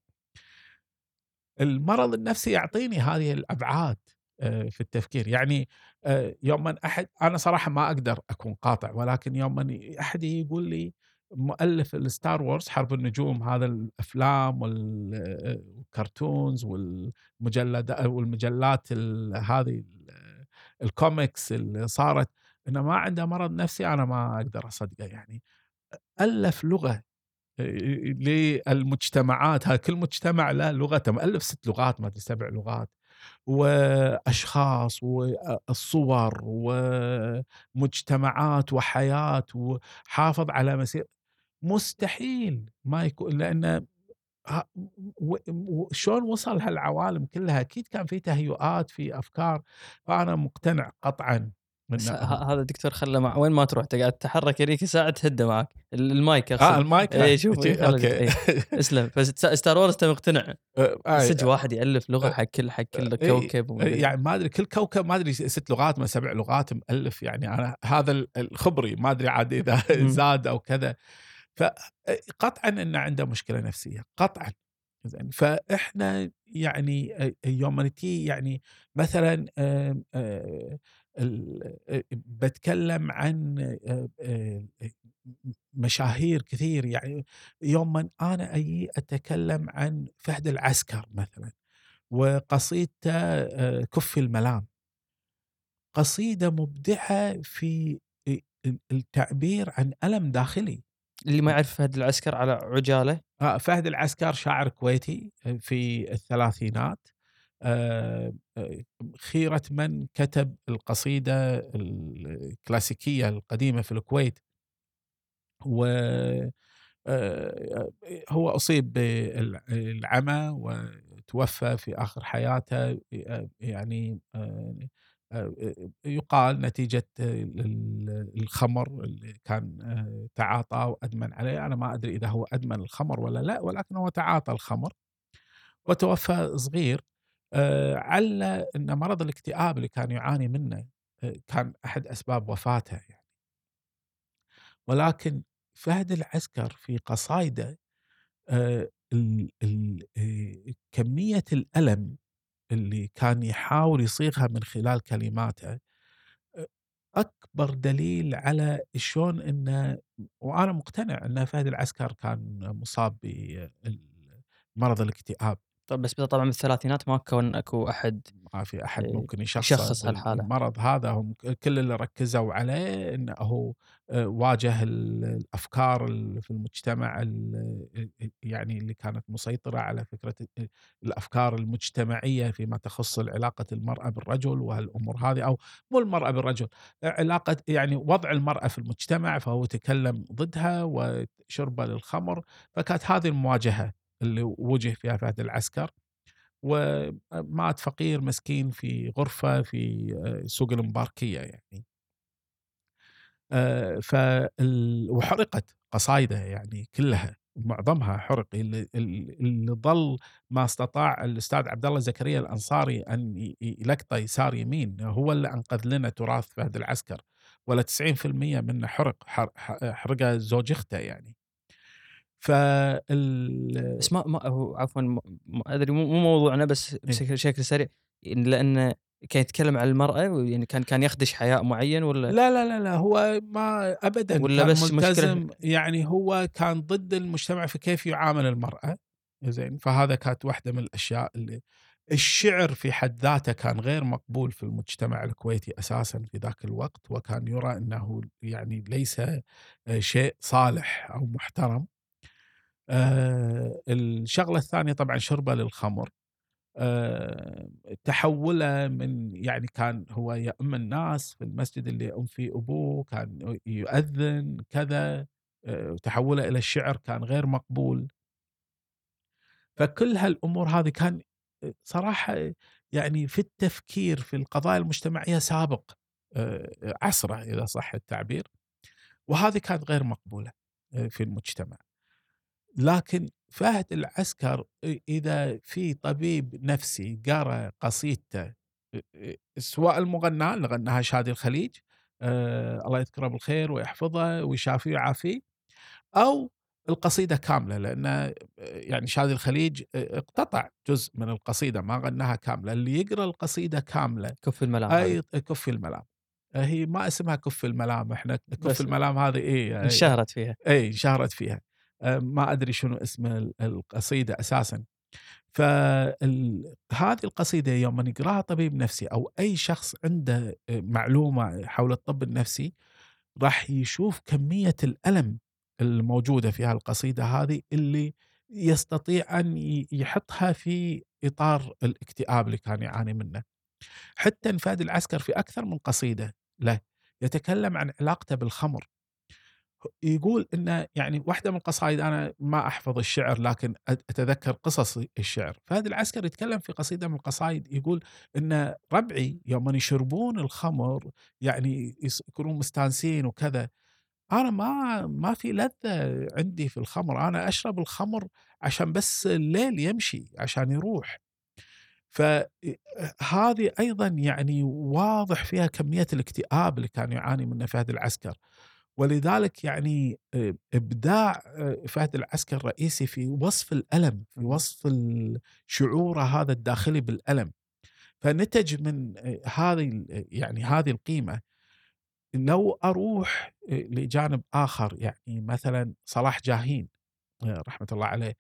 المرض النفسي يعطيني هذه الأبعاد آآ في التفكير، يعني آآ يومًا أحد أنا صراحة ما أقدر أكون قاطع، ولكن يومًا أحد ييجي يقول لي مؤلف الStar Wars حرب النجوم هذا الأفلام وال الكرتونز والمجلدا والمجلات ال هذه ال الكوميكس اللي صارت إنه ما عنده مرض نفسي أنا ما أقدر أصدقه يعني. لغة آآ للمجتمعات، ها كل مجتمع له لغته، مؤلف 6 لغات ما أدري 7 لغات، وأشخاص والصور ومجتمعات وحياة وحافظ على مسير مستحيل ما يكون و وشلون وصل هالعوالم كلها؟ أكيد كان في تهيؤات، في أفكار، فأنا مقتنع قطعًا هذا الدكتور خله مع وين ما تروح تقعد تتحرك هذيك ساعة تهده معك. ال المايك آه اقصد المايك اي شوف أوكي إيه. [laughs] اسلم. بس ستار وورز أنت مقتنع؟ آآ أي صدق واحد يألف لغة حق كل حق كل كوكب. يعني ما أدري كل كوكب ما أدري 6 لغات والّا 7 لغات مؤلف يعني أنا هذا ال الخبري ما أدري عاد إمم. زاد أو كذا. ف أ قطعًا إنه عنده مشكلة نفسية، قطعًا. زين، فإحنا يعني يوم يعني مثلًا أ باتكلم عن آآ م مشاهير كثير يعني يومًا أنا أجي أتكلم عن فهد العسكر مثلًا وقصيدته كُفّي الملام. قصيدة مبدعة في التعبير عن ألم داخلي. اللي ما يعرف فهد العسكر على عجالة آه، فهد العسكر شاعر كويتي في الثلاثينات خيرة من كتب القصيدة الكلاسيكية القديمة في الكويت. و آآ هو أصيب بال العمى وتوفى في آخر حياته يعني يقال نتيجة ال الخمر اللي كان آآ تعاطاه وأدمن عليه، أنا ما أدري إذا هو أدمن الخمر والّا لأ، ولكن هو تعاطى الخمر وتوفى صغير. آآ عَلّ أن مرض الاكتئاب اللي كان يعاني منه آآ كان أحد أسباب وفاته يعني. ولكن فهد العسكر في قصايده آآ ال ال كمية الألم اللي كان يحاول يصيغها من خلال كلماته أكبر دليل على شلون إنه وأنا مقتنع إن فهد العسكر كان مصاب بال مرض الاكتئاب. طب بس طبعا بالثلاثينات ما كون أكو أحد ما في أحد إيه، ممكن يشخص يشخص هالحالة. المرض هذا هم كل اللي ركزوا عليه إنه هو آه، واجه ال- الأفكار في المجتمع ال- يعني اللي كانت مسيطرة على فكرة ال- الأفكار المجتمعية فيما تخص علاقة المرأة بالرجل وهالأمور هذه أو مو المرأة بالرجل علاقة يعني وضع المرأة في المجتمع فهو تكلم ضدها وشربه للخمر فكانت هذه المواجهة اللي وجه فيها فهد العسكر ومات فقير مسكين في غرفة في آه، سوق المباركية يعني. آه، فال... وحرقت قصايده يعني كلها معظمها حرق. اللي, اللي ظل ما استطاع الأستاذ عبد الله زكريا الأنصاري أن يلقطه يسار يمين هو اللي أنقذ لنا تراث فهد العسكر. ولا 90% منه حرق حرقة زوج إخته يعني. فال بس ما, ما هو عفوا ما أدري مو مو موضوعنا بس إيه. بشكل سريع لأن كان يتكلم عن المرأة يعني كان كان يخدش حياء معين ولا لا لا لا لا هو ما ابدا ولا كان بس مشكلة- ملتزم يعني هو كان ضد المجتمع في كيف يعامل المرأة زين فهذا كانت واحدة من الأشياء اللي الشعر في حد ذاته كان غير مقبول في المجتمع الكويتي أساسا في ذاك الوقت وكان يرى أنه يعني ليس آه، شيء صالح أو محترم. آه، الشغلة الثانية طبعا شربة للخمر. آه، تحوله من يعني كان هو يؤم الناس في المسجد اللي يؤم فيه أبوه كان يؤذن كذا آه، تحوله إلى الشعر كان غير مقبول. فكل هالأمور هذه كان صراحة يعني في التفكير في القضايا المجتمعية سابق آه، عصره إذا صح التعبير. وهذه كانت غير مقبولة آه، في المجتمع. لكن فهد العسكر إذا في طبيب نفسي قرأ قصيدته سواء المغناه اللي غناها شادي الخليج آه الله يذكره بالخير ويحفظه ويشافيه ويعافيه أو القصيدة كاملة لأن يعني شادي الخليج اقتطع جزء من القصيدة ما غناها كاملة. اللي يقرأ القصيدة كاملة كف الملام أي كف الملام. هي ما اسمها كف الملام إحنا كف الملام هذه إيه انشهرت فيها. اي انشهرت فيها. آه، ما أدري شنو اسم ال- القصيدة أساسا فهذه القصيدة يوم يقراها طبيب نفسي أو أي شخص عنده آه، معلومة حول الطب النفسي راح يشوف كمية الألم الموجودة في هالقصيدة هذه اللي يستطيع أن يحطها في إطار الاكتئاب اللي كان يعاني منه. حتى فهد العسكر في أكثر من قصيدة له يتكلم عن علاقته بالخمر يقول انه يعني واحدة من القصائد أنا ما أحفظ الشعر لكن أتذكر قصص الشعر، فهذا العسكر يتكلم في قصيدة من القصائد يقول إن ربعي يوم يشربون الخمر يعني يكونون مستانسين وكذا أنا ما ما في لذة عندي في الخمر، أنا أشرب الخمر عشان بس الليل يمشي عشان يروح. فهذه أيضا يعني واضح فيها كمية الاكتئاب اللي كان يعاني منه فهد العسكر. ولذلك يعني آه، إبداع آه، فهد العسكر رئيسي في وصف الألم في وصف شعوره هذا الداخلي بالألم. فنتج من آه، هذه يعني هذه القيمة. لو أروح لجانب آخر يعني مثلا صلاح جاهين رحمة الله عليه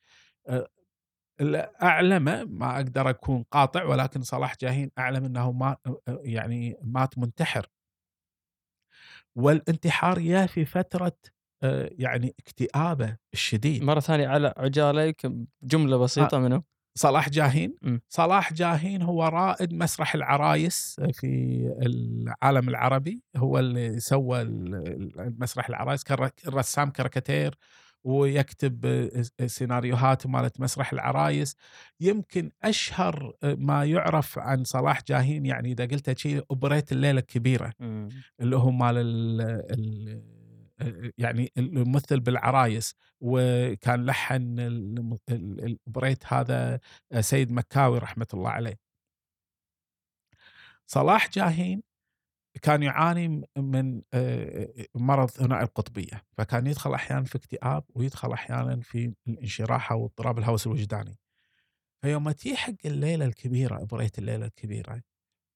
أعلم ما أقدر أكون قاطع ولكن صلاح جاهين أعلم إنه ما يعني مات منتحر. والانتحار يا في فترة آه، يعني اكتئابه الشديد. مرة ثانية على عجاله جملة بسيطة منه صلاح جاهين. مم. صلاح جاهين هو رائد مسرح العرايس في العالم العربي. هو اللي سوى المسرح العرايس كان رسام كاريكاتير. ويكتب سيناريوهات مالت مسرح العرايس. يمكن أشهر ما يعرف عن صلاح جاهين يعني إذا قلت شيء أوبريت الليلة الكبيرة اللي هو مال ال ال يعني الممثل بالعرايس. وكان لحن الأوبريت هذا سيد مكاوي رحمة الله عليه. صلاح جاهين كان يعاني من مرض ثنائي القطبية، فكان يدخل أحيانا في اكتئاب ويدخل أحيانا في الانشراح أو اضطراب الهوس الوجداني. فيوم تجي حق الليلة الكبيرة اوبريت الليلة الكبيرة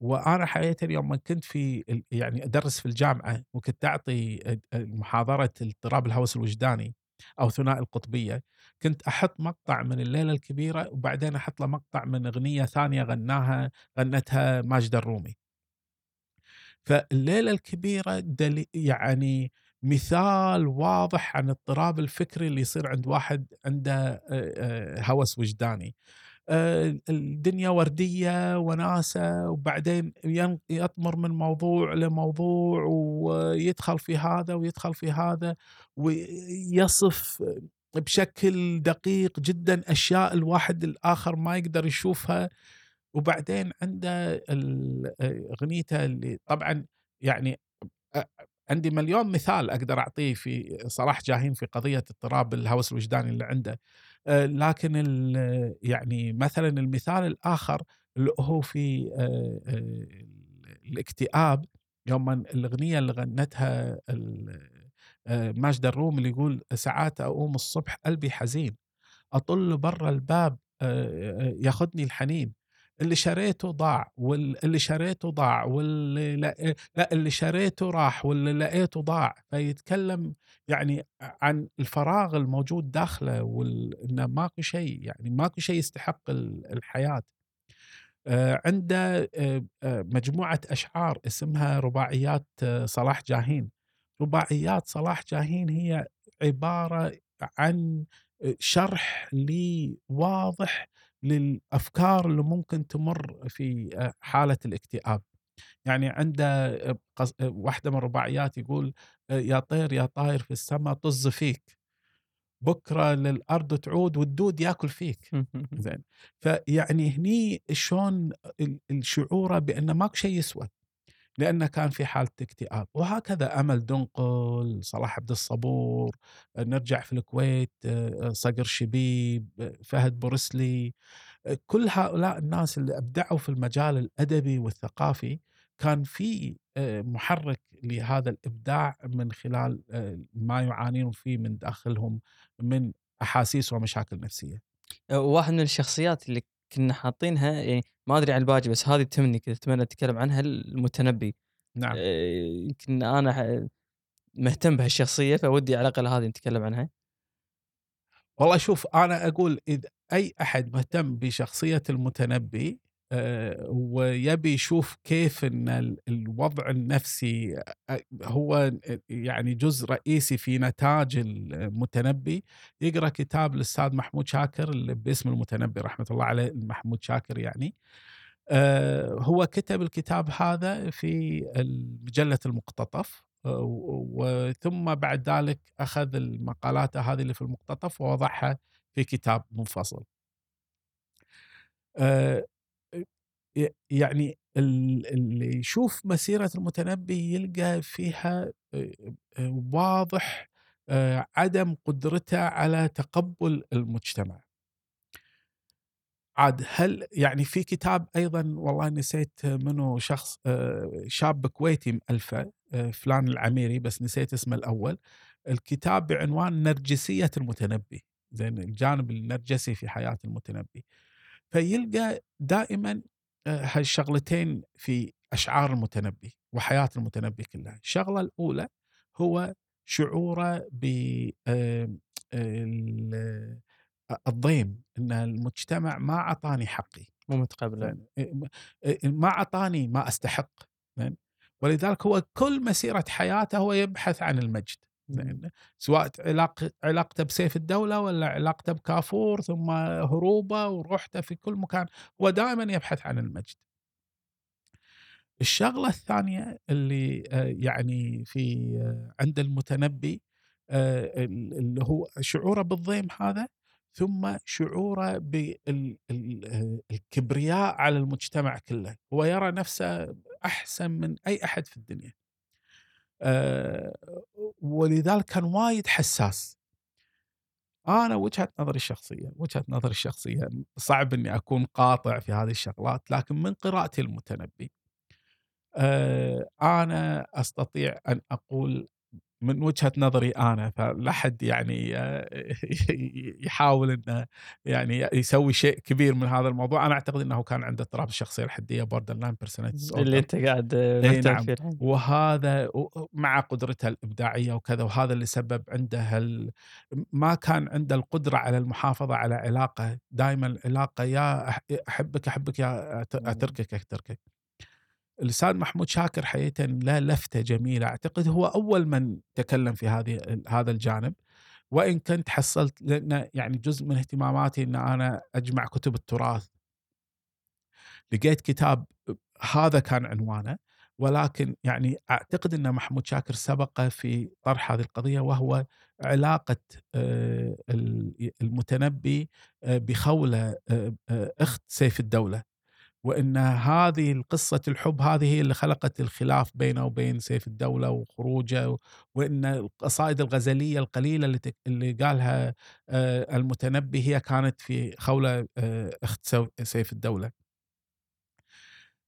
وأنا حقيقه يوم كنت في يعني أدرس في الجامعة وكنت أعطي محاضرة اضطراب الهوس الوجداني أو ثنائي القطبية كنت أحط مقطع من الليلة الكبيرة وبعدين أحط له مقطع من أغنية ثانية غناها غنتها ماجدة الرومي فالليلة الكبيرة دلي يعني مثال واضح عن اضطراب الفكري اللي يصير عند واحد عنده هوس وجداني. الدنيا وردية وناسة وبعدين ين- يطمر من موضوع لموضوع ويدخل في هذا ويدخل في هذا ويصف بشكل دقيق جدا أشياء الواحد الآخر ما يقدر يشوفها. وبعدين عنده أغنيته اللي طبعا يعني عندي مليون مثال أقدر أعطيه في صلاح جاهين في قضية اضطراب الهوس الوجداني اللي عنده. آه، لكن يعني مثلا المثال الآخر اللي هو في آه، آه، الاكتئاب يوم الأغنية اللي غنتها ماجدة الروم اللي يقول ساعات أقوم الصبح قلبي حزين أطل برا الباب ياخذني الحنين. اللي شريته ضاع واللي شريته ضاع واللي لا, لا اللي شريته راح واللي لقيته ضاع. فيتكلم يعني عن الفراغ الموجود داخله وانه ماكو شيء يعني ماكو شيء يستحق ال- الحياة. آه، عنده آه، آه، مجموعة أشعار اسمها رباعيات صلاح جاهين. رباعيات صلاح جاهين هي عبارة عن شرح لي واضح للأفكار اللي ممكن تمر في آه، حالة الاكتئاب. يعني عنده آه، قص- آه، واحدة من الرباعيات يقول يا طير يا طاير في السماء طز فيك بكرة للأرض تعود والدود ياكل فيك. [laughs] زين. فيعني هني شلون ال- الشعوره بان ماكو شيء يسوى. لأنه كان في حالة اكتئاب وهكذا أمل دنقل صلاح عبد الصبور نرجع في الكويت آه، صقر شبيب آه، فهد بورسلي آه، كل هؤلاء الناس اللي أبدعوا في المجال الأدبي والثقافي كان في محرك لهذا الإبداع من خلال ما يعانون فيه من داخلهم من أحاسيس ومشاكل نفسية. واحد من الشخصيات اللي كنا حاطينها يعني ما أدري عن الباقي بس هذه تهمني كذا اتمنى أتكلم عنها المتنبي. نعم. آه، يمكن أنا ح- مهتم بهالشخصية فودي على الأقل هذه نتكلم عنها. والله شوف أنا أقول إذا أي أحد مهتم بشخصية المتنبي آه، ويبي يشوف كيف إن ال- الوضع النفسي آه، هو يعني جزء رئيسي في نتاج المتنبي يقرأ كتاب الاستاذ محمود شاكر اللي باسم المتنبي رحمة الله عليه محمود شاكر يعني آه، هو كتب الكتاب هذا في مجله المقتطف آه، وثم بعد ذلك أخذ المقالات هذه اللي في المقتطف ووضعها في كتاب منفصل. يعني ال- اللي يشوف مسيرة المتنبي يلقى فيها واضح عدم قدرته على تقبل المجتمع. عاد هل يعني في كتاب أيضا والله نسيت منه شخص شاب كويتي مؤلفه فلان العميري بس نسيت اسمه الأول الكتاب بعنوان نرجسية المتنبي زين الجانب النرجسي في حياة المتنبي فيلقى دائما هالشغلتين في أشعار المتنبي وحياة المتنبي كلها. الشغلة الأولى هو شعوره ب آه، ال- الضيم إن المجتمع ما أعطاني حقي. مو متقبله زين إيه، م- إيه، ما أعطاني ما أستحق. ولذلك هو كل مسيرة حياته هو يبحث عن المجد. زين سواء علاق علاقته بسيف الدولة ولا علاقته بكافور ثم هروبه وروحته في كل مكان هو دائما يبحث عن المجد. الشغلة الثانية اللي آه، يعني في آه، عند المتنبي آه، ال- اللي هو شعوره بالضيم هذا ثم شعوره بالكبرياء على المجتمع كله. هو يرى نفسه أحسن من أي أحد في الدنيا. آه، ولذلك كان وايد حساس. أنا وجهة نظري الشخصيه وجهة نظري الشخصيه صعب إني أكون قاطع في هذه الشغلات لكن من قراءتي المتنبي آه، أنا أستطيع أن أقول من وجهة نظري أنا فلا حد يعني آه، [laughs] يحاول إنه يعني يسوي شيء كبير من هذا الموضوع، أنا أعتقد أنه كان عنده اضطراب الشخصية الحدية borderline personality disorder. اللي أنت قاعد مرتاح نعم. وهذا مع قدرته الإبداعية وكذا وهذا اللي سبب عنده هال ما كان عنده القدرة على المحافظة على علاقة دائما العلاقه يا أحبك أحبك يا مم. أتركك أتركك الاستاذ محمود شاكر حقيقه له لفتة جميلة. أعتقد هو أول من تكلم في هذه هذا الجانب. وإن كنت حصلت لأن يعني جزء من اهتماماتي إن أنا أجمع كتب التراث. لقيت كتاب هذا كان عنوانه. ولكن يعني أعتقد إن محمود شاكر سبق في طرح هذه القضية وهو علاقة آه، ال- المتنبي آه، بخولة آه، أخت سيف الدولة. وإن هذه القصة الحب هذه هي اللي خلقت الخلاف بينه وبين سيف الدولة وخروجه وإن القصائد الغزلية القليلة اللي قالها آه، المتنبي هي كانت في خولة آه، أخت سيف الدولة.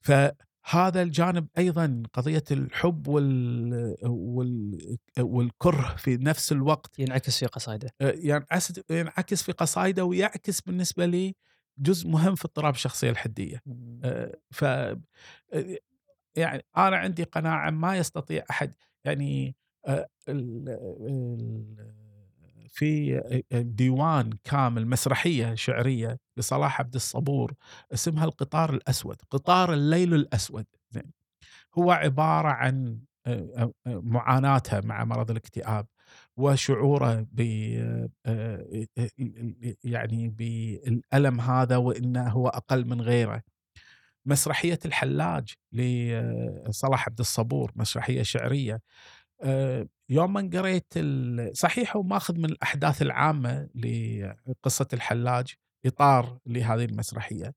فهذا الجانب أيضا قضية الحب وال وال والكره في نفس الوقت ينعكس في قصائده آه، ينعكس ينعكس في قصائده ويعكس بالنسبة لي جزء مهم في اضطراب الشخصية الحدية. آه، ف آه، يعني أنا عندي قناعة ما يستطيع أحد يعني آه، في ديوان كامل مسرحية شعرية لصلاح عبد الصبور اسمها القطار الأسود، قطار الليل الأسود. زين هو عبارة عن معاناتها مع مرض الاكتئاب. وشعوره ب آه، آه، يعني بالألم هذا وإنه هو أقل من غيره. مسرحية الحلاج لصلاح عبد الصبور مسرحية شعرية آه، يوم ما قريت صحيح هو ماخذ من الأحداث العامة لقصة الحلاج إطار لهذه المسرحية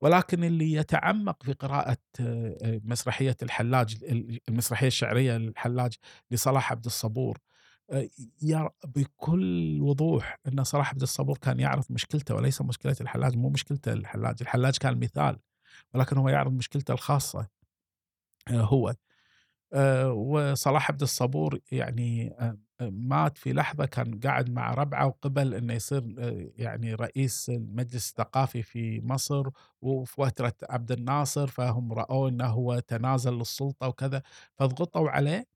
ولكن اللي يتعمق في قراءة آه، آه، مسرحية الحلاج المسرحية الشعرية للحلاج لصلاح عبد الصبور آه، يرى بكل وضوح ان صلاح عبد الصبور كان يعرف مشكلته وليس مشكلة الحلاج مو مشكلته الحلاج الحلاج كان مثال ولكن هو يعرض مشكلته الخاصة آه، هو. آه، وصلاح عبد الصبور يعني آه، آه، مات في لحظة كان قاعد مع ربعه وقبل أنه يصير آه، يعني رئيس المجلس الثقافي في مصر وفي فترة عبد الناصر فهم رأوا أنه هو تنازل للسلطة وكذا فضغطوا عليه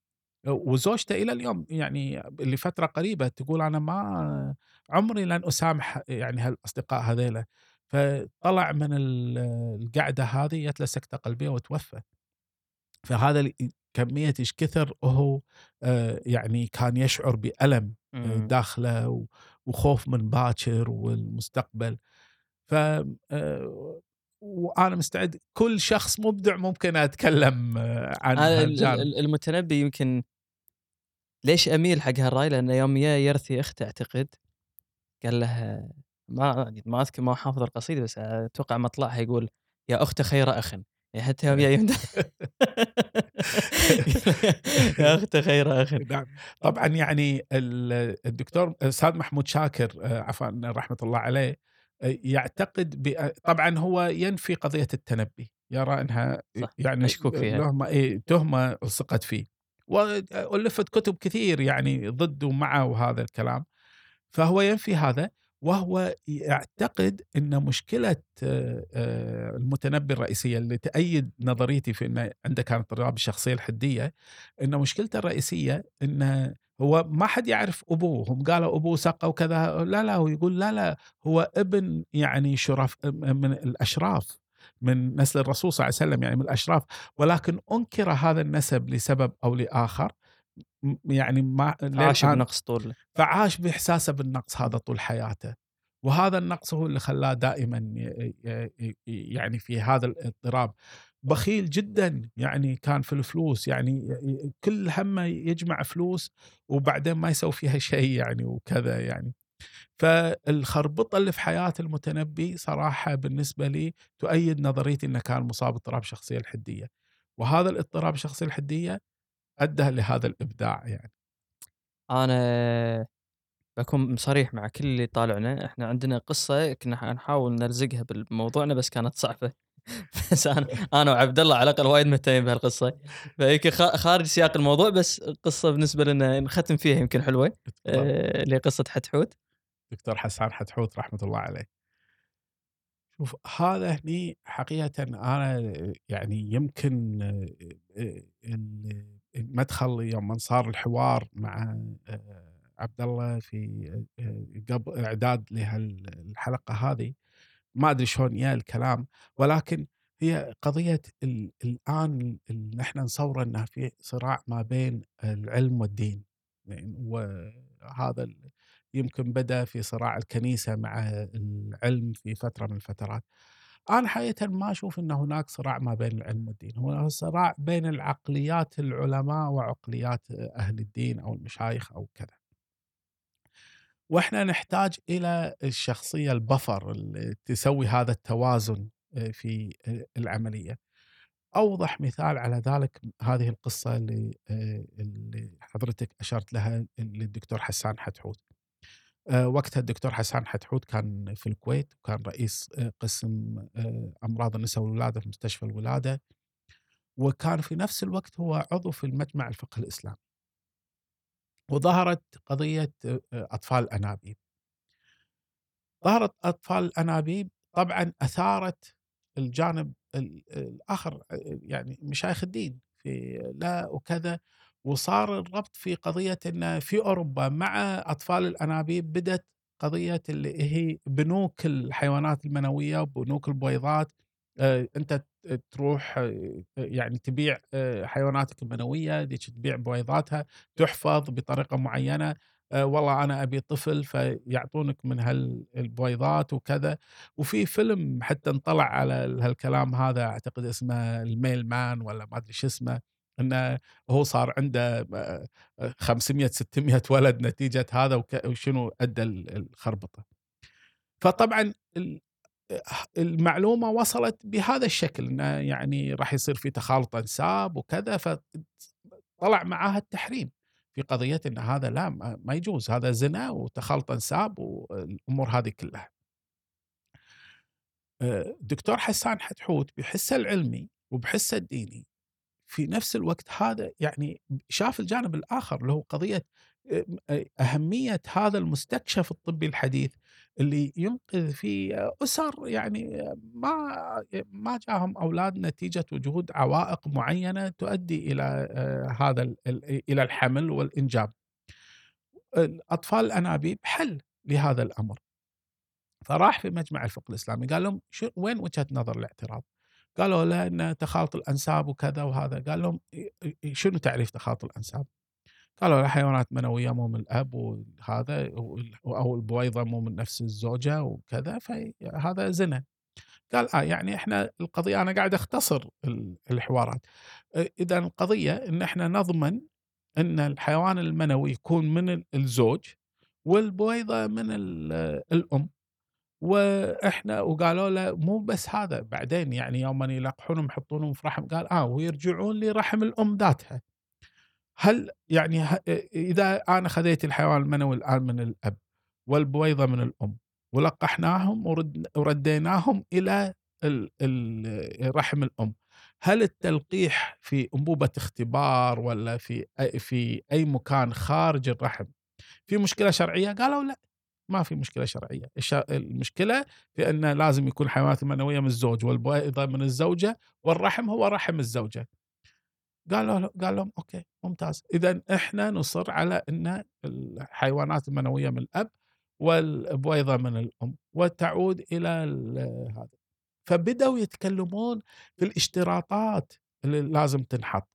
وزوجته إلى اليوم يعني لفترة قريبة تقول أنا ما عمري لن أسامح يعني هالأصدقاء هذيلا فطلع من ال- القعدة هذه جت له سكتة قلبية وتوفى. فهذا كمية إيش كثر هو آه، يعني كان يشعر بألم آه، مم. داخله وخوف من باكر والمستقبل. ف آه، وأنا مستعد. كل شخص مبدع ممكن أتكلم آه، عن المتنبي يمكن ليش أميل حق هالرأي؟ لأنه يوم يا يرثي أخته أعتقد قال له ما ما أذكر ما حافظ القصيدة بس أتوقع مطلعها يقول يا أخت خير أخ. يعني حتى يوم يا يمدح. [laughs] يا أخت خير أخ. [laughs] نعم. طبعا يعني ال- الدكتور الاستاذ محمود شاكر آه، عفوا رحمة الله عليه يعتقد طبعا هو ينفي قضية التنبي يرى أنها صح، يعني مشكوك فيها. لهما إيه تهمة الصقت فيه. والفت كتب كثير يعني ضده ومعه وهذا الكلام. فهو ينفي هذا وهو يعتقد إن مشكلة آه، المتنبي الرئيسية اللي تأيد نظريتي في انه عنده كان اضطراب الشخصيه الحدية إن مشكلته الرئيسية انه هو ما حد يعرف أبوه هم قالوا أبوه سقى وكذا لا لا هو يقول لا لا هو ابن يعني شرف من الأشراف من نسل الرسول صلى الله عليه وسلم يعني من الأشراف ولكن أنكر هذا النسب لسبب أو لآخر يعني ما عاش بنقص طول فعاش بإحساسه بالنقص هذا طول حياته وهذا النقص هو اللي خلاه دائما يعني في هذا الاضطراب. بخيل جدا يعني كان في الفلوس يعني كل همه يجمع فلوس وبعدين ما يسوي فيها [laughs] شيء يعني وكذا يعني. فالخربطة اللي في حياة المتنبي صراحة بالنسبة لي تؤيد نظريتي إنه كان مصاب باضطراب الشخصيه الحدية. وهذا الاضطراب الشخصيه الحدية أدى لهذا الإبداع يعني. أنا بكون صريح مع كل اللي طالعنا إحنا عندنا قصة كنا نحاول نلزقها بموضوعنا بس كانت صعبة. [laughs] بس أنا أنا وعبد الله على الأقل وايد مهتمين بهالقصة. خا- خارج سياق الموضوع بس قصة بالنسبة لنا نختم فيها يمكن حلوة. آه، اللي هي قصه حتحوت. دكتور حسان حتحوت رحمة الله عليه. شوف هذا هني حقيقة أنا يعني يمكن آه، ال- المدخل يوم من صار الحوار مع آه، عبد الله في آه، قبل إعداد لهالحلقة هذه ما أدري شلون يا الكلام ولكن هي قضية ال- الآن اللي نحن نصوره أنها في صراع ما بين العلم والدين. يعني وهذا يمكن بدأ في صراع الكنيسة مع العلم في فترة من الفترات. أنا حقيقة ما أشوف أن هناك صراع ما بين العلم والدين. هو صراع بين العقليات العلماء وعقليات أهل الدين أو المشايخ أو كذا. وإحنا نحتاج إلى الشخصية البفر اللي تسوي هذا التوازن آه، في آه، العملية. أوضح مثال على ذلك هذه القصة اللي آه، اللي حضرتك أشرت لها للدكتور حسان حتحوت. وقتها الدكتور حسان حتحوت كان في الكويت وكان رئيس قسم أمراض النساء والولادة في مستشفى الولادة وكان في نفس الوقت هو عضو في المجمع الفقه الإسلامي. وظهرت قضية آه، أطفال الأنابيب. ظهرت أطفال الأنابيب طبعا أثارت الجانب ال- الآخر يعني مشايخ الدين في لا وكذا وصار الربط في قضية إن في أوروبا مع أطفال الأنابيب بدأت قضية اللي هي بنوك الحيوانات المنوية وبنوك البويضات أنت تروح آه، يعني تبيع آه، حيواناتك المنوية ذيك تبيع بويضاتها تحفظ بطريقة معينة آه، والله أنا أبي طفل فيعطونك من هالبويضات وكذا وفي فيلم حتى انطلع على هالكلام هذا أعتقد اسمه الميل مان ولا ما أدري شو اسمه إنه هو صار عنده آه، 500 600 ولد نتيجة هذا وشنو أدى ال- الخربطة. فطبعا المعلومة وصلت بهذا الشكل إنه يعني راح يصير في تخالط أنساب وكذا فطلع معاها التحريم. في قضية إن هذا لا ما يجوز هذا زنا وتخلط أنساب والأمور هذه كلها. آه، دكتور حسان حتحوت بحسه العلمي وبحسه الديني في نفس الوقت هذا يعني شاف الجانب الآخر اللي هو قضية آه، آه، أهمية هذا المستكشف الطبي الحديث اللي ينقذ في أسر يعني ما ما جاهم أولاد نتيجة وجود عوائق معينة تؤدي إلى آه، هذا إلى الحمل والإنجاب. الأطفال الانابيب حل لهذا الأمر. فراح في مجمع الفقه الإسلامي قال لهم وين وجهة نظر الاعتراض؟ قالوا له ان تخالط الأنساب وكذا وهذا قال لهم شنو تعريف تخالط الأنساب؟ قالوا له حيوانات منوية مو من الأب وهذا أو البويضة مو من نفس الزوجة وكذا فهذا زنا. قال آه يعني إحنا القضية أنا قاعد أختصر ال- الحوارات. إذا القضية إن إحنا نضمن إن الحيوان المنوي يكون من ال- الزوج والبويضة من ال- الأم. وإحنا وقالوا له مو بس هذا بعدين يعني يوم يلقحونهم يحطونهم في رحم قال آه ويرجعون لرحم الأم ذاتها هل يعني إذا أنا خذيت الحيوان المنوي الان من الأب والبويضة من الأم ولقحناهم ورد ورديناهم إلى ال- ال- رحم الأم هل التلقيح في أنبوبة اختبار ولا في في أي مكان خارج الرحم في مشكلة شرعية؟ قالوا لا ما في مشكلة شرعية. المشكلة في أن لازم يكون الحيوانات المنويه من الزوج والبويضة من الزوجة والرحم هو رحم الزوجة. قالوا له- قال لهم أوكي ممتاز. اذا إحنا نصر على إن الحيوانات المنوية من الأب والبويضة من الأم وتعود إلى ال- هذا. فبدأوا يتكلمون في الاشتراطات اللي لازم تنحط.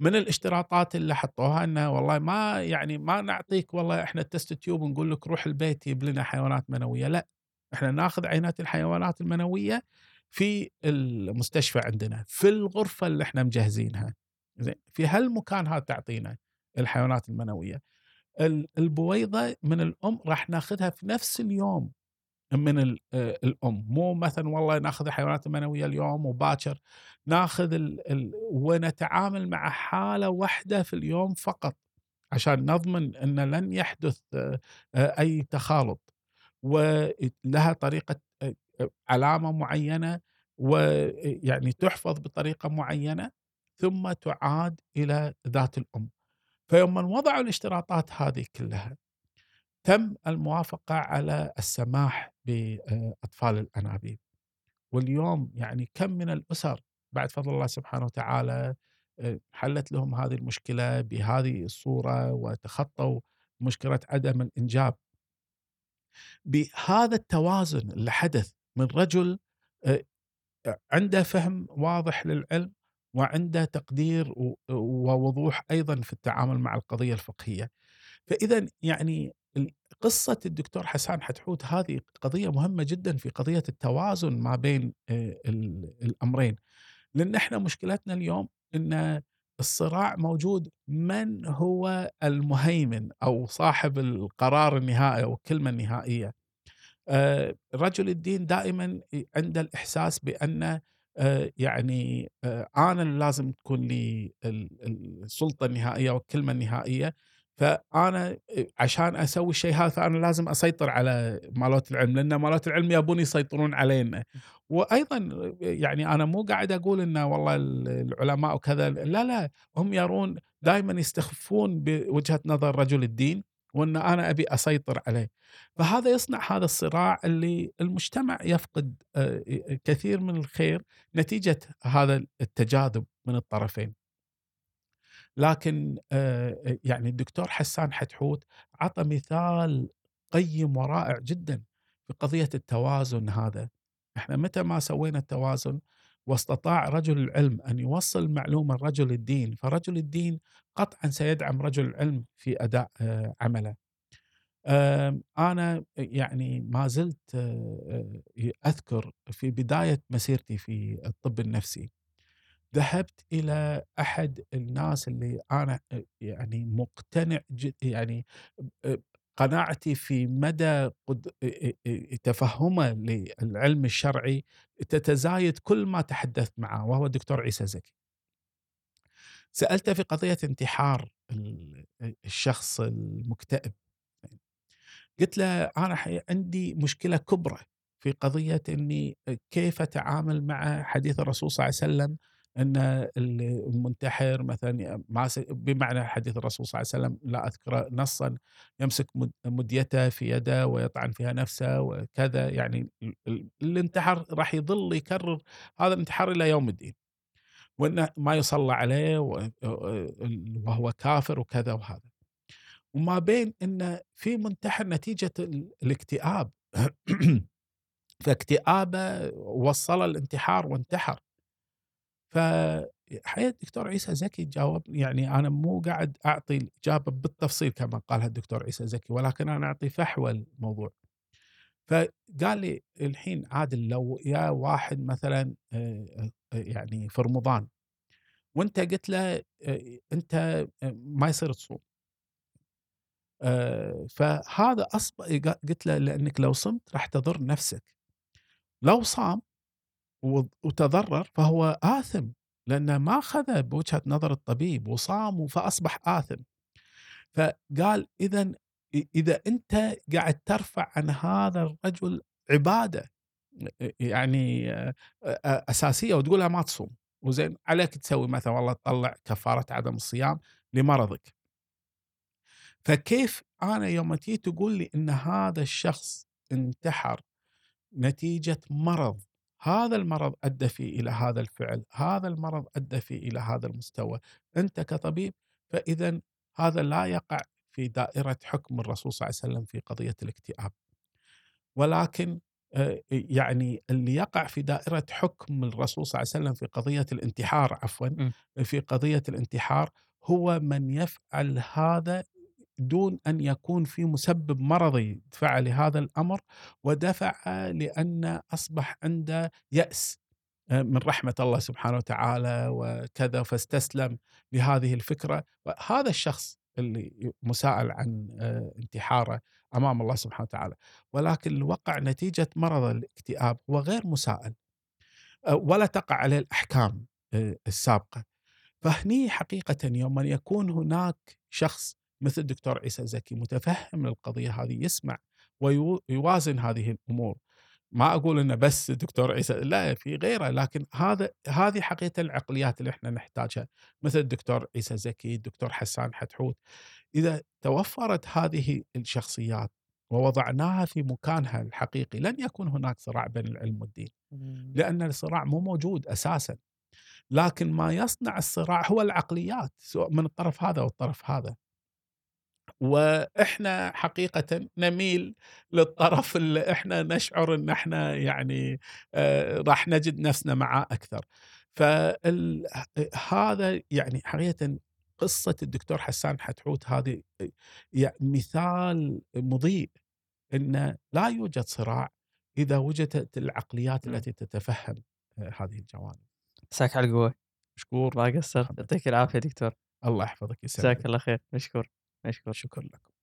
من الاشتراطات اللي حطوها إنه والله ما يعني ما نعطيك والله إحنا التست تيوب ونقول لك روح البيت جيب لنا حيوانات منوية لا. إحنا ناخذ عينات الحيوانات المنوية في المستشفى عندنا في الغرفة اللي إحنا مجهزينها زين في هالمكان هذا تعطينا الحيوانات المنوية. ال- البويضة من الأم راح ناخذها في نفس اليوم من آه، الأم. مو مثلا والله ناخذ الحيوانات المنوية اليوم وباكر ناخذ ال ال ونتعامل مع حالة واحدة في اليوم فقط عشان نضمن إن لن يحدث آه، آه، أي تخالط. ولها آه، علامة معينة ويعني تحفظ بطريقة معينة ثم تعاد إلى ذات الأم. فيوم وضعوا الاشتراطات هذه كلها تم الموافقة على السماح بأطفال الأنابيب. واليوم يعني كم من الأسر بعد فضل الله سبحانه وتعالى آه، حلت لهم هذه المشكلة بهذه الصورة وتخطوا مشكلة عدم الإنجاب. بهذا التوازن اللي حدث من رجل عنده فهم واضح للعلم وعنده تقدير ووضوح أيضا في التعامل مع القضية الفقهية. فاذا يعني قصة الدكتور حسان حتحوت هذه قضية مهمة جدا في قضية التوازن ما بين الأمرين. لأن إحنا مشكلتنا اليوم إن الصراع موجود من هو المهيمن أو صاحب القرار النهائي أو الكلمة النهائية. آه، رجل الدين دائما عنده الإحساس بان آه، يعني آه، أنا اللي لازم تكون لي السلطة النهائية والكلمة النهائية. فأنا عشان أسوي الشيء هذا فأنا لازم أسيطر على مالوت العلم لأن مالوت العلم يبون يسيطرون علينا. وأيضا يعني أنا مو قاعد أقول إنه والله العلماء وكذا لا لا هم يرون دائما يستخفون بوجهة نظر رجل الدين. وإن أنا أبي أسيطر عليه. فهذا يصنع هذا الصراع اللي المجتمع يفقد آه، كثير من الخير نتيجة هذا التجاذب من الطرفين. لكن آه، يعني الدكتور حسان حتحوت عطى مثال قيم ورائع جدا في قضية التوازن هذا. إحنا متى ما سوينا التوازن واستطاع رجل العلم أن يوصل معلومة لرجل الدين فرجل الدين قطعا سيدعم رجل العلم في أداء آه، عمله. أنا يعني ما زلت آه، أذكر في بداية مسيرتي في الطب النفسي ذهبت إلى أحد الناس اللي أنا آه، يعني مقتنع جد يعني قناعتي في مدى قد... تفهمه للعلم الشرعي تتزايد كل ما تحدثت معه وهو الدكتور عيسى زكي سألته في قضية انتحار الشخص المكتئب. قلت له أنا عندي مشكلة كبرى في قضية أني كيف أتعامل مع حديث الرسول صلى الله عليه وسلم إن المنتحر مثلا بمعنى حديث الرسول صلى الله عليه وسلم لا أذكر نصا يمسك مديته في يده ويطعن فيها نفسه وكذا يعني الانتحار راح يظل يكرر هذا الانتحار إلى يوم الدين. وإنه ما يصلى عليه وهو كافر وكذا وهذا. وما بين إن في منتحر نتيجة الاكتئاب. [clears throat] فاكتئابه وصل الانتحار وانتحر. فحقيقة الدكتور عيسى زكي جاوب يعني أنا مو قاعد أعطي الإجابة بالتفصيل كما قالها الدكتور عيسى زكي ولكن أنا أعطي فحوى الموضوع. فقال لي الحين عادل لو يا واحد مثلا يعني في رمضان وأنت قلت له أنت ما يصير تصوم. فهذا اصبح قلت له لأنك لو صمت راح تضر نفسك. لو صام وتضرر فهو آثم لأنه ما أخذ بوجهة نظر الطبيب وصام فأصبح آثم. فقال إذا إذا أنت قاعد ترفع عن هذا الرجل عبادة يعني أساسية وتقولها ما تصوم. وزين عليك تسوي مثلا والله تطلع كفارة عدم الصيام لمرضك. فكيف أنا يوم تجي تقول لي أن هذا الشخص انتحر نتيجة مرض هذا المرض أدى فيه إلى هذا الفعل، هذا المرض أدى فيه إلى هذا المستوى، أنت كطبيب فاذا هذا لا يقع في دائرة حكم الرسول صلى الله عليه وسلم في قضية الاكتئاب. ولكن يعني اللي يقع في دائرة حكم الرسول صلى الله عليه وسلم في قضية الانتحار عفوا في قضية الانتحار هو من يفعل هذا دون أن يكون في مسبب مرضي دفع لهذا الأمر ودفع لأن أصبح عنده يأس آه، من رحمة الله سبحانه وتعالى وكذا فاستسلم لهذه الفكرة. هذا الشخص اللي مساءل عن آه، انتحاره أمام الله سبحانه وتعالى. ولكن الوقع نتيجة مرض الاكتئاب هو غير مساءل آه، ولا تقع عليه الأحكام السابقة. فهني حقيقة يوم أن يكون هناك شخص مثل الدكتور عيسى زكي متفهم القضية هذه يسمع ويوازن هذه الأمور. ما أقول إنه بس دكتور عيسى لا في غيره لكن هذا هذه حقيقة العقليات اللي إحنا نحتاجها مثل الدكتور عيسى زكي الدكتور حسان حتحوت. إذا توفرت هذه الشخصيات ووضعناها في مكانها الحقيقي لن يكون هناك صراع بين العلم والدين لأن الصراع مو موجود أساسا. لكن ما يصنع الصراع هو العقليات سواء من الطرف هذا أو الطرف هذا. وإحنا حقيقه نميل للطرف اللي إحنا نشعر إن إحنا يعني آه، راح نجد نفسنا معاه أكثر. فهذا يعني حقيقه قصة الدكتور حسان حتحوت هذه يعني مثال مضيء إن لا يوجد صراع إذا وجدت العقليات التي تتفهم آه، هذه الجوانب. مساك على القوة. مشكور. ما قصرت يعطيك العافية دكتور. الله يحفظك يسلمك. جزاك الله خير. مشكور. مشكور شكرا لكم